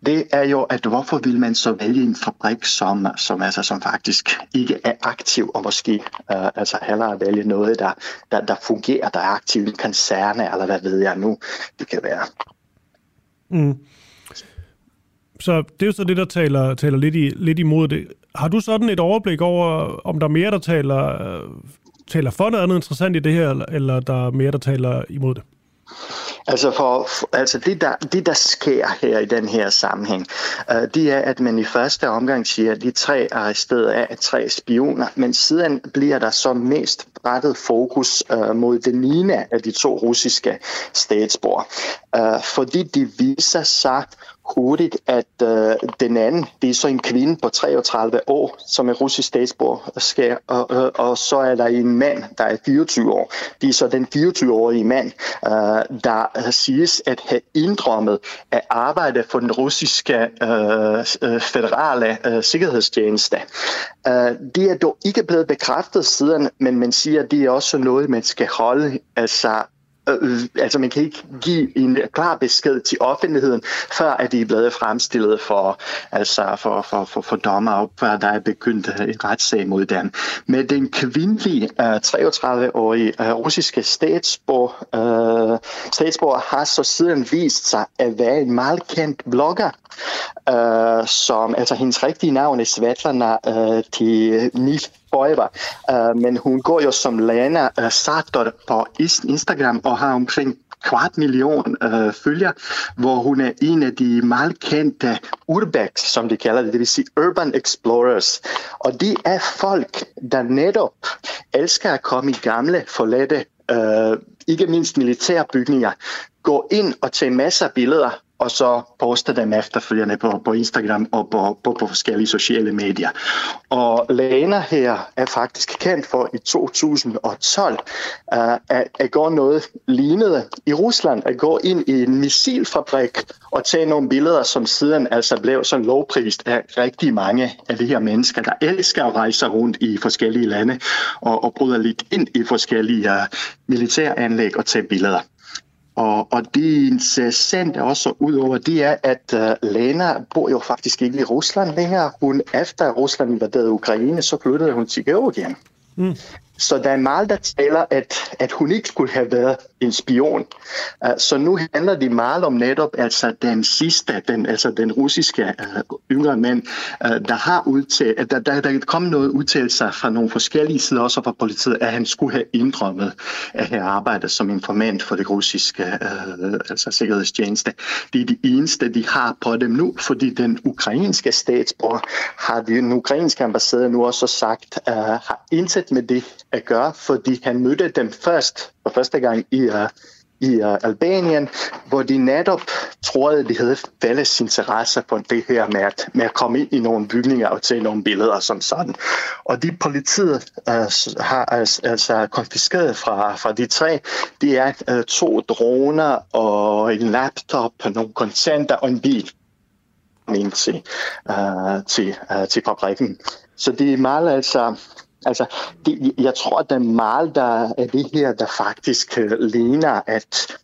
det er jo, at hvorfor vil man så vælge en fabrik, som, som, altså, som faktisk ikke er aktiv, og måske øh, altså hellere vælge noget, der, der, der fungerer, der er aktiv i koncerne, eller hvad ved jeg nu, det kan være. Mm. Så det er jo så det, der taler, taler lidt, i, lidt imod det. Har du sådan et overblik over, om der er mere, der taler, øh, taler for noget andet interessant i det her, eller der er mere, der taler imod det? Altså, for, altså det, der, det, der sker her i den her sammenhæng, øh, det er, at man i første omgang siger, at de tre arresterede er tre spioner, men siden bliver der så mest rettet fokus øh, mod den ene af de to russiske statsborger, øh, fordi de viser sig hurtigt, at øh, den anden, det er så en kvinde på 33 år, som er russisk statsborger, og, og, og så er der en mand, der er 24 år. Det er så den 24-årige mand, øh, der siges at have indrømmet at arbejde for den russiske øh, øh federale øh, sikkerhedstjeneste. Øh, det er dog ikke blevet bekræftet siden, men man siger, at det er også noget, man skal holde altså øh, altså man kan ikke give en klar besked til offentligheden, før at de er blevet fremstillet for, altså for, for, for, for dommer, og før der er begyndt en retssag mod dem. Med den kvindelige øh, 33-årige øh, russiske statsborger, øh, statsborger har så siden vist sig at være en meget kendt blogger, Øh, som, altså hendes rigtige navn er Svetlana uh, til Nifoeva, uh, men hun går jo som Lana øh, uh, Sator på Instagram og har omkring kvart million øh, følger, hvor hun er en af de meget kendte urbex, som de kalder det, det vil sige urban explorers. Og det er folk, der netop elsker at komme i gamle, forladte, øh, ikke mindst militære bygninger, gå ind og tage masser af billeder og så poste dem efterfølgende på, på Instagram og på, på, på forskellige sociale medier. Og Lena her er faktisk kendt for i 2012 uh, øh, at, at gå noget lignende i Rusland, at gå ind i en missilfabrik og tage nogle billeder, som siden altså blev så lovprist af rigtig mange af de her mennesker, der elsker at rejse rundt i forskellige lande og, og bryder lidt ind i forskellige øh, uh, militæranlæg og tage billeder. Og, og det interessante også udover det er, at øh, uh, Lena bor jo faktisk ikke i Rusland længere. Hun, efter Rusland invaderede Ukraine, så flyttede hun til Georgien. Mm. Så der er meget, der taler, at, at hun ikke skulle have været en spion. Uh, så nu handler det meget om netop altså den sidste, den, altså den russiske uh, yngre mand, uh, der har udtalt, der, der, der kom noget udtalelser fra nogle forskellige sider, også fra politiet, at han skulle have indrømmet at have arbejdet som informant for det russiske uh, altså sikkerhedstjeneste. Det er det eneste, de har på dem nu, fordi den ukrainske statsborger har den ukrainske ambassade nu også sagt, uh, har intet med det at gøre, fordi han mødte dem først for første gang i, uh, i uh, Albanien, hvor de netop troede, at de havde fælles interesse på det her med at, med at komme ind i nogle bygninger og tage nogle billeder som sådan. Og de politiet uh, har altså konfiskeret fra, fra de tre, det er uh, to droner og en laptop, nogle kontanter og en bil ind til, uh, til, uh, til fabrikken. Så det er altså Altså, det, jeg tror, at den mal, der er det her, der faktisk øh, ligner, at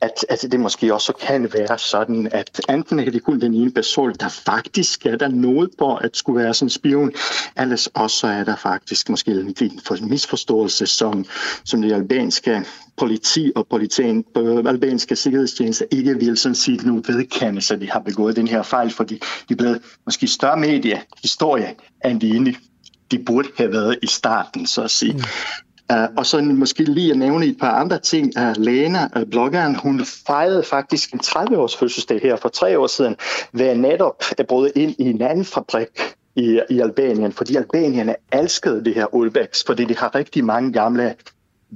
at, at det måske også kan være sådan, at enten er det kun den ene person, der faktisk er der noget på at skulle være sådan en spion, ellers også er der faktisk måske en lille misforståelse, som, som det albanske politi og politien, albanske sikkerhedstjeneste ikke vil sådan set nu vedkende sig, at de har begået den her fejl, fordi de er blevet måske større medie, historie, end de egentlig de burde have været i starten, så at sige. Mm. Uh, og så måske lige at nævne et par andre ting. Uh, Lena, uh, bloggeren, hun fejrede faktisk en 30-års fødselsdag her for tre år siden, ved netop at bryde ind i en anden fabrik i, i Albanien, fordi albanierne elskede det her Ulbex, fordi de har rigtig mange gamle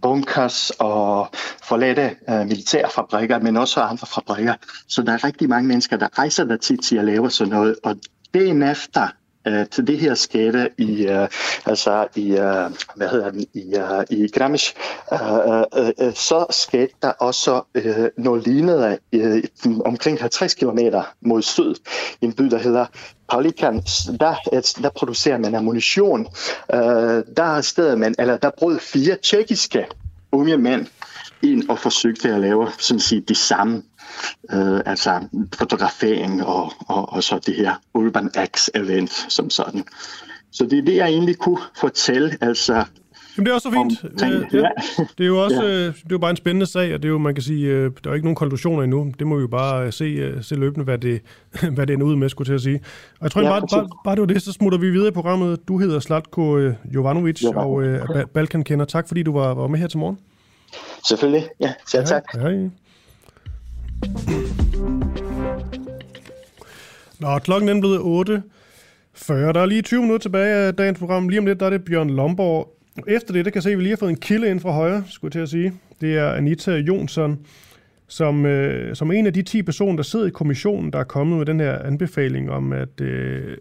bunkers og forladte uh, militærfabrikker, men også andre fabrikker. Så der er rigtig mange mennesker, der rejser der tit til at lave sådan noget, og dagen efter Øh, at det her skete i, øh, altså i, øh, hvad hedder den, i, øh, i Gramish, øh, øh, øh, så skete der også øh, noget lignende øh, omkring 50 km mod syd, i en by, der hedder Paulikan, der, øh, der producerer man ammunition. Øh, der, stedet man, eller der brød fire tjekkiske unge mænd ind og forsøgte at lave sådan sige, det samme øh, altså fotografering og, og, og så det her Urban X-event som sådan. Så det er det, jeg egentlig kunne fortælle. Altså, Jamen, det er også så fint. Om, øh, ja. Det er jo også ja. øh, det er jo bare en spændende sag, og det er jo, man kan sige, øh, der er ikke nogen konklusioner endnu. Det må vi jo bare øh, se, øh, se løbende, hvad det, hvad det ender ud med, skulle til at sige. Og jeg tror ja, bare, bare, bare, det var det, så smutter vi videre i programmet. Du hedder Slatko øh, Jovanovic, Jovanovic og øh, Balkan kender. Tak fordi du var, var med her til morgen. Selvfølgelig, ja. Selv tak. Ja, hej. Nå, klokken er blevet 8. 40. Der er lige 20 minutter tilbage af dagens program. Lige om lidt, der er det Bjørn Lomborg. Efter det, der kan se, at vi lige har fået en kilde ind fra højre, skulle jeg til at sige. Det er Anita Jonsson, som, øh, som en af de 10 personer, der sidder i kommissionen, der er kommet med den her anbefaling om, at, øh,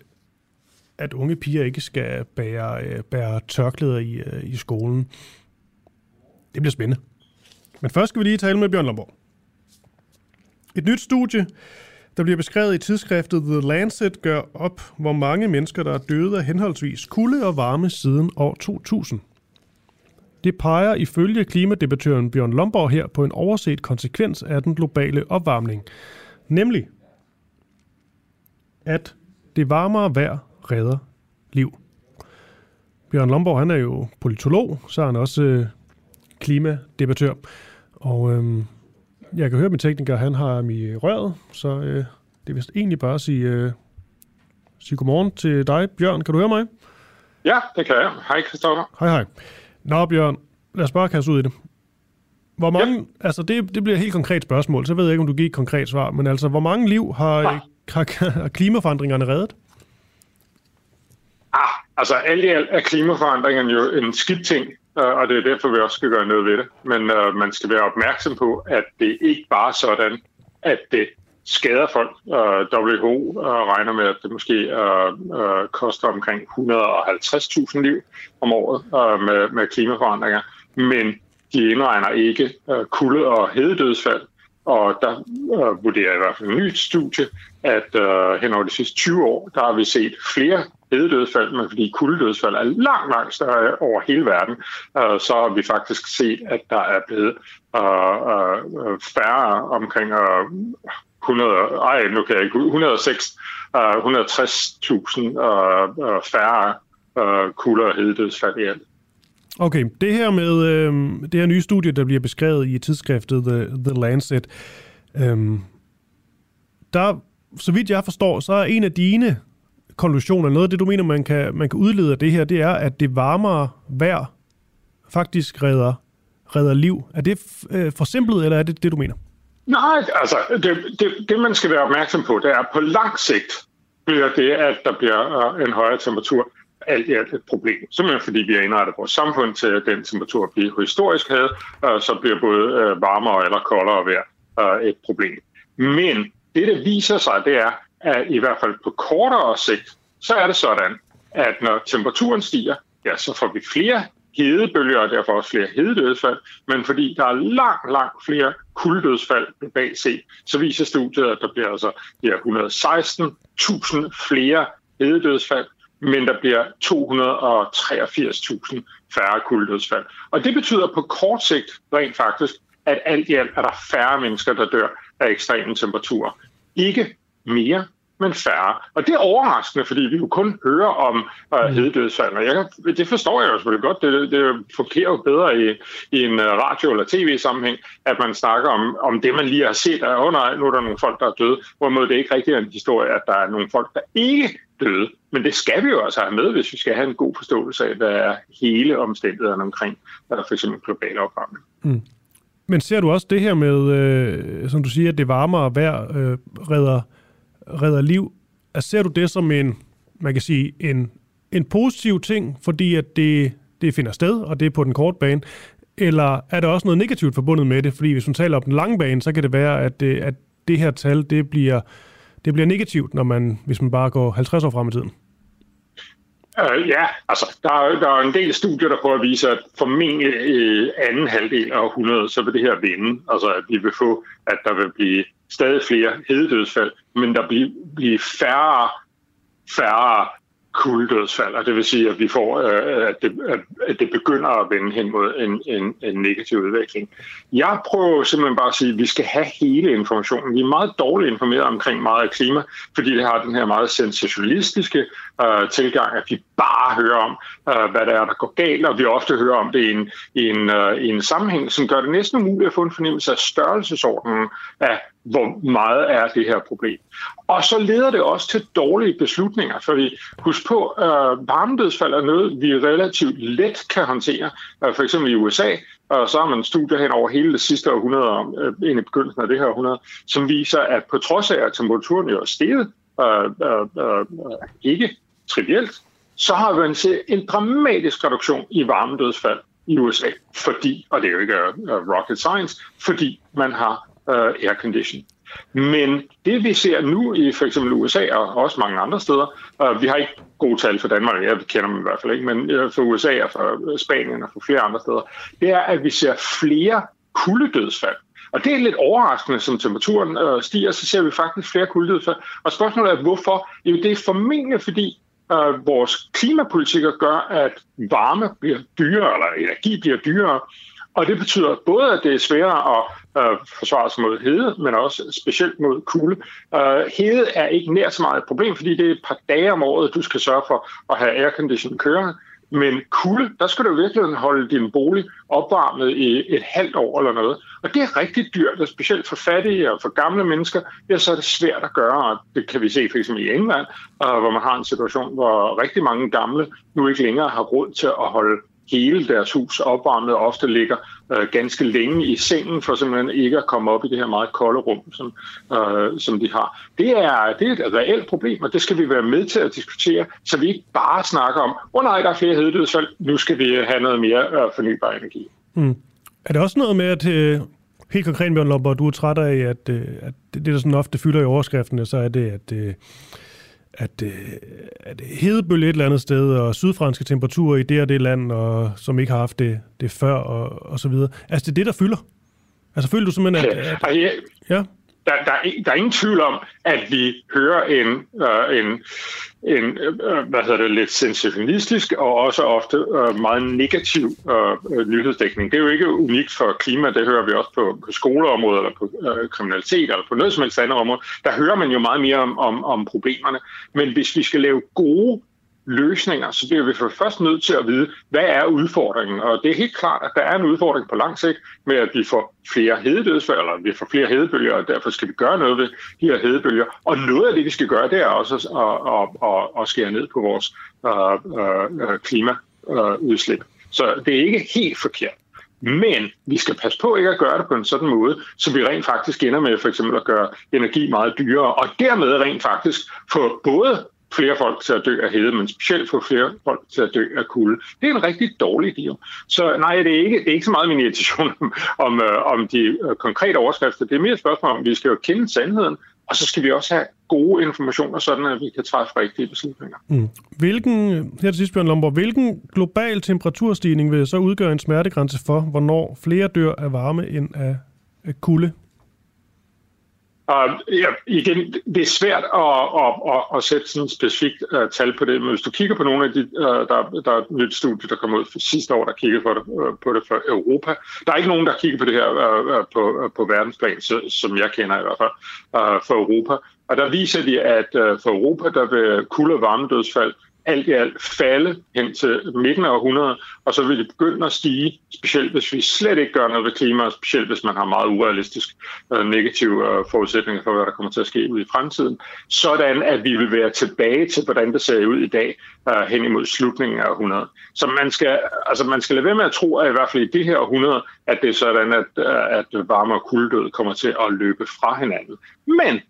at unge piger ikke skal bære, øh, bære tørklæder i, øh, i skolen. Det bliver spændende. Men først skal vi lige tale med Bjørn Lomborg. Et nyt studie, der bliver beskrevet i tidsskriftet The Lancet, gør op, hvor mange mennesker, der er døde af henholdsvis kulde og varme siden år 2000. Det peger ifølge klimadebattøren Bjørn Lomborg her på en overset konsekvens af den globale opvarmning. Nemlig, at det varmere vejr redder liv. Bjørn Lomborg han er jo politolog, så er han også øh, klimadebattør. Og øhm, jeg kan høre, min tekniker han har ham i røret, så øh, det er vist egentlig bare at sige, øh, sige godmorgen til dig, Bjørn. Kan du høre mig? Ja, det kan jeg. Hej, Kristoffer. Hej, hej. Nå, Bjørn, lad os bare kaste ud i det. Hvor mange, ja. altså det, det bliver et helt konkret spørgsmål, så ved jeg ikke, om du giver et konkret svar, men altså, hvor mange liv har, ah. har, har klimaforandringerne reddet? Ah, altså alt i alt er klimaforandringerne jo en skidt ting, Øh, og det er derfor, vi også skal gøre noget ved det. Men øh, man skal være opmærksom på, at det ikke bare er sådan, at det skader folk. Øh, WHO øh, regner med, at det måske øh, øh, koster omkring 150.000 liv om året øh, med, med klimaforandringer. Men de indregner ikke øh, kulde- og hededødsfald. Og der øh, vurderer i hvert fald en ny studie, at øh, hen over de sidste 20 år, der har vi set flere hededødsfald, men fordi kuldedødsfald er langt, langt større over hele verden, øh, så har vi faktisk set, at der er blevet øh, øh, færre omkring øh, 100, ej, nu kan jeg ikke, 106, øh, 160.000 øh, øh, færre øh, kulde- og hededødsfald i alt. Okay, det her med øh, det her nye studie, der bliver beskrevet i tidsskriftet The, The Lancet, øh, der, så vidt jeg forstår, så er en af dine konklusioner, noget af det, du mener, man kan, man kan udlede af det her, det er, at det varmere vejr faktisk redder, redder liv. Er det øh, forsimplet, eller er det det, du mener? Nej, altså det, det, det, man skal være opmærksom på, det er, at på lang sigt bliver det, at der bliver øh, en højere temperatur, alt i alt et problem. Simpelthen fordi vi har indrettet vores samfund til, at den temperatur, vi historisk havde, øh, så bliver både øh, varmere eller koldere vejr øh, et problem. Men det, der viser sig, det er, at i hvert fald på kortere sigt, så er det sådan, at når temperaturen stiger, ja, så får vi flere hedebølger og derfor også flere hededødsfald, men fordi der er langt, langt flere kulddødsfald globalt set, så viser studiet, at der bliver altså ja, 116.000 flere hededødsfald, men der bliver 283.000 færre kulddødsfald. Og det betyder på kort sigt rent faktisk, at alt i alt er der færre mennesker, der dør af ekstreme temperaturer. Ikke mere, men færre. Og det er overraskende, fordi vi jo kun hører om uh, hededødsfald. Og jeg, det forstår jeg jo selvfølgelig godt. Det, det fungerer jo bedre i, i en uh, radio- eller tv-sammenhæng, at man snakker om, om det, man lige har set. Åh oh, nej, nu er der nogle folk, der er døde. Hvorimod det ikke rigtig er en historie, at der er nogle folk, der ikke døde. Men det skal vi jo altså have med, hvis vi skal have en god forståelse af, hvad er hele omstændighederne omkring for eksempel global opvarmning. Mm. Men ser du også det her med, øh, som du siger, at det varmere vejr øh, redder, redder liv? Altså, ser du det som en, man kan sige, en, en positiv ting, fordi at det, det finder sted, og det er på den korte bane? Eller er der også noget negativt forbundet med det? Fordi hvis man taler om den lange bane, så kan det være, at det, at det her tal, det bliver, det bliver negativt, når man, hvis man bare går 50 år frem i tiden. Øh, ja, altså, der er, der er en del studier, der prøver at vise, at formentlig i anden halvdel af 100, så vil det her vinde. Altså, at vi vil få, at der vil blive stadig flere hededødsfald, men der bliver blive færre, færre kulddødsfald, og det vil sige, at vi får, øh, at, det, at det begynder at vende hen mod en, en, en negativ udvikling. Jeg prøver simpelthen bare at sige, at vi skal have hele informationen. Vi er meget dårligt informeret omkring meget af klima, fordi det har den her meget sensationalistiske øh, tilgang, at vi bare hører om, øh, hvad der er, der går galt, og vi ofte hører om det i en, i en, øh, i en sammenhæng, som gør det næsten umuligt at få en fornemmelse af størrelsesordenen af, hvor meget er det her problem. Og så leder det også til dårlige beslutninger, fordi husk på, at øh, varmedødsfald er noget, vi relativt let kan håndtere. Øh, for eksempel i USA, og øh, så har man studier hen over hele det sidste århundrede, øh, ind i begyndelsen af det her århundrede, som viser, at på trods af, at temperaturen jo er steget, øh, øh, øh, ikke trivielt, så har man set en dramatisk reduktion i varmedødsfald i USA, fordi, og det er jo ikke uh, rocket science, fordi man har Øh, uh, air condition. Men det vi ser nu i for eksempel USA og også mange andre steder, uh, vi har ikke gode tal for Danmark, jeg kender dem i hvert fald ikke, men øh, for USA og for Spanien og for flere andre steder, det er, at vi ser flere kuldedødsfald. Og det er lidt overraskende, som temperaturen uh, stiger, så ser vi faktisk flere kuldedødsfald. Og spørgsmålet er, hvorfor? Jo, det er formentlig, fordi uh, vores klimapolitikker gør, at varme bliver dyrere, eller energi bliver dyrere, og det betyder både, at det er sværere at øh, forsvare sig mod hede, men også specielt mod kulde. Øh, hede er ikke nær så meget et problem, fordi det er et par dage om året, du skal sørge for at have aircondition kørende. Men kulde, der skal du virkelig holde din bolig opvarmet i et halvt år eller noget. Og det er rigtig dyrt, og specielt for fattige og for gamle mennesker, ja, så er det svært at gøre. Og det kan vi se for eksempel i England, øh, hvor man har en situation, hvor rigtig mange gamle nu ikke længere har råd til at holde hele deres hus opvarmet og ofte ligger øh, ganske længe i sengen for simpelthen ikke at komme op i det her meget kolde rum, som, øh, som de har. Det er, det er et reelt problem, og det skal vi være med til at diskutere, så vi ikke bare snakker om, åh oh, nej, der er flere hededødsfald, nu skal vi øh, have noget mere øh, fornybar energi. Mm. Er det også noget med, at øh, helt konkret, Bjørn Lomborg, du er træt af, at, øh, at det, der sådan ofte fylder i overskriftene, så er det, at øh, at, øh, at hedebølge et eller andet sted, og sydfranske temperaturer i det og det land, og, som ikke har haft det, det før, og, og så videre. Altså, det er det, der fylder. Altså, føler du simpelthen, at... at ja der, der, er, der er ingen tvivl om, at vi hører en, øh, en, en øh, hvad hedder det, lidt sensationalistisk og også ofte øh, meget negativ øh, øh, nyhedsdækning. Det er jo ikke unikt for klima, det hører vi også på, på skoleområdet eller på øh, kriminalitet eller på noget som helst andet område. Der hører man jo meget mere om, om, om problemerne. Men hvis vi skal lave gode løsninger, så bliver vi for først nødt til at vide, hvad er udfordringen? Og det er helt klart, at der er en udfordring på lang sigt med, at vi får flere hededødsfald, eller vi får flere hedebølger, og derfor skal vi gøre noget ved de her hedebølger. Og noget af det, vi skal gøre, det er også at, at, at, at skære ned på vores uh, uh, klimaudslip. Så det er ikke helt forkert. Men vi skal passe på ikke at gøre det på en sådan måde, så vi rent faktisk ender med for eksempel at gøre energi meget dyrere, og dermed rent faktisk få både flere folk til at dø af hede, men specielt få flere folk til at dø af kulde. Det er en rigtig dårlig deal. Så nej, det er ikke, det er ikke så meget min irritation om, om, øh, om de øh, konkrete overskrifter. Det er mere et spørgsmål om, vi skal jo kende sandheden, og så skal vi også have gode informationer, sådan at vi kan træffe rigtige beslutninger. Mm. Hvilken, her til sidst, Bjørn Lomborg, hvilken global temperaturstigning vil så udgøre en smertegrænse for, hvornår flere dør af varme end af, af kulde? Uh, ja, igen, det er svært at, at, at, at sætte sådan et specifikt uh, tal på det, men hvis du kigger på nogle af de, uh, der, der er et nyt studie, der kom ud for sidste år, der kiggede på det, uh, på det for Europa. Der er ikke nogen, der kigger på det her uh, på, uh, på verdensplan, så, som jeg kender i hvert fald, uh, for Europa. Og der viser de, at uh, for Europa, der vil kulde- og varmedødsfald alt i alt falde hen til midten af århundredet, og så vil det begynde at stige, specielt hvis vi slet ikke gør noget ved klimaet, specielt hvis man har meget urealistisk uh, negative uh, forudsætninger for, hvad der kommer til at ske ud i fremtiden, sådan at vi vil være tilbage til, hvordan det ser ud i dag, øh, hen imod slutningen af århundredet. Så man skal, altså man skal lade være med at tro, at i hvert fald i det her århundrede, at det er sådan, at, at varme og kulddød kommer til at løbe fra hinanden. Men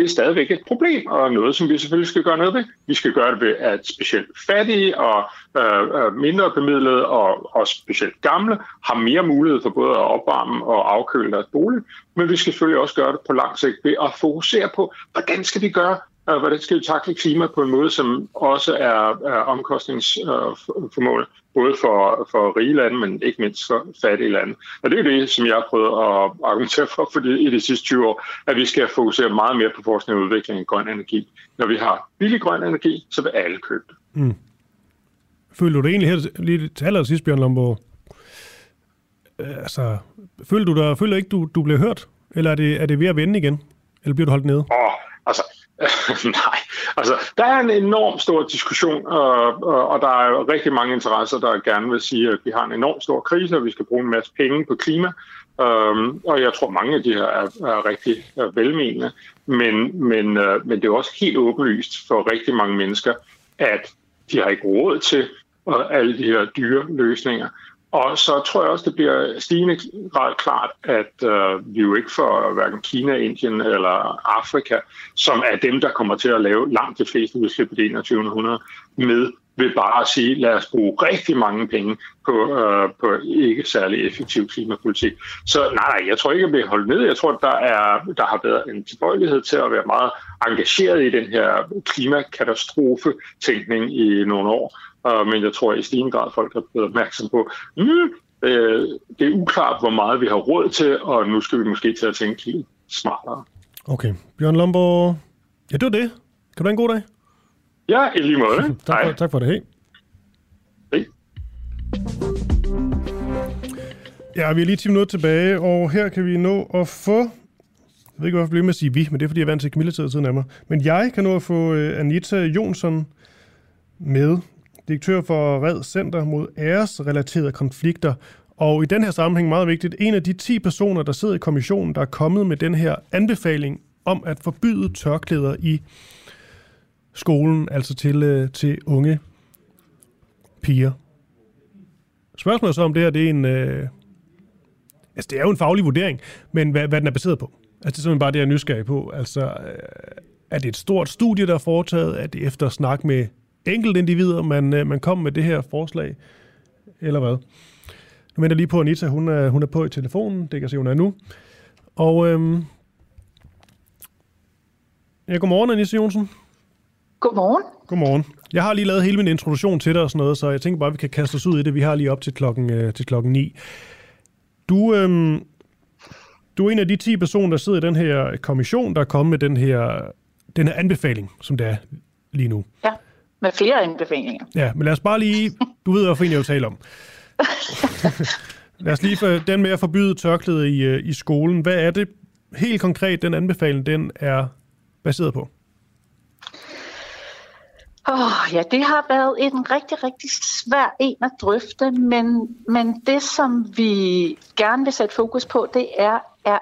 det er stadigvæk et problem, og noget, som vi selvfølgelig skal gøre noget ved. Vi skal gøre det ved, at specielt fattige og øh, øh, mindre bemidlede og, og specielt gamle har mere mulighed for både at opvarme og afkøle deres bolig, men vi skal selvfølgelig også gøre det på lang sigt ved at fokusere på, hvordan skal vi gøre øh, hvordan skal vi takle klima på en måde, som også er, er omkostningsformål, både for, for rige lande, men ikke mindst for fattige lande. Og det er det, som jeg har prøvet at argumentere for, for i de sidste 20 år, at vi skal fokusere meget mere på forskning og udvikling af grøn energi. Når vi har billig grøn energi, så vil alle købe det. Mm. Føler du det egentlig her lige til allersidst, Bjørn Lomborg? Altså, føler du, der, føler ikke, du, du bliver hørt? Eller er det, er det ved at vende igen? Eller bliver du holdt nede? Åh, Nej, altså der er en enorm stor diskussion, og, og, og der er rigtig mange interesser, der gerne vil sige, at vi har en enorm stor krise, og vi skal bruge en masse penge på klima. Um, og jeg tror, mange af de her er, er rigtig er velmenende, men, men, øh, men det er også helt åbenlyst for rigtig mange mennesker, at de har ikke råd til alle de her dyre løsninger. Og så tror jeg også, det bliver stigende grad klart, at øh, vi jo ikke får hverken Kina, Indien eller Afrika, som er dem, der kommer til at lave langt de fleste udslip i det 21. århundrede, med ved bare at sige, lad os bruge rigtig mange penge på, øh, på ikke særlig effektiv klimapolitik. Så nej, nej, jeg tror ikke, at vi holdt ned. Jeg tror, at der, er, der har været en tilbøjelighed til at være meget engageret i den her klimakatastrofe-tænkning i nogle år. Uh, men jeg tror i stigende grad, folk har blevet opmærksom på, mm, øh, det er uklart, hvor meget vi har råd til, og nu skal vi måske til at tænke lidt smartere. Okay. Bjørn Lomborg, ja, det var det. Kan du have en god dag? Ja, i lige måde. tak, for, tak for det. Hej. Hej. Ja, vi er lige 10 minutter tilbage, og her kan vi nå at få... Jeg ved ikke, hvorfor jeg med at sige vi, men det er, fordi jeg er vant til Camilla tiden af mig. Men jeg kan nå at få øh, Anita Jonsson med direktør for Red Center mod æresrelaterede konflikter. Og i den her sammenhæng meget vigtigt, en af de 10 personer, der sidder i kommissionen, der er kommet med den her anbefaling om at forbyde tørklæder i skolen, altså til, øh, til unge piger. Spørgsmålet så, om det her det er en... Øh, altså, det er jo en faglig vurdering, men hvad, hvad den er baseret på. Altså, det er simpelthen bare det, jeg er nysgerrig på. Altså, øh, er det et stort studie, der er foretaget? Er det efter snak med enkeltindivider, man, øh, man kom med det her forslag, eller hvad? Nu venter lige på Anita, hun er, hun er på i telefonen, det kan jeg se, hun er nu. Og øhm, ja, godmorgen, Anita Jonsen. Godmorgen. Godmorgen. Jeg har lige lavet hele min introduktion til dig og sådan noget, så jeg tænker bare, at vi kan kaste os ud i det. Vi har lige op til klokken, øh, til klokken 9. Du, øhm, du er en af de 10 personer, der sidder i den her kommission, der er kommet med den her, den her anbefaling, som det er lige nu. Ja med flere anbefalinger. Ja, men lad os bare lige... Du ved, hvorfor jeg vil tale om. lad os lige for den med at forbyde tørklæde i, øh, i skolen. Hvad er det helt konkret, den anbefaling, den er baseret på? Oh, ja, det har været en rigtig, rigtig svær en at drøfte, men, men det, som vi gerne vil sætte fokus på, det er, er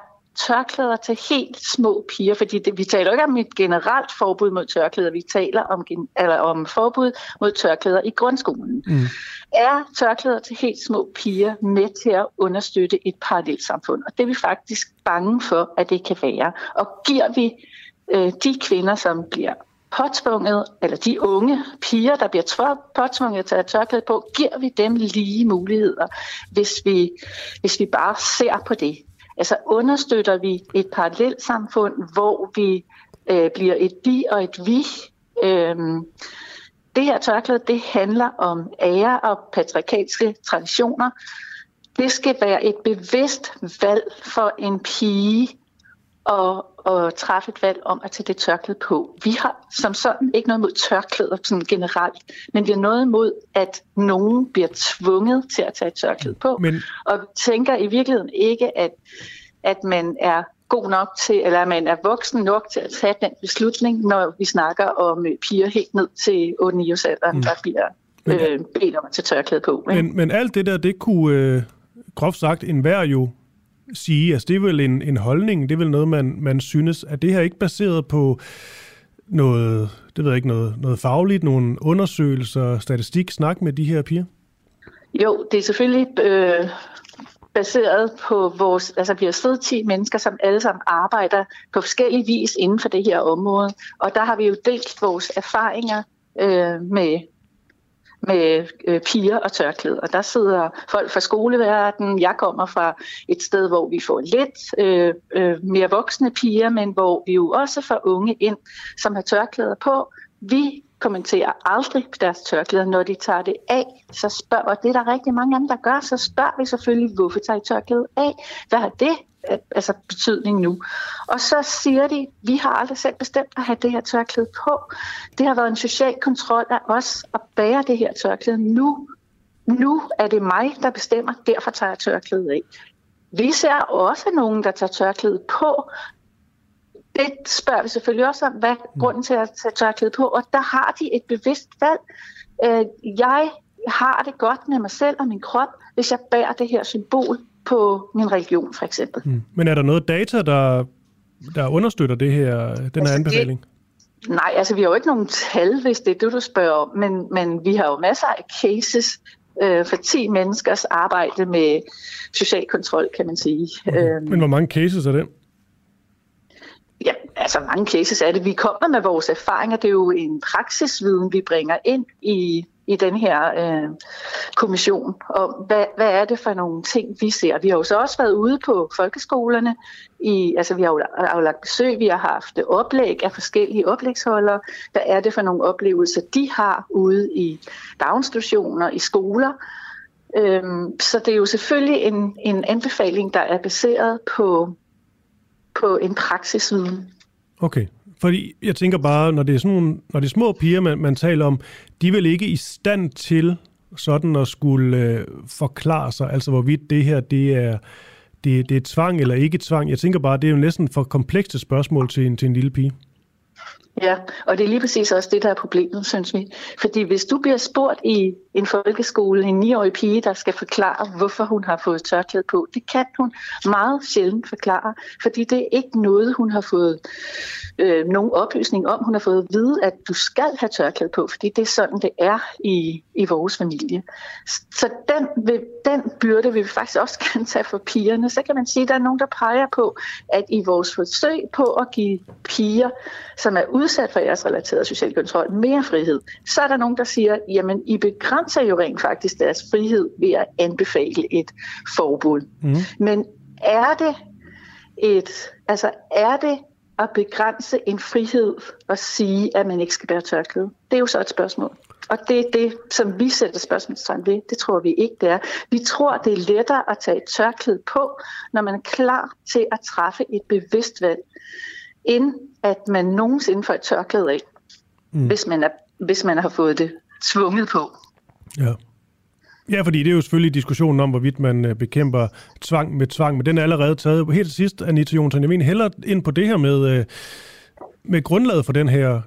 tørklæder til helt små piger, fordi det, vi taler ikke om et generelt forbud mod tørklæder, vi taler om, eller om forbud mod tørklæder i grundskolen. Mm. Er tørklæder til helt små piger med til at understøtte et parallelsamfund? Og det er vi faktisk bange for, at det kan være. Og giver vi øh, de kvinder, som bliver påtvunget, eller de unge piger, der bliver påtvunget til at tørklæde på, giver vi dem lige muligheder, hvis vi, hvis vi bare ser på det. Altså understøtter vi et parallelt samfund, hvor vi øh, bliver et de og et vi. Øhm, det her tørklæde, det handler om ære og patriarkalske traditioner. Det skal være et bevidst valg for en pige at, at træffe et valg om at tage det tørklæde på. Vi har som sådan ikke noget mod tørklæder sådan generelt, men vi har noget imod, at nogen bliver tvunget til at tage et tørklæde på. Men... Og tænker i virkeligheden ikke, at, at man er god nok til, eller at man er voksen nok til at tage den beslutning, når vi snakker om piger helt ned til 8-9 års alderen, mm. der bliver øh, bedt om at tage tørklæde på. Men, men alt det der, det kunne øh, groft sagt enhver jo sige, altså det er vel en, en holdning, det er vel noget, man, man synes, at det her ikke baseret på noget, det ved jeg ikke, noget, noget fagligt, nogle undersøgelser, statistik, snak med de her piger? Jo, det er selvfølgelig øh, baseret på vores, altså vi har siddet 10 mennesker, som alle sammen arbejder på forskellige vis inden for det her område, og der har vi jo delt vores erfaringer øh, med med øh, piger og tørklæder. Der sidder folk fra skoleverdenen. Jeg kommer fra et sted, hvor vi får lidt øh, øh, mere voksne piger, men hvor vi jo også får unge ind, som har tørklæder på. Vi kommenterer aldrig på deres tørklæder, når de tager det af. Så spørger, og det er der rigtig mange andre, der gør, så spørger vi selvfølgelig, hvorfor tager I tørklædet af? Hvad har det altså betydning nu. Og så siger de, vi har aldrig selv bestemt at have det her tørklæde på. Det har været en social kontrol af os at bære det her tørklæde. Nu, nu er det mig, der bestemmer, derfor tager jeg tørklædet af. Vi ser også nogen, der tager tørklædet på. Det spørger vi selvfølgelig også om, hvad er grunden til at tage tørklædet på, og der har de et bevidst valg. Øh, jeg har det godt med mig selv og min krop, hvis jeg bærer det her symbol på min religion, for eksempel. Mm. Men er der noget data, der, der understøtter det her, den her altså, anbefaling? Det, nej, altså vi har jo ikke nogen tal, hvis det er det, du spørger om, men, men vi har jo masser af cases øh, for 10 menneskers arbejde med social kontrol, kan man sige. Okay. Øhm, men hvor mange cases er det? Ja, altså mange cases er det. Vi kommer med vores erfaringer. Det er jo en praksisviden, vi bringer ind i i den her øh, kommission. Og hvad, hvad er det for nogle ting, vi ser? Vi har jo så også været ude på folkeskolerne. I, altså vi har jo lagt besøg, vi har haft oplæg af forskellige oplægsholdere. Hvad er det for nogle oplevelser, de har ude i daginstitutioner, i skoler? Øhm, så det er jo selvfølgelig en, en anbefaling, der er baseret på, på en praksisviden. Okay, fordi jeg tænker bare, når det er, sådan nogle, når det er små piger, man, man taler om, de er vel ikke i stand til sådan at skulle øh, forklare sig, altså hvorvidt det her det er, det, det er tvang eller ikke tvang. Jeg tænker bare, det er jo næsten for komplekse spørgsmål til en, til en lille pige. Ja, og det er lige præcis også det, der er problemet, synes vi. Fordi hvis du bliver spurgt i en folkeskole, en 9-årig pige, der skal forklare, hvorfor hun har fået tørklæde på, det kan hun meget sjældent forklare, fordi det er ikke noget, hun har fået øh, nogen oplysning om. Hun har fået at vide, at du skal have tørklæde på, fordi det er sådan, det er i, i vores familie. Så den, vil, den byrde vil vi faktisk også gerne tage for pigerne. Så kan man sige, at der er nogen, der peger på, at i vores forsøg på at give piger, som er udsat for æresrelateret social kontrol, mere frihed, så er der nogen, der siger, jamen I begrænser jo rent faktisk deres frihed ved at anbefale et forbud. Mm. Men er det et, altså er det at begrænse en frihed og sige, at man ikke skal bære tørklæde? Det er jo så et spørgsmål. Og det er det, som vi sætter spørgsmålstegn ved. Det tror vi ikke, det er. Vi tror, det er lettere at tage et tørklæde på, når man er klar til at træffe et bevidst valg, end at man nogensinde får et tørklæde af, mm. hvis, man er, hvis man har fået det tvunget på. Ja. Ja, fordi det er jo selvfølgelig diskussionen om, hvorvidt man øh, bekæmper tvang med tvang, men den er allerede taget. Helt til sidst, Anita Jonsson, jeg mener hellere ind på det her med, øh, med grundlaget for den her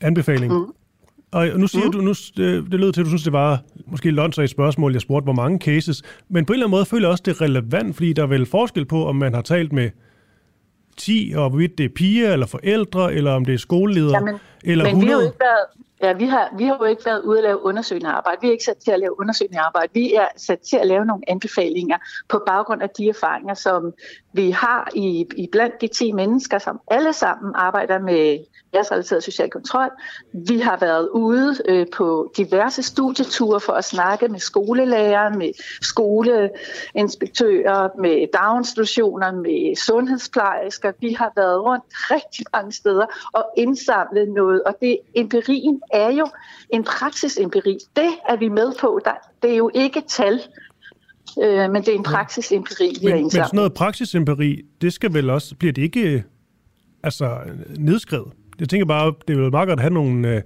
anbefaling. Mm. Og nu siger mm. du, nu, det, det lød til, at du synes, det var måske et spørgsmål, jeg spurgte, hvor mange cases. Men på en eller anden måde føler jeg også, det er relevant, fordi der er vel forskel på, om man har talt med 10, og hvorvidt det er piger eller forældre, eller om det er skoleledere, Jamen, eller men 100. Vi har jo ikke været, ja, vi har, vi har jo ikke været ude at lave undersøgende arbejde. Vi er ikke sat til at lave undersøgende arbejde. Vi er sat til at lave nogle anbefalinger på baggrund af de erfaringer, som vi har i, i blandt de 10 mennesker, som alle sammen arbejder med æresrelateret social kontrol. Vi har været ude øh, på diverse studieture for at snakke med skolelærer, med skoleinspektører, med daginstitutioner, med sundhedsplejersker. Vi har været rundt rigtig mange steder og indsamlet noget, og det empirien er jo en praksisempiri. Det er vi med på. Der, det er jo ikke tal, øh, men det er en praksisempiri, vi men, har men sådan indsamlet. noget praksisempiri, det skal vel også, bliver det ikke øh, altså, nedskrevet? Jeg tænker bare, det vel meget godt at have nogle... Øh,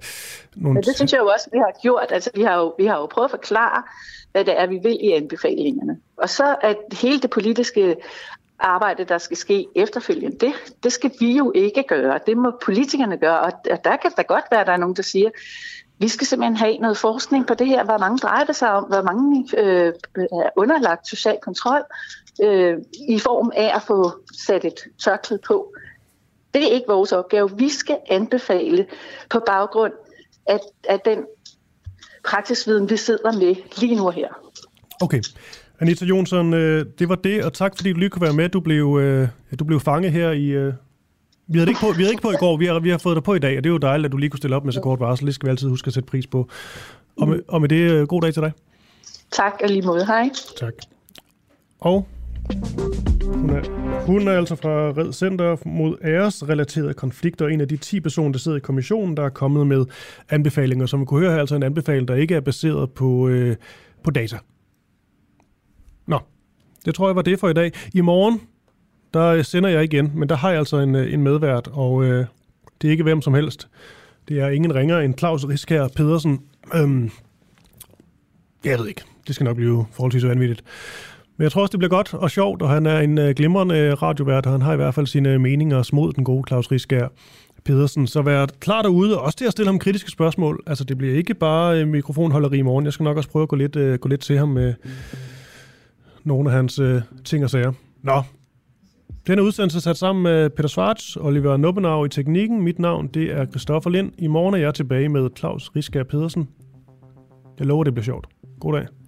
nogle Men det synes jeg jo også, vi har gjort. Altså, vi har jo, vi har jo prøvet at forklare, hvad det er, vi vil i anbefalingerne. Og så at hele det politiske arbejde, der skal ske efterfølgende, det, det skal vi jo ikke gøre. Det må politikerne gøre. Og der kan da godt være, at der er nogen, der siger, vi skal simpelthen have noget forskning på det her. Hvor mange drejer det sig om? Hvor mange øh, er underlagt social kontrol øh, i form af at få sat et tørklæde på? Det er ikke vores opgave. Vi skal anbefale på baggrund af, af den praksisviden, vi sidder med lige nu og her. Okay. Anita Jonsson, øh, det var det, og tak fordi du lige kunne være med. Du blev, øh, du blev fanget her i... Øh, vi havde ikke på, vi havde ikke på i går, vi har, vi har fået dig på i dag, og det er jo dejligt, at du lige kunne stille op med så kort varsel. Det skal vi altid huske at sætte pris på. Og med, og med det, god dag til dig. Tak og lige måde. Hej. Tak. Og hun er, hun er altså fra Red Center mod æresrelaterede konflikter, en af de 10 personer, der sidder i kommissionen, der er kommet med anbefalinger. Som vi kunne høre her, altså en anbefaling, der ikke er baseret på, øh, på data. Nå, det tror jeg var det for i dag. I morgen, der sender jeg igen, men der har jeg altså en, øh, en medvært, og øh, det er ikke hvem som helst. Det er ingen ringer end Claus Riskær Pedersen. Øhm, jeg ved ikke. Det skal nok blive forholdsvis vanvittigt. Men jeg tror også, det bliver godt og sjovt, og han er en øh, glimrende øh, radiovært, og han har i hvert fald sine øh, meninger mod den gode Claus Riskær Pedersen. Så vær klar derude, og også til at stille ham kritiske spørgsmål. Altså, det bliver ikke bare øh, mikrofonholderi i morgen. Jeg skal nok også prøve at gå lidt, øh, gå lidt til ham med nogle af hans øh, ting og sager. Nå, denne udsendelse er sat sammen med Peter Svarts, Oliver Nubbenau i teknikken. Mit navn, det er Christoffer Lind. I morgen er jeg tilbage med Claus Riskær Pedersen. Jeg lover, det bliver sjovt. God dag.